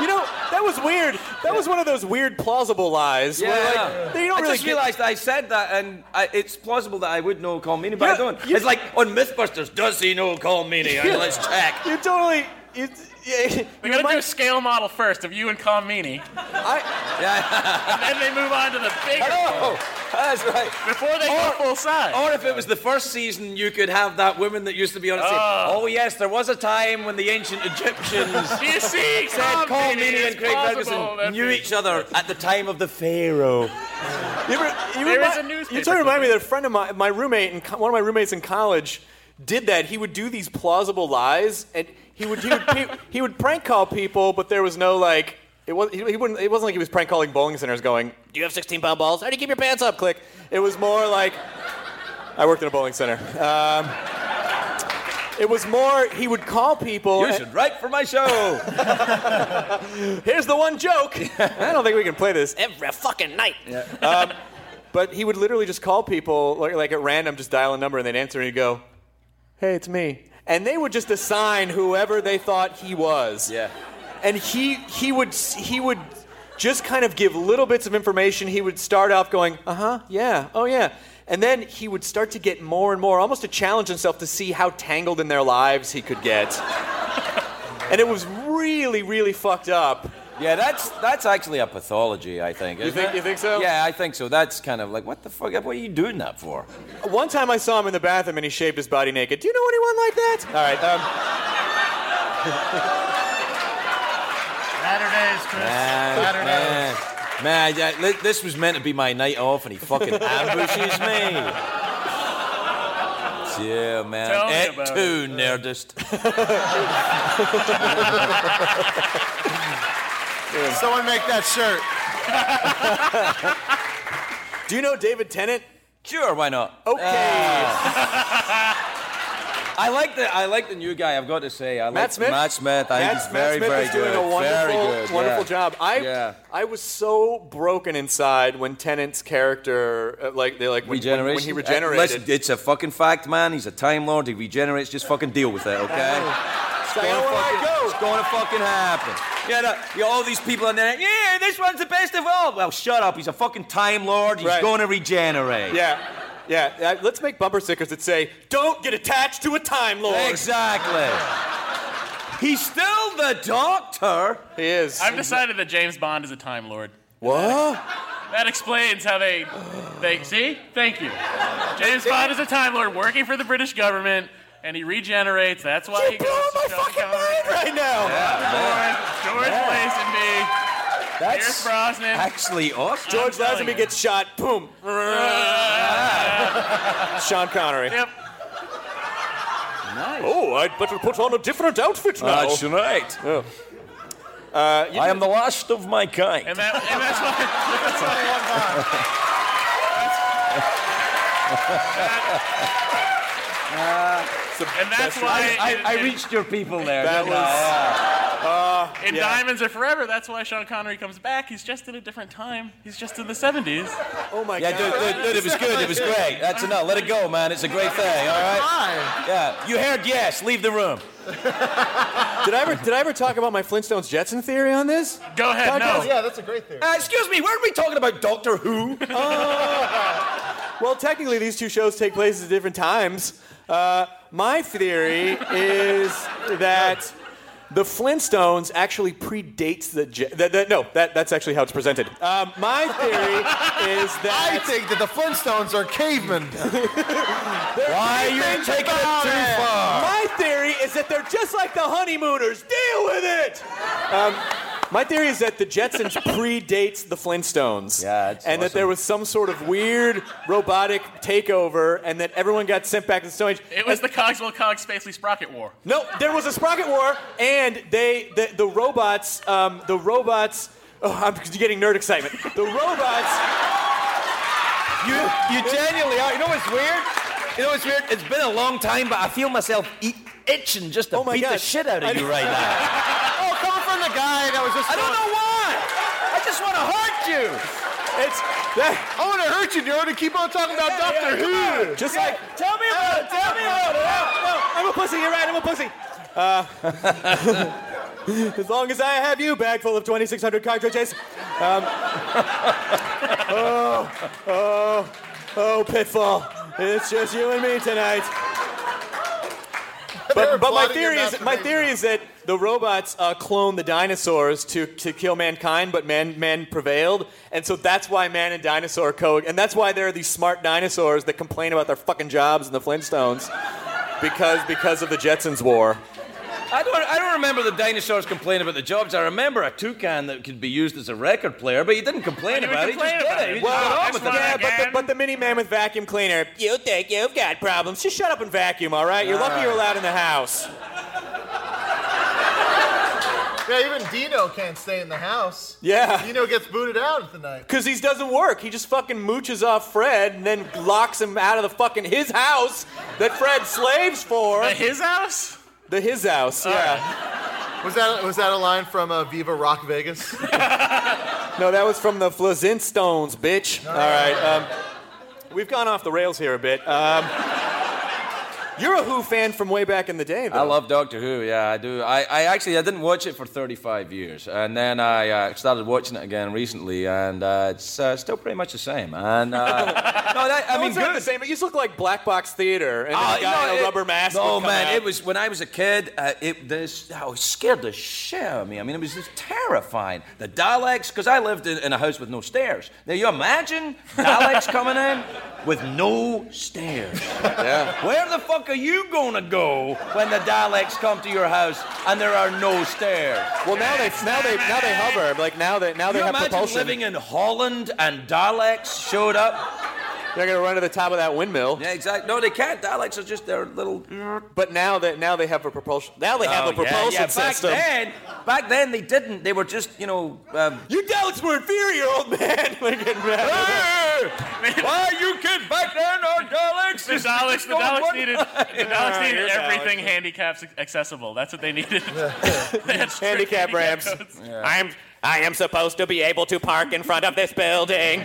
You know, that was weird. That was one of those weird plausible lies. Yeah, where, like, yeah. you don't I really just get- realised I said that, and I, it's plausible that I would know Colm Meaney, but I don't. you- It's like on MythBusters, does he know Colm Meaney? And let's check. You totally. You, yeah, We gotta do a scale model first of you and Meaney, I, Yeah. and then they move on to the bigger Oh, that's right. before they go full size. Or if it was the first season, you could have that woman that used to be on it say, Oh. "Oh yes, there was a time when the ancient Egyptians you see? said Colm Colm Meaney Meaney is and Craig Ferguson knew each other at the time of the Pharaoh." You ever, you There remi- is a newspaper You totally remind me that a friend of my, my roommate, in, one of my roommates in college, did that. He would do these plausible lies, and he would he would, he, he would prank call people, but there was no like. It was he, he wouldn't. It wasn't like he was prank calling bowling centers, going, "Do you have 16 pound balls? How do you keep your pants up?" Click. It was more like, I worked in a bowling center. Um, it was more he would call people. You and- should write for my show. Here's the one joke. I don't think we can play this every fucking night. Um, but he would literally just call people like, like at random, just dial a number, and they'd answer, and he'd go, "Hey, it's me," and they would just assign whoever they thought he was. yeah. And he he would he would just kind of give little bits of information. He would start off going, "Uh huh, yeah, oh yeah." And then he would start to get more and more, almost to challenge himself to see how tangled in their lives he could get. and it was really, really fucked up. Yeah, that's that's actually a pathology, I think. isn't think- it? you think so? Yeah, I think so. That's kind of like, what the fuck? What are you doing that for? One time I saw him in the bathroom and he shaved his body naked. Do you know anyone like that? All right. Um, Saturdays, Chris. Man, Saturdays. man, man, yeah, li- this was meant to be my night off, and he fucking ambushes me. Yeah, man. Tell me Et about tu, nerdist. Someone make that shirt. do you know David Tennant? Sure, why not? Okay. I like the I like the new guy. I've got to say, I like Matt Smith? Matt Smith. I think Matt, he's Matt very, Smith very is good. doing a wonderful, very good. wonderful yeah. job. I, Yeah. I was so broken inside when Tennant's character, uh, like they like when, when, when he Uh, regenerated. listen, it's a fucking fact, man. He's a time lord. He regenerates. Just fucking deal with it, okay? It's gonna I fucking- go. It's going to fucking happen. Yeah, no, you know, all these people on there. Yeah, this one's the best of all. Well, shut up. He's a fucking time lord. He's Right. going to regenerate. yeah, yeah. Uh, let's make bumper stickers that say, "Don't get attached to a time lord." Exactly. He's still the doctor. He is. I've decided that James Bond is a Time Lord. what? That explains how they they see. Thank you. James Bond is a Time Lord working for the British government, and he regenerates. That's why he You're goes blowing to my Sean fucking Connery. mind right now. George Lazenby, Pierce That's Brosnan. actually awesome. George I'm telling Lazenby you. gets shot. Boom. Sean Connery. Yep. Nice. Oh, I'd better put on a different outfit now. That's right. Oh. Uh, you I am the last of my kind. And that and that's why. That's why and that's why I, in- I reached your people there. That didn't I? was- in yeah. Diamonds Are Forever, that's why Sean Connery comes back. He's just in a different time. He's just in the 70s. Oh my Yeah, god. dude, dude, dude, it was good. It was great. That's enough. Let it go, man. It's a great thing. All right. Yeah. You heard yes. Leave the room. Did I ever did I ever talk about my Flintstones Jetson theory on this? Go ahead, no. Yeah, that's a great theory. Uh, excuse me. Weren't we talking about Doctor Who? Well, technically, these two shows take place at different times. Uh, my theory is that the Flintstones actually predates the, Je- the, the no that that's actually how it's presented. Um, my theory is that I think that the Flintstones are cavemen. Why are you taking it too far? My theory is that they're just like the honeymooners. Deal with it. Um, my theory is that the Jetsons predates the Flintstones. Yeah, and that there was some sort of weird robotic takeover, and that everyone got sent back to the Stone Age. It was the Cogswell Cog Spacely Sprocket War. No, there was a sprocket war, and they the, the robots um, the robots. Oh, I'm getting nerd excitement. The robots. You, you genuinely are. You know what's weird? You know what's weird? It's been a long time, but I feel myself eat, itching just to Oh my beat the shit out of I you right now. oh, coming from the guy that was just. I don't know why. I just want to hurt you. It's that. I want to hurt you, and keep on talking about Doctor Who. Just like, tell me about it, tell me about it. No, I'm a pussy, you're right, I'm a pussy. Uh, as long as I have you, bag full of 2,600 cartridges. Um, oh, oh, oh, Pitfall. It's just you and me tonight. But, but my theory is my theory is that the robots uh, cloned the dinosaurs to, to kill mankind, but man man prevailed, and so that's why man and dinosaur co and that's why there are these smart dinosaurs that complain about their fucking jobs in the Flintstones, because because of the Jetsons war. I don't, I don't remember the dinosaurs complaining about the jobs. I remember a toucan that could be used as a record player, but he didn't complain about it. He just did it. He just got on with it. yeah, but the, but the mini man with vacuum cleaner. You think you've got problems? Just shut up and vacuum, all right? You're lucky you're allowed in the house. Yeah, even Dino can't stay in the house. Yeah. Dino gets booted out at the night. Because he doesn't work. He just fucking mooches off Fred and then locks him out of the fucking his house that Fred slaves for. The his house? The his house, yeah. Was that was that a line from uh, Viva Rock Vegas? No, that was from the Flintstones, bitch. All right. Um, we've gone off the rails here a bit. Um, you're a Who fan from way back in the day, though. I love Doctor Who. Yeah, I do. I, I actually I didn't watch it for 35 years, and then I uh, started watching it again recently, and uh, it's uh, still pretty much the same. And uh, no, that, I No, mean, it's not the same. It used to look like black box theater, and Ah, a guy no, in a it- rubber mask. Come man, out. it was when I was a kid. Uh, it this oh, it scared the shit out of me. I mean, it was just terrifying. The Daleks, because I lived in, in a house with no stairs. Now you imagine Daleks coming in with no stairs. Yeah. Where the fuck are you gonna go when the Daleks come to your house and there are no stairs? Well, now they now they now they hover. Like now they now they you have imagine propulsion. living in Holland and Daleks showed up? They're gonna run to the top of that windmill. Yeah, exactly. No, they can't. Daleks are just their little. But now that now they have a propulsion. Now they have Oh, a propulsion yeah, yeah. Back system. then, back then they didn't. They were just, you know. Um, You Daleks were inferior, old man. Like, getting mad. Why you kids back then are Daleks? The Daleks, the Daleks needed, the Daleks needed here's everything Daleks. handicaps accessible. That's what they needed. They Handicap ramps. codes. I'm I am supposed to be able to park in front of this building.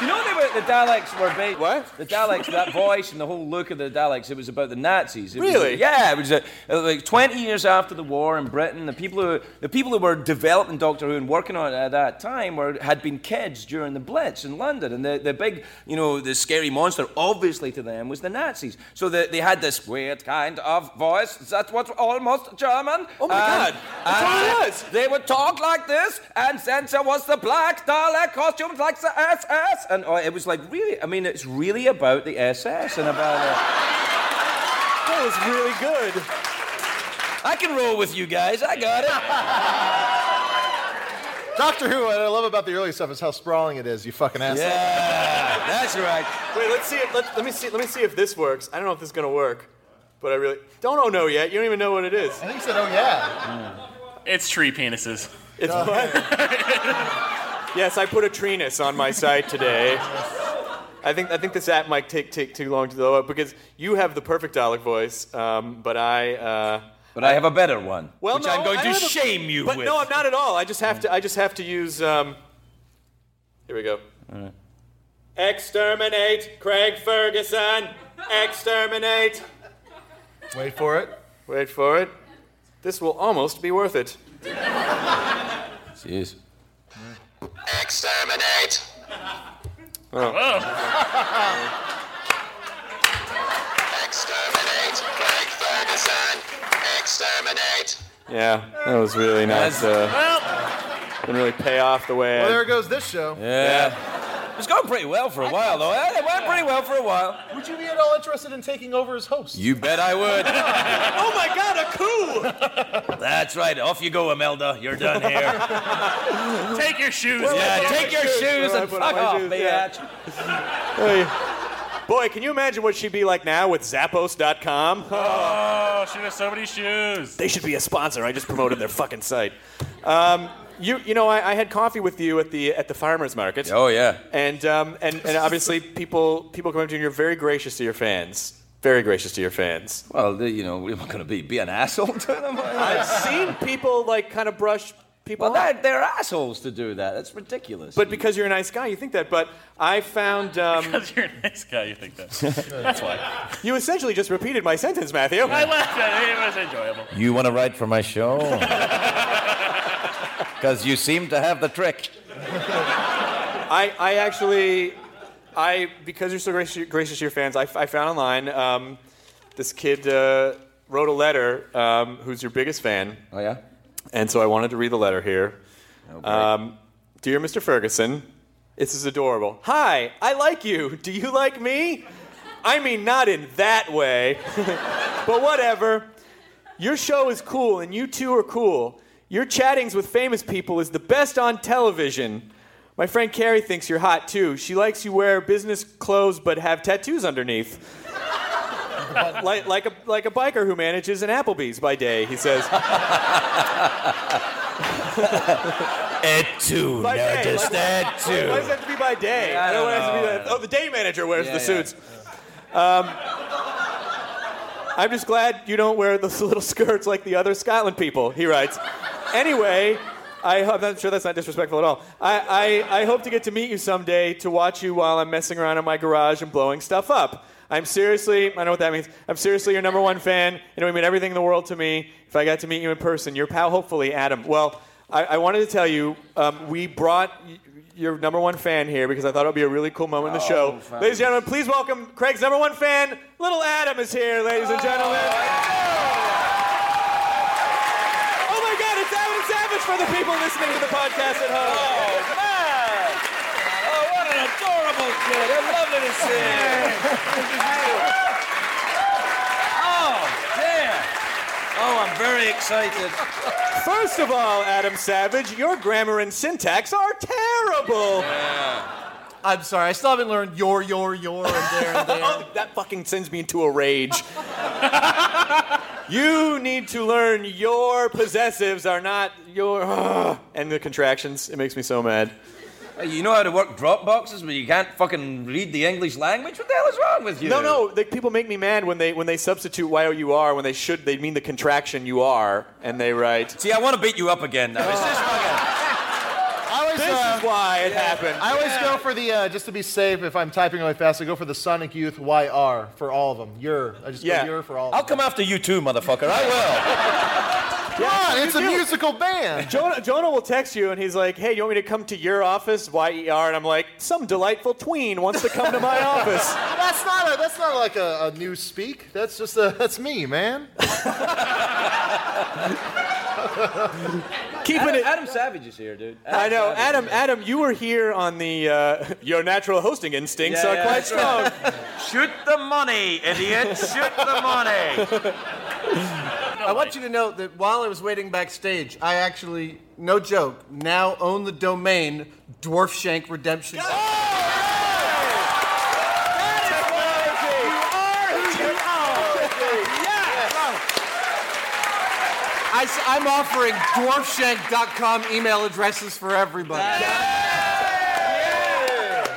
You know they were, the Daleks were based. What? The Daleks, that voice and the whole look of the Daleks, it was about the Nazis. It was- Really? yeah, it was uh, like 20 years after the war in Britain. The people who the people who were developing Doctor Who and working on it at that time were had been kids during the Blitz in London, and the, the big, you know, the scary monster, obviously to them, was the Nazis. So the, they had this weird kind of voice. That's what's almost German. Oh my And- God, that's what it and. They would talk like this, and then there was the black Dalek costumes like the SS, and oh, it was like really. I mean, it's really about the SS and about. Uh, That was really good. I can roll with you guys. I got it. Doctor Who, what I love about the early stuff is how sprawling it is. You fucking asshole. Yeah, that's right. Wait, let's see. If, let, let me see. Let me see if this works. I don't know if this is gonna work, but I really don't oh no yet. You don't even know what it is. I think he said, "Oh yeah." It's tree penises. It's what? yes, I put a treenus on my site today. I think I think this app might take take too long to load up because you have the perfect Dalek voice, um, but I. Uh, But I have a better one, well, which no, I'm going I to don't a- shame you but with. no, I'm not at all. I just have to. I just have to use. Um, here we go. Exterminate Craig Ferguson. Exterminate. Wait for it. Wait for it. This will almost be worth it. Jeez. Exterminate. Oh. Exterminate. Craig Ferguson. Exterminate. Yeah, that was really nice. Uh, didn't really pay off the way. Well, I, there goes this show. Yeah. It's going pretty well for a while, though. It went pretty well for a while. Would you be at all interested in taking over as host? You bet I would. oh my God, a coup! That's right. Off you go, Imelda. You're done here. Take your shoes. yeah, off. take your shoes Where I and fuck off, shoes, bitch. Hey. Boy, can you imagine what she'd be like now with Zappos.com? Oh, she has so many shoes. They should be a sponsor. I just promoted their fucking site. Um, you, you know, I, I had coffee with you at the at the farmers market. Oh yeah. And um, and and obviously people people come up to you and you're very gracious to your fans. Very gracious to your fans. Well, the- you know, we're not going to be be an asshole to them. I've seen people like kind of brush people Well, off. they're, they're assholes to do that. That's ridiculous. But because you're a nice guy, you think that. But I found um, Because you're a nice guy, you think that. That's why. you essentially just repeated my sentence, Matthew. I laughed at it. It was enjoyable. You want to write for my show? Because you seem to have the trick. I, I actually, I because you're so gracious, gracious to your fans, I, I found online um, this kid uh, wrote a letter um, who's your biggest fan. Oh yeah. And so I wanted to read the letter here. um, Dear Mr. Ferguson, this is adorable. Hi, I like you. Do you like me? I mean, not in that way, but whatever. Your show is cool, and you two are cool. Your chattings with famous people is the best on television. My friend Carrie thinks you're hot too. She likes you wear business clothes but have tattoos underneath. like, like, a, like a biker who manages an Applebee's by day, he says. Et tu, By day, Nerdist, like- et Why does it tu. have to be by day? Yeah, I don't Why does it have to be that- Oh, the day manager wears Yeah, the yeah. suits. Um, I'm just glad you don't wear those little skirts like the other Scotland people, he writes. Anyway, I, I'm not sure that's not disrespectful at all. I, I, I hope to get to meet you someday to watch you while I'm messing around in my garage and blowing stuff up. I'm seriously, I know what that means. I'm seriously your number one fan. You know, would mean everything in the world to me if I got to meet you in person. Your pal, hopefully, Adam. Well, I, I wanted to tell you, um, we brought your number one fan here because I thought it would be a really cool moment in the show. Oh, fabulous. Ladies and gentlemen, please welcome Craig's number one fan, little Adam is here, ladies and gentlemen. Oh, oh my God, it's Adam Savage for the people listening to the podcast at home. Oh, oh what an adorable kid. It's lovely to see you. Oh, damn. Oh, I'm very excited. First of all, Adam Savage, your grammar and syntax are terrible. Yeah. I'm sorry, I still haven't learned your, your, your, and there, and there. Oh, that fucking sends me into a rage. you need to learn your possessives are not your. and the contractions. It makes me so mad. Hey, You know how to work drop boxes, but you can't fucking read the English language? What the hell is wrong with you? No, no. The, people make me mad when they when they substitute y o u r when they should they mean the contraction you are and they write. See, I want to beat you up again now. Is this fucking... I always, This uh, is why it happened. I always go for the, uh, just to be safe, if I'm typing really fast, I go for the Sonic Youth YR for all of them. Your. I just Yeah. go your for all of I'll come after you too, motherfucker. I will. Come on, it's a do. musical band. Jonah, Jonah will text you and he's like, "Hey, you want me to come to your office?" Y e r, and I'm like, "Some delightful tween wants to come to my office." That's not a, that's not like a, a new speak. That's just a, that's me, man. Keeping Adam, it. Adam Savage is here, dude. I know, Savage. Adam. Adam, you were here on the uh, your natural hosting instincts Yeah, are yeah, quite strong. right. Shoot the money, idiot. Shoot the money. I want you to know that while I was waiting backstage, I actually, no joke, now own the domain Dwarf Shank Redemption. I, am offering dwarfshank.com email addresses for everybody.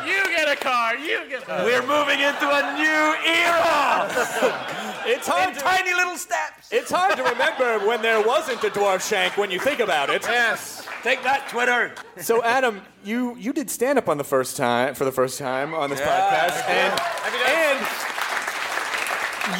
You get a car. You get a We're moving into a new era. It's hard In to, tiny little steps. it's hard to remember when there wasn't a dwarf shank when you think about it. Yes. Take that, Twitter. So Adam, you you did stand up on the first time for the first time on this podcast, and and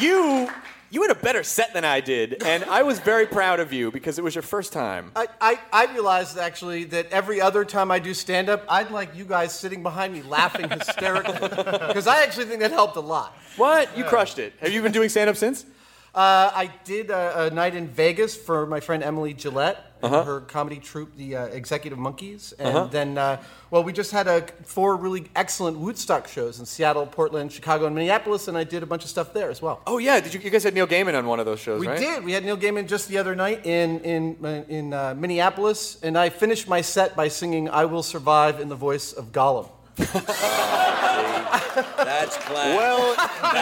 you you had a better set than I did, and I was very proud of you because it was your first time. I, I, I realized actually that every other time I do stand up, I'd like you guys sitting behind me laughing hysterically. Because I actually think that helped a lot. What? You crushed it. Have you been doing stand up since? Uh, I did a, a night in Vegas for my friend Emily Gillette and Uh-huh. her comedy troupe, the uh, Executive Monkeys, and Uh-huh. then uh, well, we just had a, four really excellent w00tstock shows in Seattle, Portland, Chicago, and Minneapolis, and I did a bunch of stuff there as well. Oh yeah, did you, you guys had Neil Gaiman on one of those shows, We right? did. We had Neil Gaiman just the other night in in in uh, Minneapolis, and I finished my set by singing "I Will Survive" in the voice of Gollum. That's class. Well,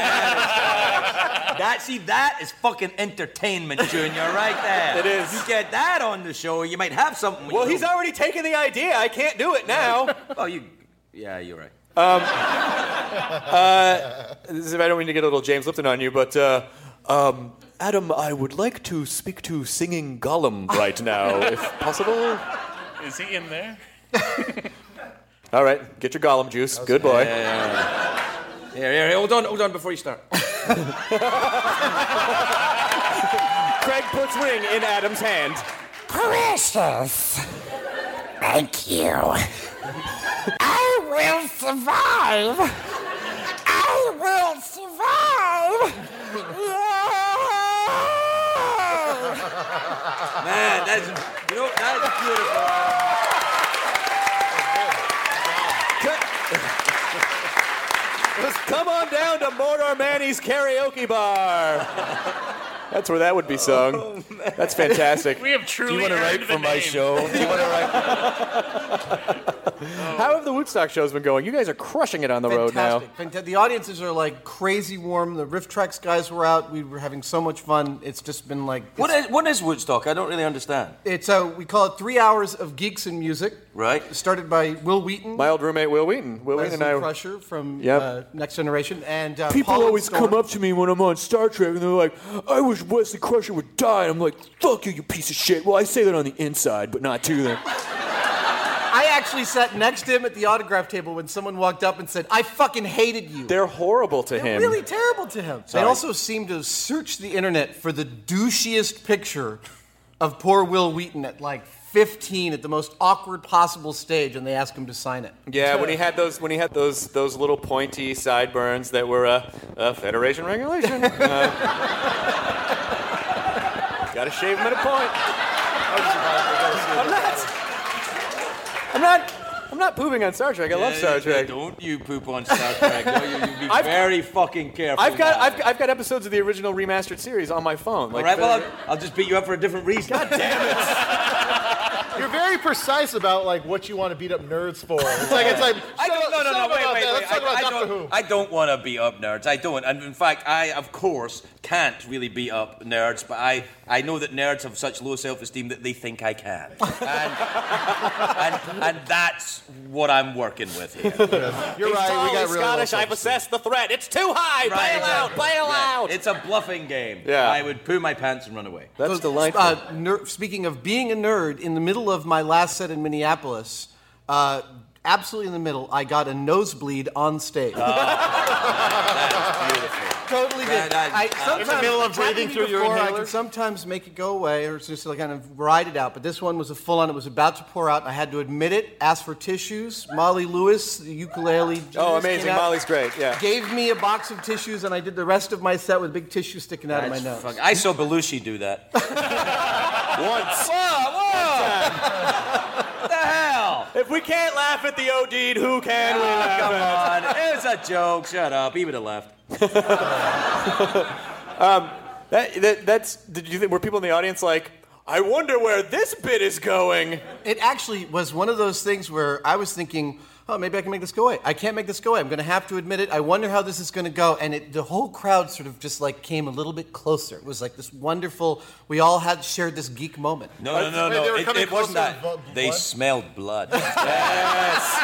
that see that is fucking entertainment, Junior, right there. It is. You get that on the show, you might have something. Well, he's already taken the idea. I can't do it now. oh, you. Yeah, you're right. Um, uh, this is- I don't mean to get a little James Lipton on you, but uh, um, Adam, I would like to speak to singing Gollum right now, if possible. Is he in there? All right, get your Gollum juice. Good boy. Yeah, yeah, yeah. Here, here, here, hold on, hold on before you start. Craig puts ring in Adam's hand. Precious. Thank you. I will survive. I will survive. Man, that's you know that's Just come on down to Mordor Manny's karaoke bar. That's where that would be sung. Oh, That's fantastic. We have truly Do you want to write earned the for my name. show? Do you want to write? How have the w00tstock shows been going? You guys are crushing it on the road now. Fantastic. Fanta- The audiences are like crazy warm. The RiffTrax guys were out. We were having so much fun. It's just been like What is, what is w00tstock? I don't really understand. It's uh, we call it three hours of geeks and music. Right. Started by Wil Wheaton, My old roommate Wil Wheaton. Wil Wheaton Leslie and I. Crusher from Yep. uh, Next Generation, and uh, People Paul always Storm. come up to me when I'm on Star Trek and they're like, I wish Wesley Crusher would die. And I'm like, fuck you, you piece of shit. Well, I say that on the inside, but not to them. I actually sat next to him at the autograph table when someone walked up and said, "I fucking hated you." They're horrible to They're him. really terrible to him. Sorry. They also seem to search the internet for the douchiest picture of poor Wil Wheaton at like 15 at the most awkward possible stage, and they ask him to sign it. Yeah, when he had those when he had those those little pointy sideburns that were a, a Federation regulation. Uh, gotta shave him at a point. I'm not. I'm not. Pooping on Star Trek. I love Star Trek. Don't you poop on Star Trek. No, you, you be I've- very fucking careful. I've got. I've, I've got episodes of the original remastered series on my phone. All right, well, I'll, I'll just beat you up for a different reason. God You're very precise about like what you want to beat up nerds for. It's like it's like I don't, no, no, no, up wait, wait, wait. Let's talk I, I about Doctor don't, Who. I don't want to beat up nerds. I don't. And in fact, I, of course, can't really beat up nerds, but I, I know that nerds have such low self esteem that they think I can. And, and, and that's what I'm working with here. You're right. We got really low self-esteem. assessed the threat. It's too high. Right, bail out. Bail Yeah. out. It's a bluffing game. Yeah. I would poo my pants and run away. That's delightful. Uh, ner- speaking of being a nerd, in the middle of my last set in Minneapolis, uh, absolutely in the middle, I got a nosebleed on stage. Totally did. That- I, uh, sometimes, In the middle of breathing through me your before, I can sometimes make it go away, or just like kind of ride it out. But this one was a full on. It was about to pour out. I had to admit it. Ask for tissues. Molly Lewis, the ukulele. Oh, amazing. Molly's great. Yeah. Gave me a box of tissues, and I did the rest of my set with big tissue sticking out of my nose. fuck- I saw Belushi do that. Once. Whoa, whoa! What the hell? If we can't laugh at the OD'd, who can we Oh, laugh come at? on. It was a joke. Shut up. He would have left. Um, that, that, that's. Did you think were people in the audience like, I wonder where this bit is going? It actually was one of those things where I was thinking, oh, maybe I can make this go away. I can't make this go away. I'm going to have to admit it. I wonder how this is going to go. And it, the whole crowd sort of just like came a little bit closer. It was like this wonderful. We all had shared this geek moment. No, no, no, no. they were It, it wasn't that. They smelled blood. yes.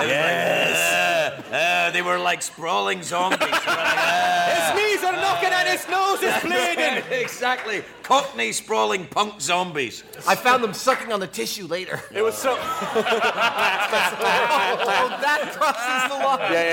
yes. Uh, they were like sprawling zombies. They like. His knees are knocking and his nose is bleeding. exactly. Cockney sprawling punk zombies. I found them sucking on the tissue later. It was so. Oh, that crosses the line. Yeah,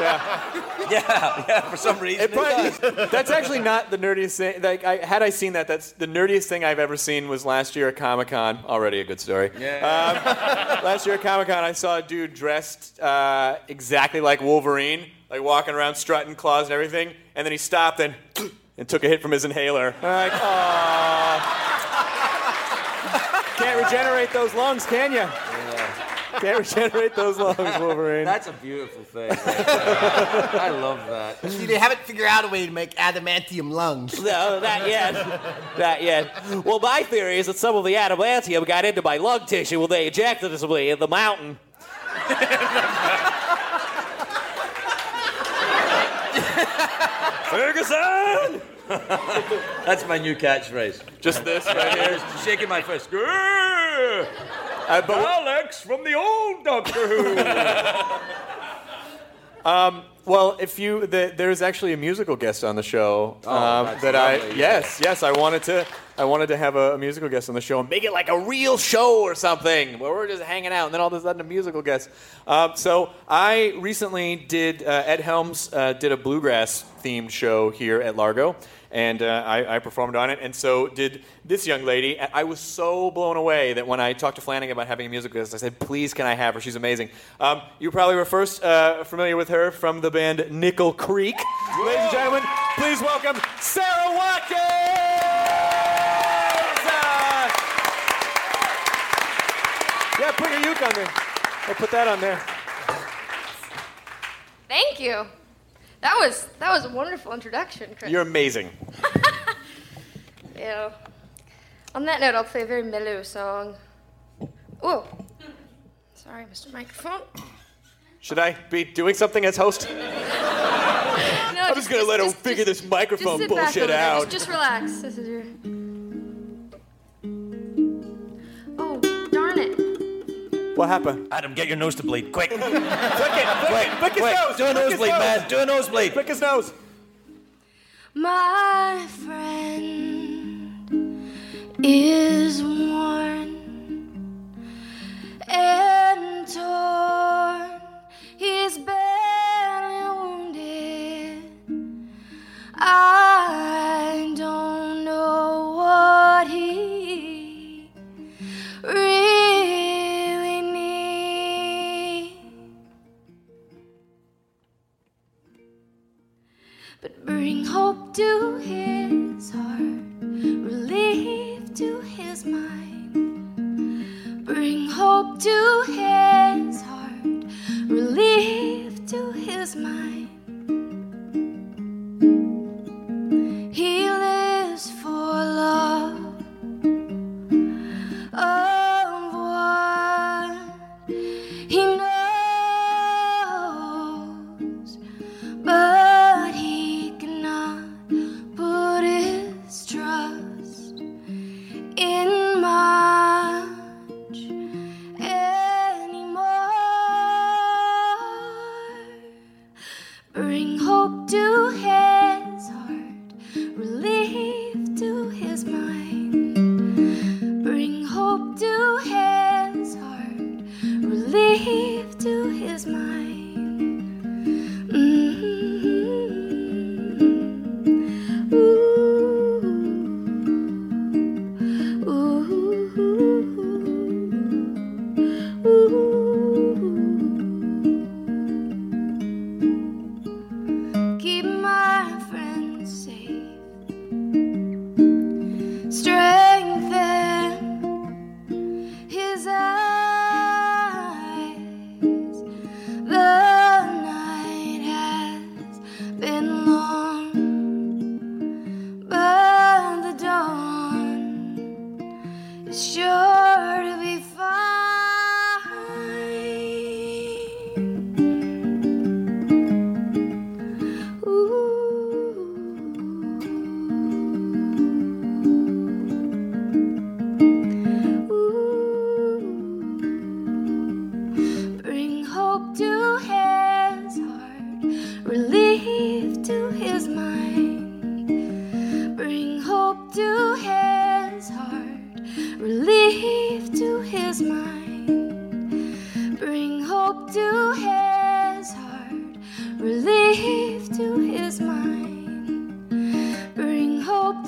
yeah, yeah. Yeah, yeah. For some reason, It probably- that's actually not the nerdiest thing. Like, I, had I seen that, that's the nerdiest thing I've ever seen was last year at Comic Con. Already a good story. Yeah. Um, last year at Comic Con, I saw a dude dressed uh, exactly like Wolverine, like walking around strutting claws and everything, and then he stopped and. and took a hit from his inhaler. Like, aw. Can't regenerate those lungs, can you? Can't regenerate those lungs, Wolverine. That's a beautiful thing. I love that. See, they haven't figured out a way to make adamantium lungs. No, not yet. not yet. Well, my theory is that some of the adamantium got into my lung tissue when they ejected me in the mountain. Ferguson! That's my new catchphrase. Just this right here. Shaking my fist. Uh, Alex from the old Doctor Who. Um, well, if you, the, there's actually a musical guest on the show Oh, um, that's that I, yes, yes, I wanted to, I wanted to have a, a musical guest on the show and make it like a real show or something where we're just hanging out and then all of a sudden a musical guest. Um, so I recently did uh, Ed Helms uh, did a bluegrass themed show here at Largo. And uh, I, I performed on it, and so did this young lady. I was so blown away that when I talked to Flanagan about having a musical guest, I said, "Please, can I have her? She's amazing." Um, you probably were first uh, familiar with her from the band Nickel Creek. Ladies and gentlemen, please welcome Sara Watkins. Uh, yeah, put on there. I'll put that on there. Thank you. That was that was a wonderful introduction, Chris. You're amazing. Yeah. On that note, I'll play a very mellow song. Oh, sorry, Mr. Microphone. Should I be doing something as host? No, I'm just gonna let him figure this Just microphone sit bullshit over there. out. Just, just relax. This is your. What happened? Adam, get your nose to bleed, quick. Flick it, flick it, flick his quick. nose. Do a nosebleed, nose. man. Do a nosebleed. Flick his nose. My friend is worn and torn. He's badly wounded. I bring hope to his heart, relief to his mind. Bring hope to his heart, relief to his mind. He lives for love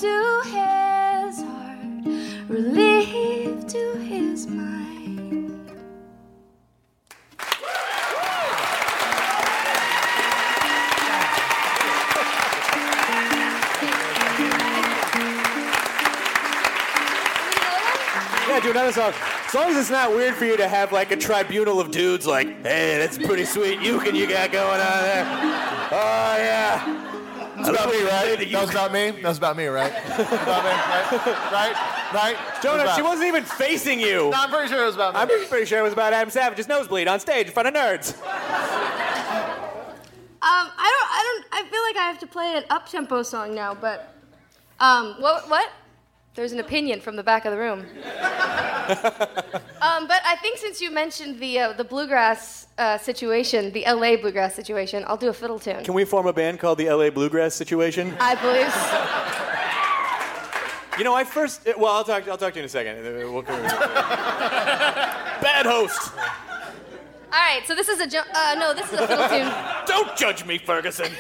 to his heart, relief to his mind. Yeah, do another song. As long as it's not weird for you to have like a tribunal of dudes like, hey, that's pretty sweet you can you got going on there. Oh yeah. That's about me, right? That was about me. That was about me, right? about me, right? Right? Right? Jonah, she wasn't even facing you. No, I'm pretty sure it was about me. I'm pretty sure it was about Adam Savage's nosebleed on stage in front of nerds. Um, I don't, I don't, I feel like I have to play an up-tempo song now, but, um, what, what? There's an opinion from the back of the room. um, but I think since you mentioned the, uh, the bluegrass uh, situation, the LA bluegrass situation, I'll do a fiddle tune. Can we form a band called the LA Bluegrass Situation? I believe. You know, I first. Well, I'll talk. I'll talk to you in a second. We'll come- Bad host. All right, so this is a, ju- uh, no, this is a fiddle tune. Don't judge me, Ferguson.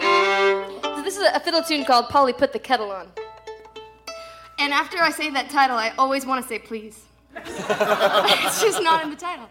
So this is a fiddle tune called Polly Put the Kettle On. And after I say that title, I always want to say please. it's just not in the title.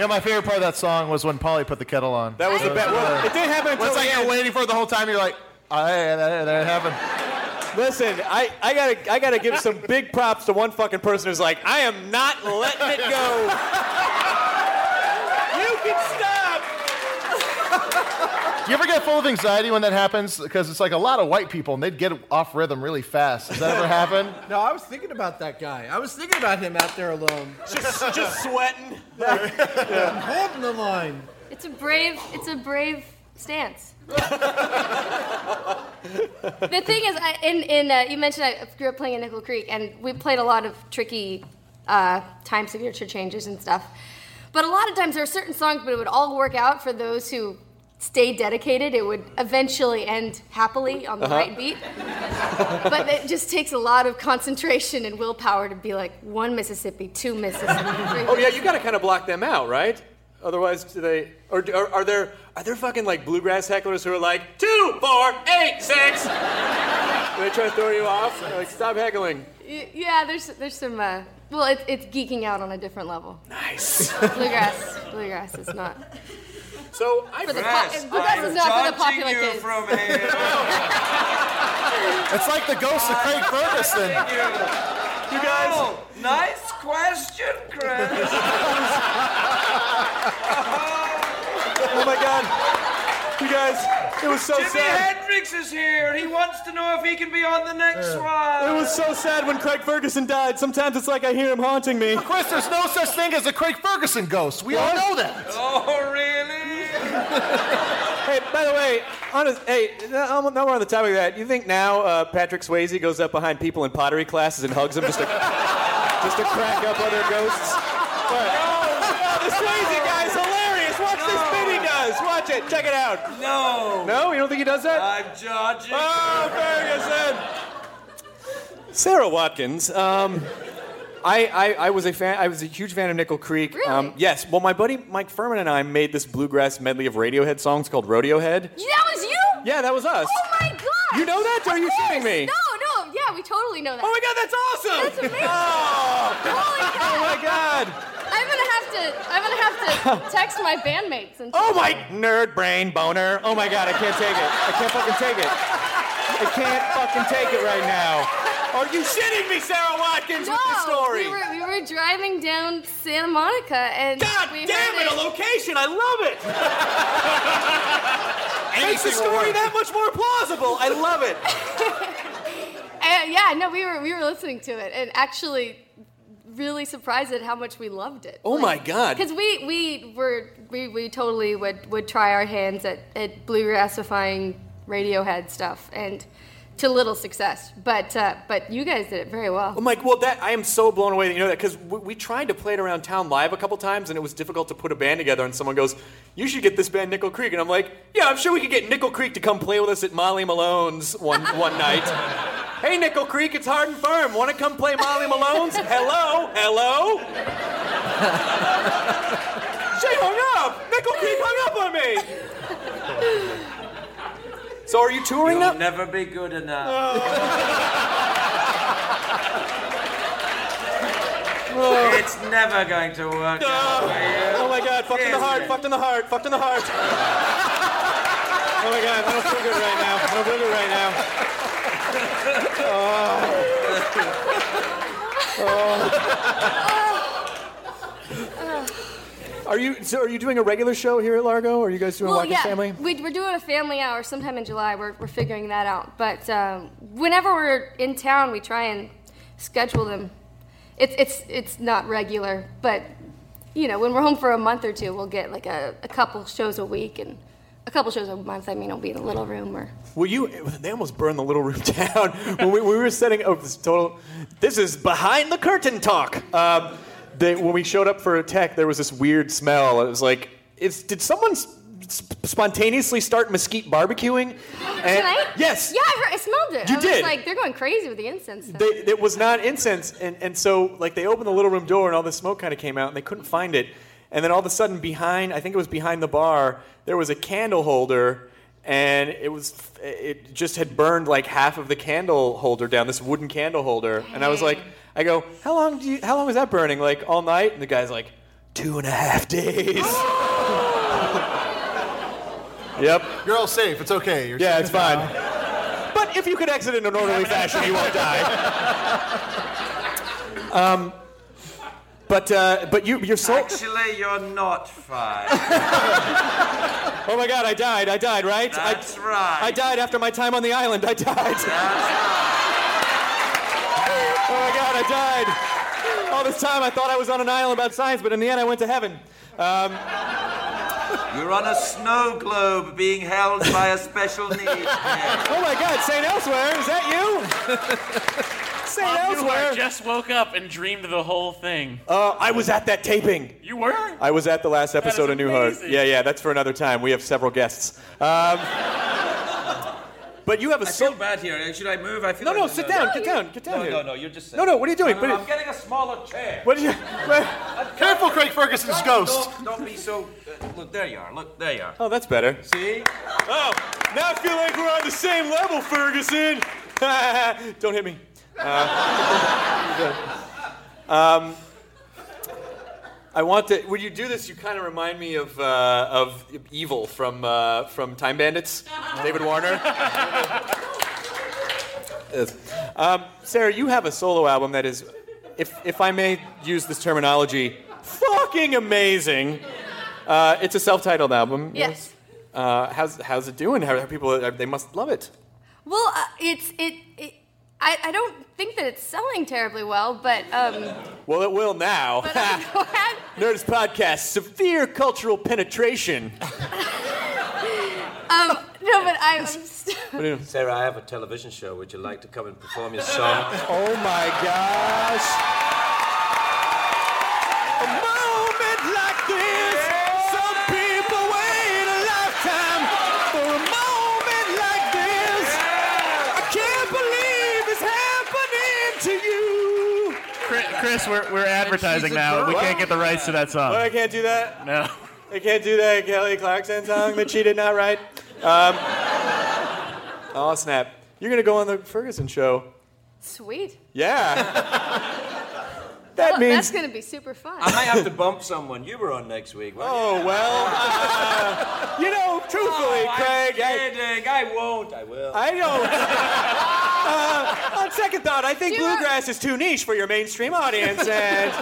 Yeah, my favorite part of that song was when Polly put the kettle on. That was the best. Well, it didn't happen until It's like the you're end. waiting for it the whole time. You're like, oh, yeah, that, that happened. Listen, I, I gotta I gotta give some big props to one fucking person who's like, I am not letting it go. you can stop. Do you ever get full of anxiety when that happens? Because it's like a lot of white people and they'd get off rhythm really fast. Does that ever happen? No, I was thinking about that guy. I was thinking about him out there alone. Just, just sweating. I'm holding the line. It's a brave, it's a brave stance. the thing is, I, in, in uh, you mentioned I grew up playing in Nickel Creek, and we played a lot of tricky uh, time signature changes and stuff. But a lot of times there are certain songs, but it would all work out for those who stayed dedicated. It would eventually end happily on the Uh-huh. right beat. but it just takes a lot of concentration and willpower to be like one Mississippi, two Mississippi. Oh yeah, you gotta kind of block them out, right? Otherwise, do they? Or, or are there are there fucking like bluegrass hecklers who are like two, four, eight, six? do they try to throw you off? They're like, stop heckling. Yeah, there's there's some. Uh, well, it, it's geeking out on a different level. Nice. Bluegrass, bluegrass is not. So I for the Yes, po- bluegrass I'm is not for the judging popular you kids. from here. It's like the ghost of Craig Ferguson. You guys. Oh, nice question, Chris. Oh my god. You guys, it was so Jimi sad. Hendrix is here. He wants to know if he can be on the next one. It one. was so sad when Craig Ferguson died. Sometimes it's like I hear him haunting me. Chris, there's no such thing as a Craig Ferguson ghost. We all know that. Oh, really? Hey, by the way, honest, hey, now now we're on the topic of that. You think now uh, Patrick Swayze goes up behind people in pottery classes and hugs them just to, just to crack up other ghosts? What? Oh, the Swayze guy's hilarious. Watch this bit he does. Watch it. Check it out. No. No, you don't think he does that? I'm judging. Oh, Ferguson. Sara Watkins. Um, I, I, I was a fan. I was a huge fan of Nickel Creek. Really? Um, yes. Well, my buddy Mike Phirman and I made this bluegrass medley of Radiohead songs called Rodeo Head. That was you? Yeah, that was us. Oh my god! You know that? Or are you shitting me? No, no, yeah, we totally know that. Oh my god, that's awesome! That's amazing. Oh. Holy cow. Oh my god! I'm gonna have to. I'm gonna have to text my bandmates and. Oh my nerd brain boner. Oh my god, I can't take it. I can't fucking take it. I can't fucking take it right now. Are you shitting me, Sara Watkins, No, with the story? we were we were driving down Santa Monica and. God we damn heard it, a location! I love it! Makes the story work. that much more plausible. I love it. And uh, yeah, no, we were we were listening to it and actually really surprised at how much we loved it. Oh my God. Because we we were we, we totally would would try our hands at at bluegrassifying Radiohead stuff and to little success. But uh, but you guys did it very well. I'm like, well, that I am so blown away that you know that because we, we tried to play it around town live a couple times and it was difficult to put a band together. And someone goes, "You should get this band Nickel Creek," and I'm like, "Yeah, I'm sure we could get Nickel Creek to come play with us at Molly Malone's one one night." hey, Nickel Creek, it's Hard 'n Phirm. Want to come play Molly Malone's? Hello, hello. she hung up. Nickel Creek hung up on me. So are you touring You'll now? never be good enough. Oh. Oh. it's never going to work out for you. Oh my god, fucked in the heart, fucked in the heart, fucked in the heart. Oh my god, I don't feel good right now. I don't feel good right now. Oh. oh. Are you so are you doing a regular show here at Largo? Or are you guys doing well, Watkins yeah, Family? We, we're doing a family hour sometime in July. We're, we're figuring that out. But um, whenever we're in town, we try and schedule them. It's it's it's not regular, but you know, when we're home for a month or two, we'll get like a, a couple shows a week and a couple shows a month. I mean, it'll be in a little room or. Well, you they almost burned the little room down when we, we were setting up this total. This is behind the curtain talk. Um, they, when we showed up for a tech, there was this weird smell. It was like, it's, did someone s- s- spontaneously start mesquite barbecuing? And- Tonight? Yes. Yeah, I, heard, I smelled it. You I was did? like, they're going crazy with the incense. They, it was not incense, and, and so like they opened the little room door, and all the smoke kind of came out, and they couldn't find it. And then all of a sudden, behind, I think it was behind the bar, there was a candle holder, and it was it just had burned like half of the candle holder down, this wooden candle holder. And I was like, I go, how long do you, how long was that burning? Like all night? And the guy's like, two and a half days. yep. You're all safe. It's okay. You're Yeah, safe it's fine. now. But if you could exit in an orderly fashion, you won't die. Um, but uh, but you you're so. Actually, you're not fine. Oh my God! I died. I died. Right? That's I, right. I died after my time on the island. I died. Oh my God! I died. All this time I thought I was on an island about science, but in the end I went to heaven. Um, You're on a snow globe being held by a special needs man. oh my God! Saint Elsewhere, is that you? Saint Bob Elsewhere. Newhart just woke up and dreamed the whole thing. Uh, I was at that taping. You were? I was at the last episode of Newhart. amazing. Yeah, yeah, that's for another time. We have several guests. Um, but you have a I feel bad here. Should I move? I feel No, like no, sit down, get down, get down No, here. no, no, you're just. No, no, what are you doing? No, no, I'm getting a smaller chair. What are you? Careful, Craig Ferguson's ghost. Don't, don't be so. Uh, look, there you are. Look, there you are. Oh, that's better. See? Oh, now I feel like we're on the same level, Ferguson. Don't hit me. Uh, um, I want to. When you do this, you kind of remind me of uh, of Evil from uh, from Time Bandits, David Warner. Um, Sara, you have a solo album that is, if if I may use this terminology, fucking amazing. Uh, it's a self-titled album. Yes. Uh, how's how's it doing? How are people? They must love it. Well, uh, it's it. it I, I don't think that it's selling terribly well, but um, Well, it will now. but Nerdist podcast, severe cultural penetration. Um, no, but I'm. I'm st- What are you? Sara, I have a television show. Would you like to come and perform your song? Oh my gosh. Chris, Chris we're, we're advertising now. We can't get the rights to that song. Well, I can't do that. No. I can't do that Kelly Clarkson song that she did not write. Um, oh snap! You're gonna go on the Ferguson show. Sweet. Yeah. That Well, means that's gonna be super fun. I might have to bump someone. You were on next week. weren't you? Oh well. uh, you know, truthfully, Oh, Craig. I'm I. I won't. I will. I don't. uh, on second thought, I think bluegrass is too niche for your mainstream audience, and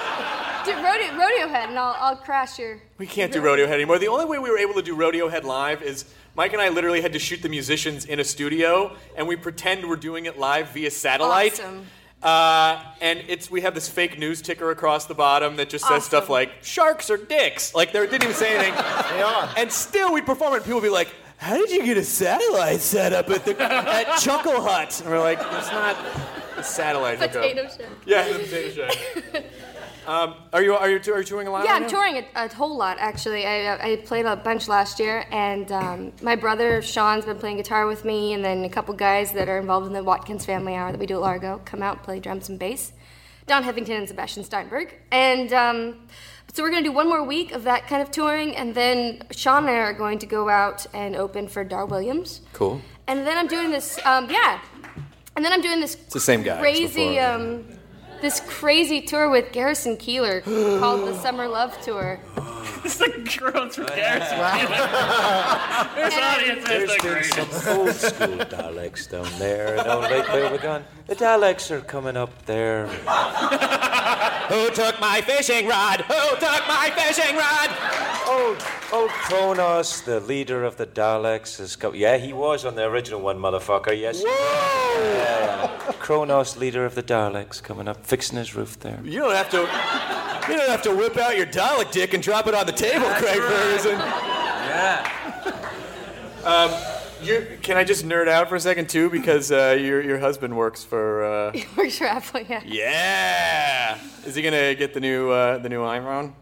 Do rodeo, rodeo head, and I'll, I'll crash your. we can't do Rodeo Head anymore. The only way we were able to do Rodeo Head live is Mike and I literally had to shoot the musicians in a studio, and we pretend we're doing it live via satellite. Awesome. Uh, and it's we have this fake news ticker across the bottom that just says stuff Awesome. like "sharks are dicks." Like they didn't even say anything. they are. And still, we perform it. and People would be like, "How did you get a satellite set up at the at Chuckle Hut?" And we're like, "It's not a satellite hookup." Potato shack. Yeah, the potato shack. um, are you are you are you touring a lot? Yeah, right I'm now? touring a, a whole lot actually. I, I played a bunch last year, and um, my brother Sean's been playing guitar with me, and then a couple guys that are involved in the Watkins Family Hour that we do at Largo come out and play drums and bass. Don Heffington and Sebastian Steinberg, and um, so we're gonna do one more week of that kind of touring, and then Sean and I are going to go out and open for Dar Williams, Cool. and then I'm doing this. Um, yeah, and then I'm doing this It's the same guy. crazy um, this crazy tour with Garrison Keillor called the Summer Love Tour. It's the groans from Garrison. this audience is There's the been some old school dialects down there and down Lake Wobegon. The dialects are coming up there. Who took my fishing rod? Who took my fishing rod? Old, old Kronos, the leader of the Daleks, is co- Yeah, he was on the original one, motherfucker. Yes. Whoa! Yeah, Kronos, leader of the Daleks, coming up, fixing his roof there. You don't have to. You don't have to whip out your Dalek dick and drop it on the table, Craig Ferguson. Yeah. Um, you can I just nerd out for a second too because uh, your your husband works for. Uh, Works for Apple, yeah. yeah. Is he gonna get the new uh, the new iPhone? Um,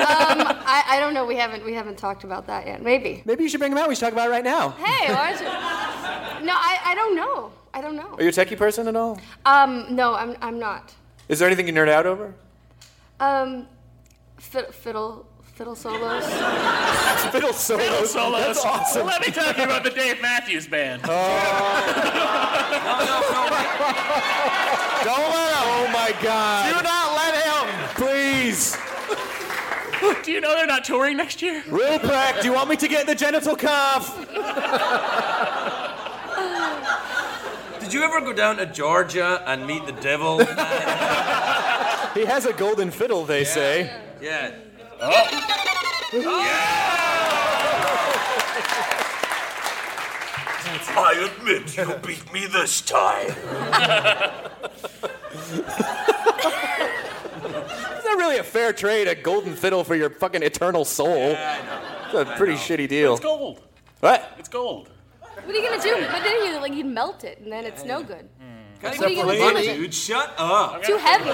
I, I don't know. We haven't we haven't talked about that yet. Maybe. Maybe you should bring him out. We should talk about it right now. Hey, why don't you? No, I, I don't know. I don't know. Are you a techie person at all? Um, no, I'm I'm not. Is there anything you nerd out over? Um, fiddle fiddle fiddle solos. Fiddle solos. Fiddle solos. That's awesome. Let me talk to you about the Dave Matthews Band. Oh no, don't let him. Don't let him. Oh my God. Do not let him. Please. Do you know they're not touring next year? Real crack. Do you want me to get the genital cough? Did you ever go down to Georgia and meet the devil? He has a golden fiddle, they say. yeah. Oh. Yeah. I admit you beat me this time. It's not really a fair trade, a golden fiddle for your fucking eternal soul. Yeah, It's a pretty shitty deal. It's gold. What? It's gold. What are you gonna do? But then you like you melt it, and then it's no good. What are you gonna do with it? Dude, shut up. Too heavy.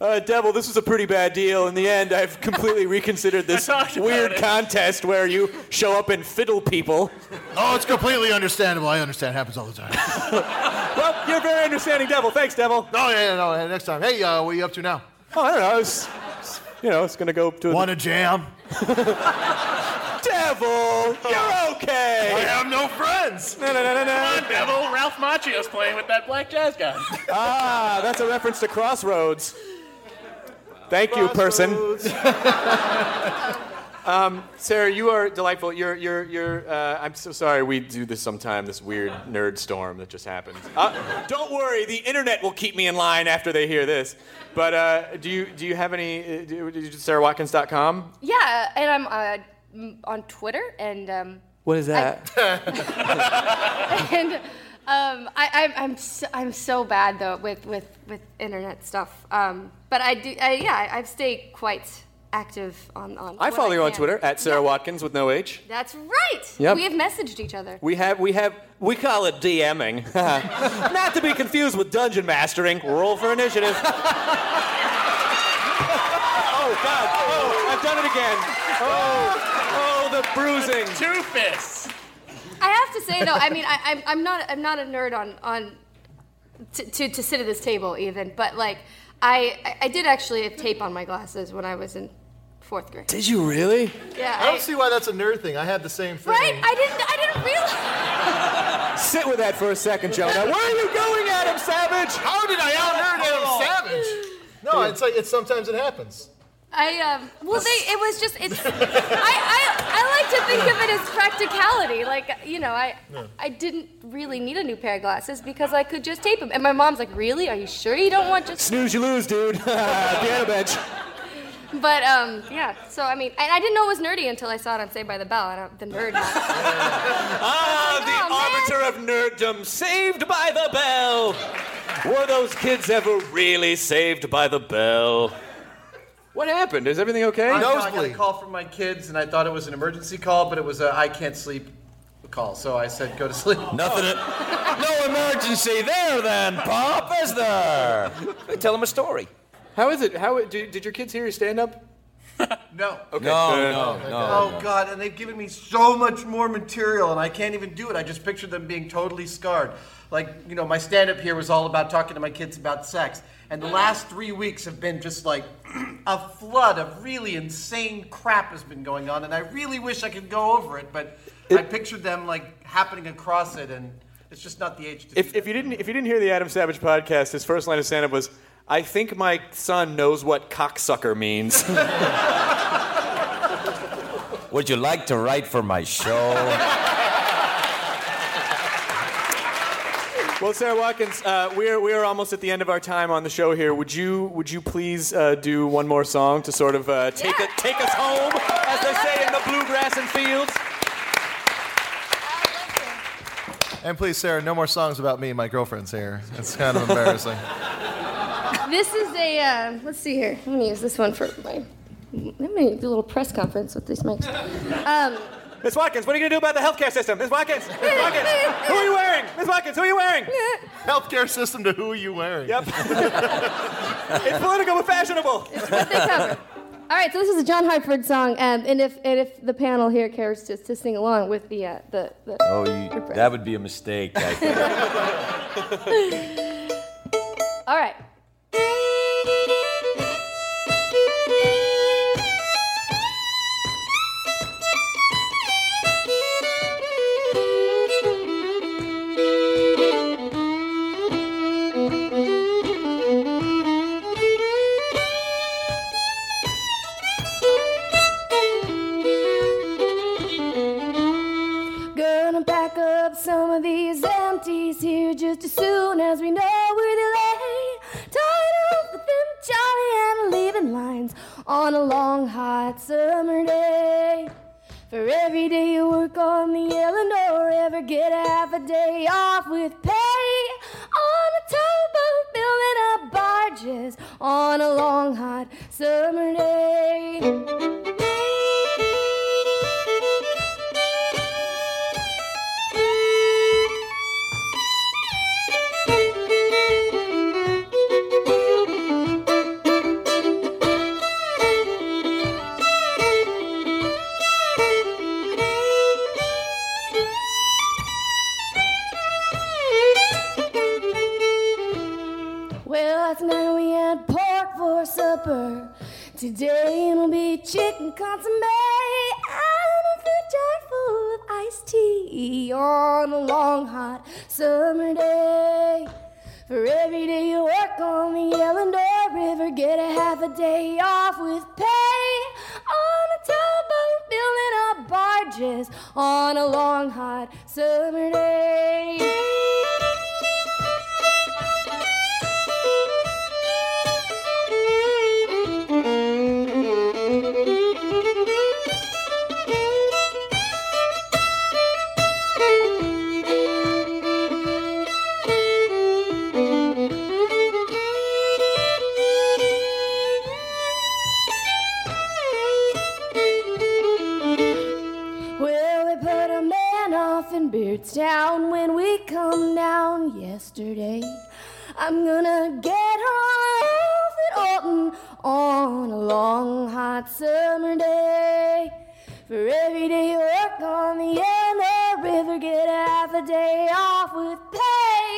Uh, Devil, this was a pretty bad deal. In the end, I've completely reconsidered this talked about weird it. contest where you show up and fiddle people. Oh, it's completely understandable. I understand. It happens all the time. Well, you're a very understanding Devil. Thanks, Devil. Oh, yeah, yeah, no, next time. Hey, uh, what are you up to now? Oh, I don't know. It's, it's- you know, it's gonna go to Want a jam? Devil. You're okay. I have no friends. No, no, no, no, Come on, Devil. Ralph Macchio's playing with that black jazz guy. Ah, that's a reference to Crossroads. Thank you, person. um, Sara, you are delightful. You're, you're, you're. Uh, I'm so sorry. We do this sometime. This weird nerd storm that just happened. Uh, don't worry. The internet will keep me in line after they hear this. But uh, do you do you have any? Uh, do, do SaraWatkins.com. Yeah, and I'm uh, on Twitter and um, What is that? and um, I, I'm I'm so, I'm so bad though with with with internet stuff. Um, but I do. I, yeah, I've stayed quite active on on. I what follow you on. Twitter at Sara Watkins with no H. That's right. Yep. We have messaged each other. We have we have we call it DMing. Not to be confused with dungeon mastering. Roll for initiative. oh God! Oh, I've done it again. Oh, oh, the bruising. Two fists. I have to say though, I mean, I, I'm, I'm not I'm not a nerd on on to, to, to sit at this table even, but like I I- I did actually have tape on my glasses when I was in fourth grade. Did you really? Yeah. I don't see why that's a nerd thing. I had the same thing. Right? I didn't I didn't realize. Sit with that for a second, Joe. Now, Where are you going, Adam Savage? How did I out nerd Adam Savage? No, it's like it's sometimes it happens. I um well they it was just it's I, I I like to think of it as practicality like you know I I didn't really need a new pair of glasses because I could just tape them and my mom's like really are you sure you don't want just Snooze, you lose, dude. Piano bench. But um yeah so I mean and I didn't know it was nerdy until I saw it on Saved by the Bell and I'm the nerd now. Ah, the arbiter of nerddom, saved by the bell. Were those kids ever really saved by the bell? What happened? Is everything okay? I, know, I got a call from my kids, and I thought it was an emergency call, but it was a I can't sleep call. So I said, go to sleep. Nothing. no emergency there, then, Pop, is there? Tell him a story. How is it? How did, did your kids hear you stand up? No. Okay. No, Good. no, no. Oh God! And they've given me so much more material, and I can't even do it. I just picture them being totally scarred. Like you know, my stand-up here was all about talking to my kids about sex, and the last three weeks have been just like a flood of really insane crap has been going on, and I really wish I could go over it, but I pictured them like happening across it, and it's just not the age to. If, if you didn't if you didn't hear the Adam Savage podcast, his first line of stand-up was, "I think my son knows what cocksucker means." Would you like to write for my show? well, Sara Watkins, uh, we're we're almost at the end of our time on the show here. Would you would you please uh, do one more song to sort of uh, take it take us home, as they say in the bluegrass and fields? And please, Sara, no more songs about me. My girlfriend's here. It's kind of embarrassing. this is a uh, let's see here I'm gonna use this one for my I'm gonna do a little press conference with these mics. Um, Miss Watkins, what are you gonna do about the healthcare system? Miss Watkins, Miss Watkins, who are you wearing? Miss Watkins, who are you wearing? Healthcare system to who are you wearing? Yep. it's political but fashionable. It's what they cover. All right, so this is a John Hartford song, um, and if and if the panel here cares to, to sing along with the uh, the, the Oh, you, that would be a mistake. I think. All right. Gonna pack up some of these empties here just as soon as we know on a long hot summer day. For every day you work on the Illinois River, get a half a day off with pay. On a towboat, building up barges on a long hot summer day. Last night we had pork for supper. Today it'll be chicken consomme and a fruit jar full of iced tea on a long hot summer day. For every day you work on the Illinois River, get a half a day off with pay. On a towboat, building up barges on a long hot summer day. When we come down yesterday. I'm gonna get off at Alton on a long hot summer day. For every day you work on the Yellow River, get half a day off with pay.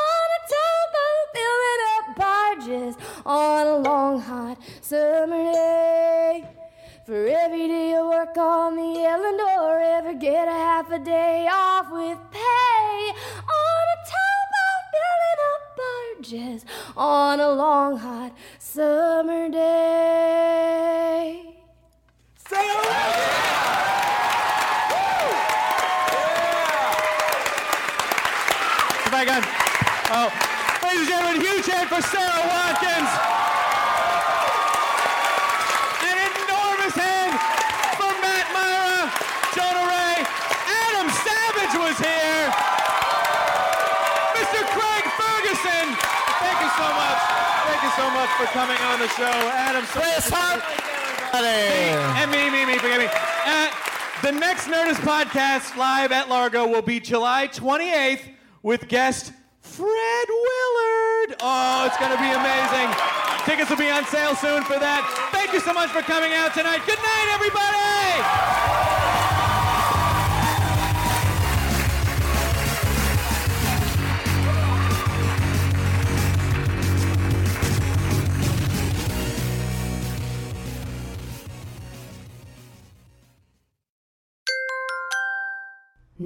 On a towboat, building up barges on a long hot summer day. For every day of work on the Eleanor, ever get a half a day off with pay. On a time building up barges on a long hot summer day. Say yeah. If I oh, ladies and gentlemen, huge hand for Sara Watkins. So much for coming on the show. Adam Chris And me, me, me, forgive me. Uh, the next Nerdist podcast live at Largo will be July 28th with guest Fred Willard. Oh, it's going to be amazing. Tickets will be on sale soon for that. Thank you so much for coming out tonight. Good night, everybody.